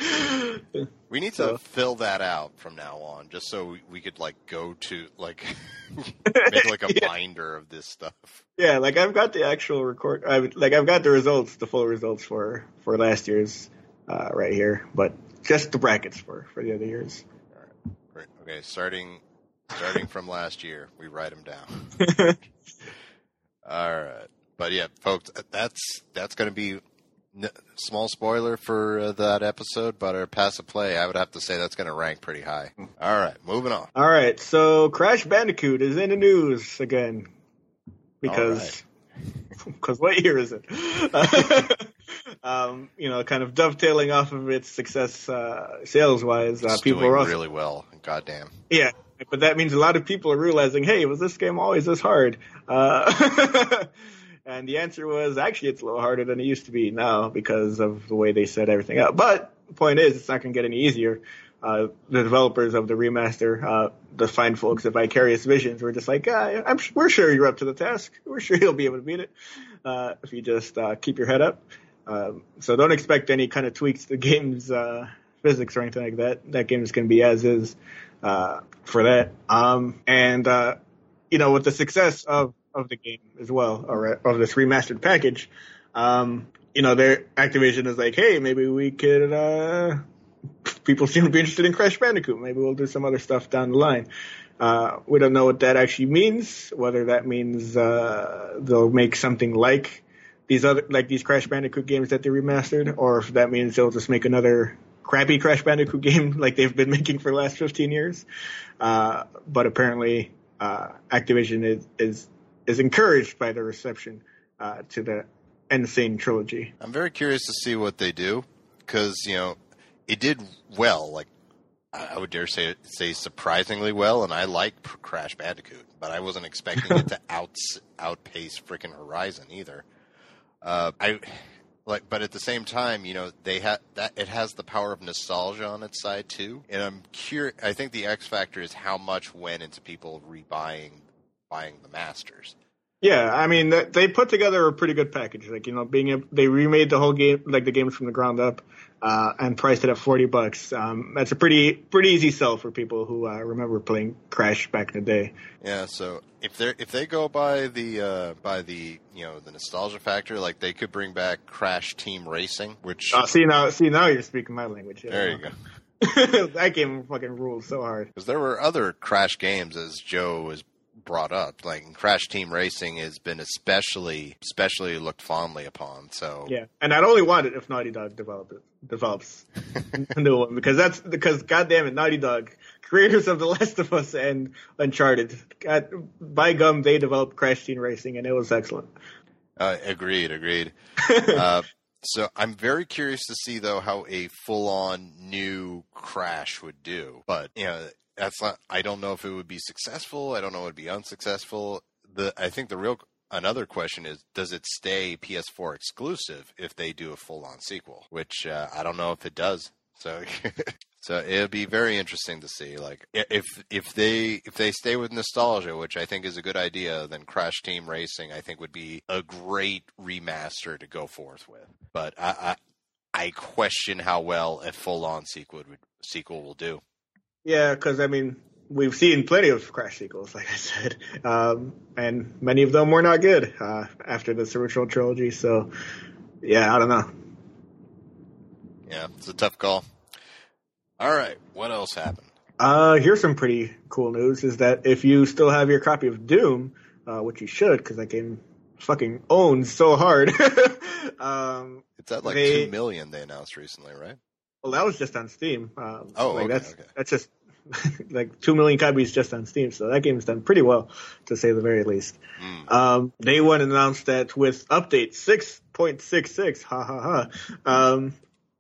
We need to So- fill that out from now on, just so we, could like go to like make like a Yeah. binder of this stuff. yeah, like I've got the actual record. I like I've got the results, the full results for for last year's uh, right here, but just the brackets for for the other years. Great. Okay, starting starting from last year, we write them down. All right, but yeah, folks, that's that's going to be n- small spoiler for uh, that episode, but our pass a play, I would have to say that's going to rank pretty high. All right, moving on. All right, so Crash Bandicoot is in the news again because because what year is it? um, you know, kind of dovetailing off of its success uh, sales wise, uh, people doing are also really well. Goddamn. yeah, but that means a lot of people are realizing, hey, was this game always this hard? Uh, and the answer was actually it's a little harder than it used to be now because of the way they set everything up. But the point is, it's not going to get any easier. Uh, the developers of the remaster, uh, the fine folks at Vicarious Visions, were just like, we're sure you're up to the task. We're sure you'll be able to beat it uh, if you just uh, keep your head up. Um, so don't expect any kind of tweaks to the game's uh, physics or anything like that. That game is going to be as is uh, for that. Um, and uh, you know, with the success of of the game as well, or of this remastered package, um, you know, their Activision is like, hey, maybe we could. Uh, people seem to be interested in Crash Bandicoot. Maybe we'll do some other stuff down the line. Uh, we don't know what that actually means. Whether that means uh, they'll make something like these other, like these Crash Bandicoot games that they remastered, or if that means they'll just make another crappy Crash Bandicoot game like they've been making for the last 15 years. Uh, but apparently, uh, Activision is, is is encouraged by the reception uh, to the N. Sane trilogy. I'm very curious to see what they do because you know it did well. Like I would dare say say surprisingly well, and I like Crash Bandicoot, but I wasn't expecting it to out outpace freaking Horizon either. Uh, I like, but at the same time, you know, they have that it has the power of nostalgia on its side too, and I'm curious. I think the X factor is how much went into people rebuying buying the masters. Yeah, I mean they put together a pretty good package. Like you know, being able, they remade the whole game, like the game from the ground up, uh, and priced it at forty bucks. Um, that's a pretty pretty easy sell for people who uh, remember playing Crash back in the day. Yeah, so if they if they go by the uh, by the you know the nostalgia factor, like they could bring back Crash Team Racing, which uh, see now see now you're speaking my language. Yeah. There you go. that game fucking rules so hard. Because there were other Crash games, as Joe was brought up. Like Crash Team Racing has been especially especially looked fondly upon. So yeah, and I'd only want it if Naughty Dog develop it, develops a new one because that's because goddamn it, Naughty Dog, creators of The Last of Us and Uncharted, God, by gum they developed Crash Team Racing and it was excellent. Uh, agreed, agreed. uh, so I'm very curious to see though how a full on new Crash would do. But you know, that's not. I don't know if it would be successful. I don't know it would be unsuccessful. The I think the real another question is, does it stay PS4 exclusive if they do a full on sequel? Which uh, I don't know if it does. So. So it'll be very interesting to see, like if if they if they stay with nostalgia, which I think is a good idea, then Crash Team Racing I think would be a great remaster to go forth with. But I I, I question how well a full on sequel would, sequel will do. Yeah, because I mean, we've seen plenty of Crash sequels, like I said, um, and many of them were not good uh, after this original trilogy. So, yeah, I don't know. Yeah, it's a tough call. All right, what else happened? Uh, here's some pretty cool news: is that if you still have your copy of Doom, uh, which you should, because that game fucking owns so hard. um, it's at like they, two million they announced recently, right? Well, that was just on Steam. Um, oh, like okay, that's okay. that's just like two million copies just on Steam. So that game's done pretty well, to say the very least. Mm. Um, they went and announced that with update six point six six, ha ha ha, um,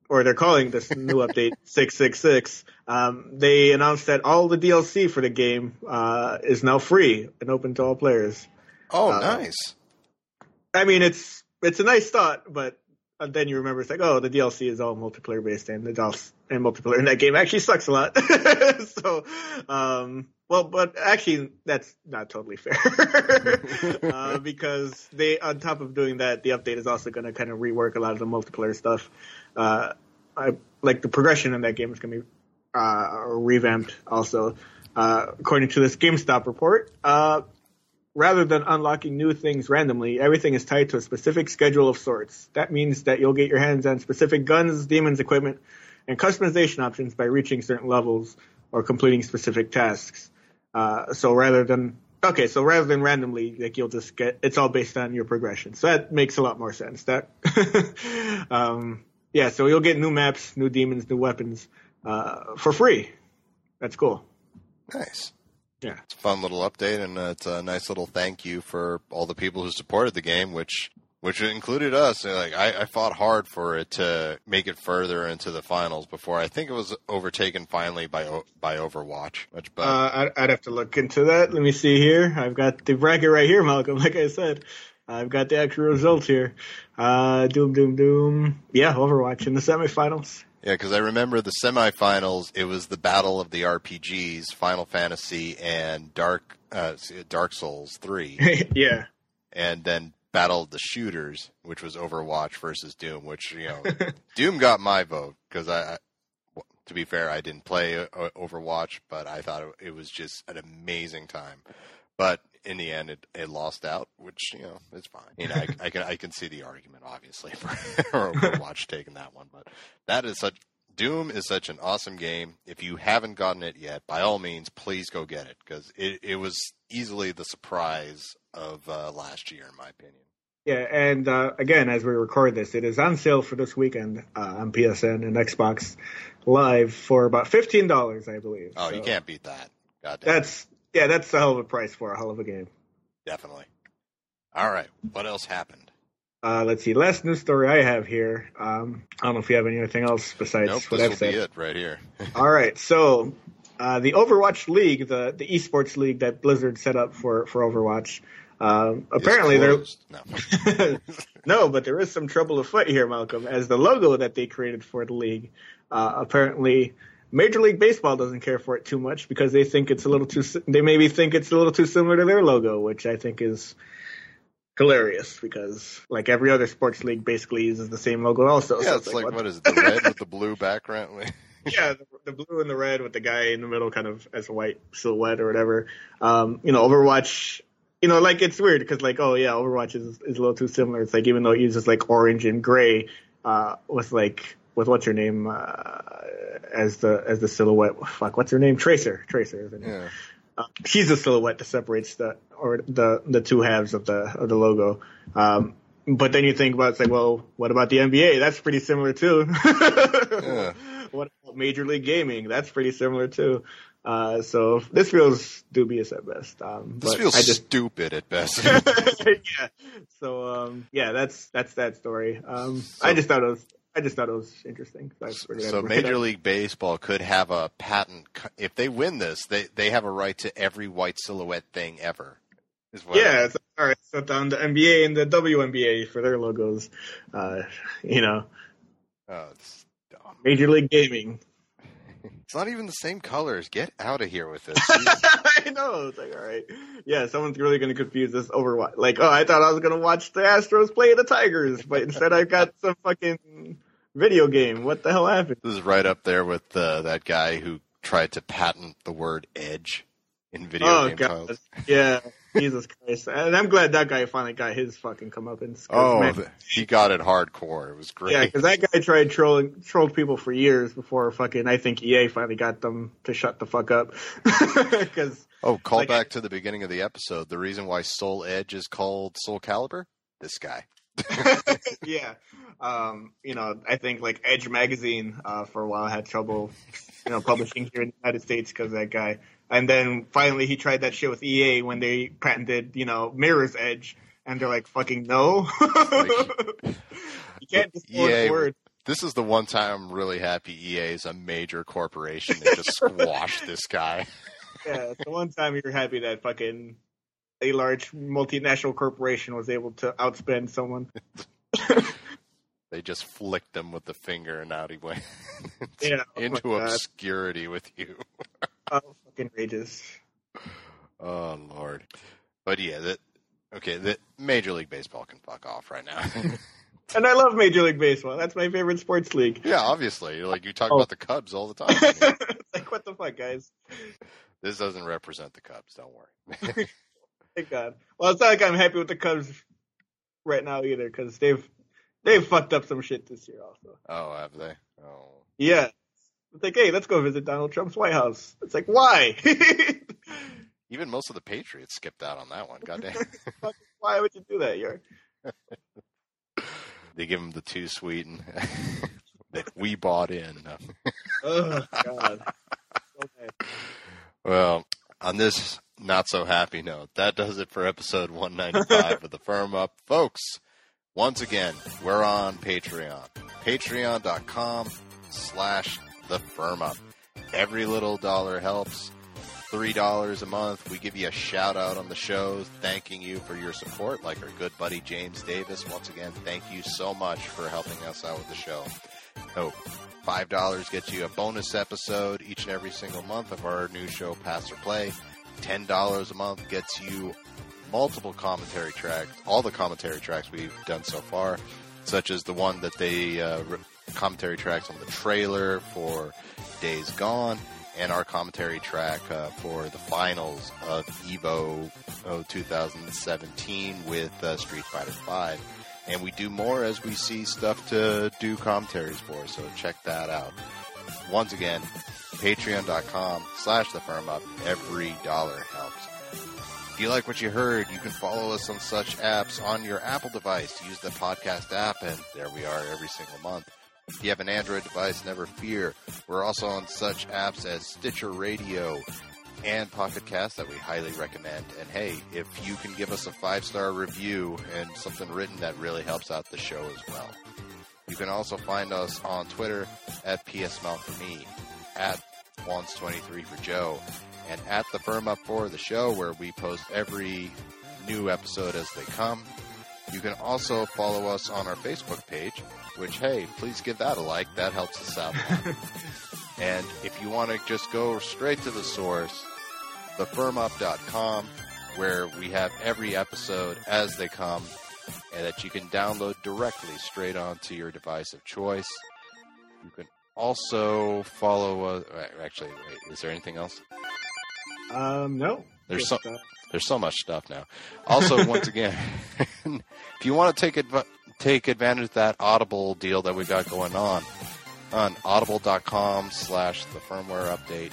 or they're calling this new update six six six. Um, they announced that all the DLC for the game uh, is now free and open to all players. Oh, uh, nice. I mean, it's it's a nice thought, but then you remember it's like, oh, the DLC is all multiplayer based, and the DOS and multiplayer in that game actually sucks a lot. so, um, well, but actually, that's not totally fair uh, because they, on top of doing that, the update is also going to kind of rework a lot of the multiplayer stuff. Uh, I, like the progression in that game is going to be uh, revamped also. Uh, according to this GameSpot report, uh, rather than unlocking new things randomly, everything is tied to a specific schedule of sorts. That means that you'll get your hands on specific guns, demons, equipment, and customization options by reaching certain levels or completing specific tasks. Uh, so rather than okay, so rather than randomly, like you'll just get it's all based on your progression. So that makes a lot more sense. That um, yeah, so you'll get new maps, new demons, new weapons uh, for free. That's cool. Nice. Yeah. It's a fun little update, and uh, it's a nice little thank you for all the people who supported the game, which which included us. Like I, I fought hard for it to make it further into the finals before I think it was overtaken finally by by Overwatch. Which, but uh, I'd, I'd have to look into that. Let me see here. I've got the bracket right here, Malcolm. Like I said, I've got the actual results here. Uh, doom, doom, doom. Yeah, Overwatch in the semifinals. Yeah, because I remember the semifinals. It was the battle of the RPGs, Final Fantasy and Dark uh, Dark Souls three. yeah, and then Battle of the Shooters, which was Overwatch versus Doom, which you know Doom got my vote because I, I, to be fair, I didn't play uh, Overwatch, but I thought it, it was just an amazing time. But in the end, it, it lost out, which you know it's fine. You know, I, I can I can see the argument obviously for, for Overwatch taking that one, but that is such Doom is such an awesome game. If you haven't gotten it yet, by all means, please go get it because it, it was easily the surprise of uh, last year, in my opinion. Yeah, and uh, again, as we record this, it is on sale for this weekend uh, on PSN and Xbox Live for about fifteen dollars, I believe. Oh, so you can't beat that. God damn. That's yeah, that's a hell of a price for a hell of a game. Definitely. All right, what else happened? Uh, let's see. Last news story I have here. Um, I don't know if you have anything else besides nope, what I've said. Be it right here. All right. So uh, the Overwatch League, the the esports league that Blizzard set up for for Overwatch. Um, apparently they're no. no, but there is some trouble afoot here, Malcolm, as the logo that they created for the league. Uh, apparently, Major League Baseball doesn't care for it too much because they think it's a little too. They maybe think it's a little too similar to their logo, which I think is hilarious because like every other sports league basically uses the same logo also. Yeah, so it's, it's, like, like what, what is it, the red with the blue background? yeah, the, the, blue and the red with the guy in the middle kind of as a white silhouette or whatever. Um, you know, Overwatch. You know, like it's weird because like, oh yeah, Overwatch is is a little too similar. It's like even though it uses like orange and gray, uh, with like with what's her name uh, as the as the silhouette. Fuck, what's her name? Tracer. Tracer. Isn't it? Yeah. Uh, she's the silhouette that separates the or the the two halves of the of the logo. Um, but then you think about it's like, well, what about the NBA? That's pretty similar too. yeah. What about Major League Gaming? That's pretty similar too. Uh, so this feels dubious at best. Um, this feels just, stupid at best. yeah. So um, yeah, that's that's that story. Um, so, I just thought it was I just thought it was interesting. So, so Major League Baseball could have a patent if they win this. They they have a right to every white silhouette thing ever. yeah, it's, all right. So on the NBA and the WNBA for their logos, uh, you know, oh, Major League Gaming. It's not even the same colors. Get out of here with this. I know. It's like, all right. Yeah, someone's really going to confuse this over. Like, oh, I thought I was going to watch the Astros play the Tigers, but instead I've got some fucking video game. What the hell happened? This is right up there with uh, that guy who tried to patent the word edge in video games. oh, game God. Yeah. Jesus Christ. And I'm glad that guy finally got his fucking comeuppance. Oh, man, he got it hardcore. It was great. Yeah, because that guy tried trolling, trolled people for years before fucking, I think EA finally got them to shut the fuck up. Cause, oh, call like, back to the beginning of the episode. The reason why Soul Edge is called Soul Calibur. This guy. yeah. Um, you know, I think like Edge magazine uh, for a while had trouble, you know, publishing here in the United States because that guy. And then finally he tried that shit with EA when they patented, you know, Mirror's Edge, and they're like, "Fucking no, you can't just EA, words." This is the one time I'm really happy EA is a major corporation and just squash this guy. yeah, it's the one time you're happy that fucking a large multinational corporation was able to outspend someone. they just flicked him with the finger and out he went yeah, oh into obscurity with you. oh, fucking rages. Oh lord. But yeah, that okay, the Major League Baseball can fuck off right now. and I love Major League Baseball. That's my favorite sports league. Yeah, obviously. Like you talk oh. about the Cubs all the time. like what the fuck, guys? This doesn't represent the Cubs, don't worry. Thank God. Well, it's not like I'm happy with the Cubs right now either, because they've they've fucked up some shit this year also. Oh, have they? Oh. Yeah. It's like, hey, let's go visit Donald Trump's White House. It's like, why? Even most of the Patriots skipped out on that one. Goddamn. why would you do that, You're... they give him the too sweet and that we bought in. oh God. So well, on this not so happy note, that does it for episode 195 of the Firm Up. Folks, once again, we're on Patreon. Patreon.com slash the Firm Up. Every little dollar helps. $3 a month. We give you a shout out on the show, thanking you for your support, like our good buddy James Davis. Once again, thank you so much for helping us out with the show. Oh, $5 gets you a bonus episode each and every single month of our new show, Pass or Play. $10 a month gets you multiple commentary tracks, all the commentary tracks we've done so far, such as the one that they uh, commentary tracks on the trailer for Days Gone, and our commentary track uh, for the finals of Evo oh, 2017 with uh, Street Fighter 5. And we do more as we see stuff to do commentaries for, so check that out. Once again, patreon.com slash the firm up. Every dollar helps. If you like what you heard, you can follow us on such apps on your Apple device. Use the podcast app, and there we are every single month. If you have an Android device, never fear. We're also on such apps as Stitcher Radio and Pocket Cast that we highly recommend. And hey, if you can give us a five star review and something written, that really helps out the show as well. You can also find us on Twitter at PSMalc for me, at Wons23 for Joe, and at the Firm Up for the show where we post every new episode as they come. You can also follow us on our Facebook page, which, hey, please give that a like. That helps us out. and if you want to just go straight to the source, thefirmup.com, where we have every episode as they come and that you can download directly straight onto your device of choice. You can also follow us. Actually, wait, is there anything else? Um, no. There's so, there's so much stuff now. Also, once again, if you want to take adv- take advantage of that Audible deal that we got going on, on audible.com slash the firmware update,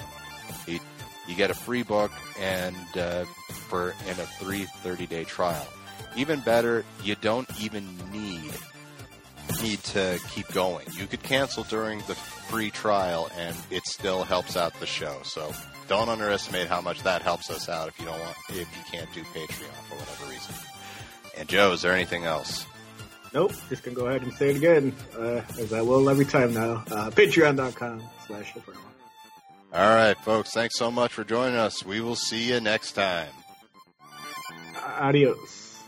you, get a free book and uh, for in a free 30 day trial. Even better, you don't even need need to keep going. You could cancel during the free trial and it still helps out the show. So don't underestimate how much that helps us out if you don't want if you can't do Patreon for whatever reason. And Joe, is there anything else? Nope, just gonna go ahead and say it again, uh, as I will every time now. Uh, Patreon.com slash the All right, folks, thanks so much for joining us. We will see you next time. Adios.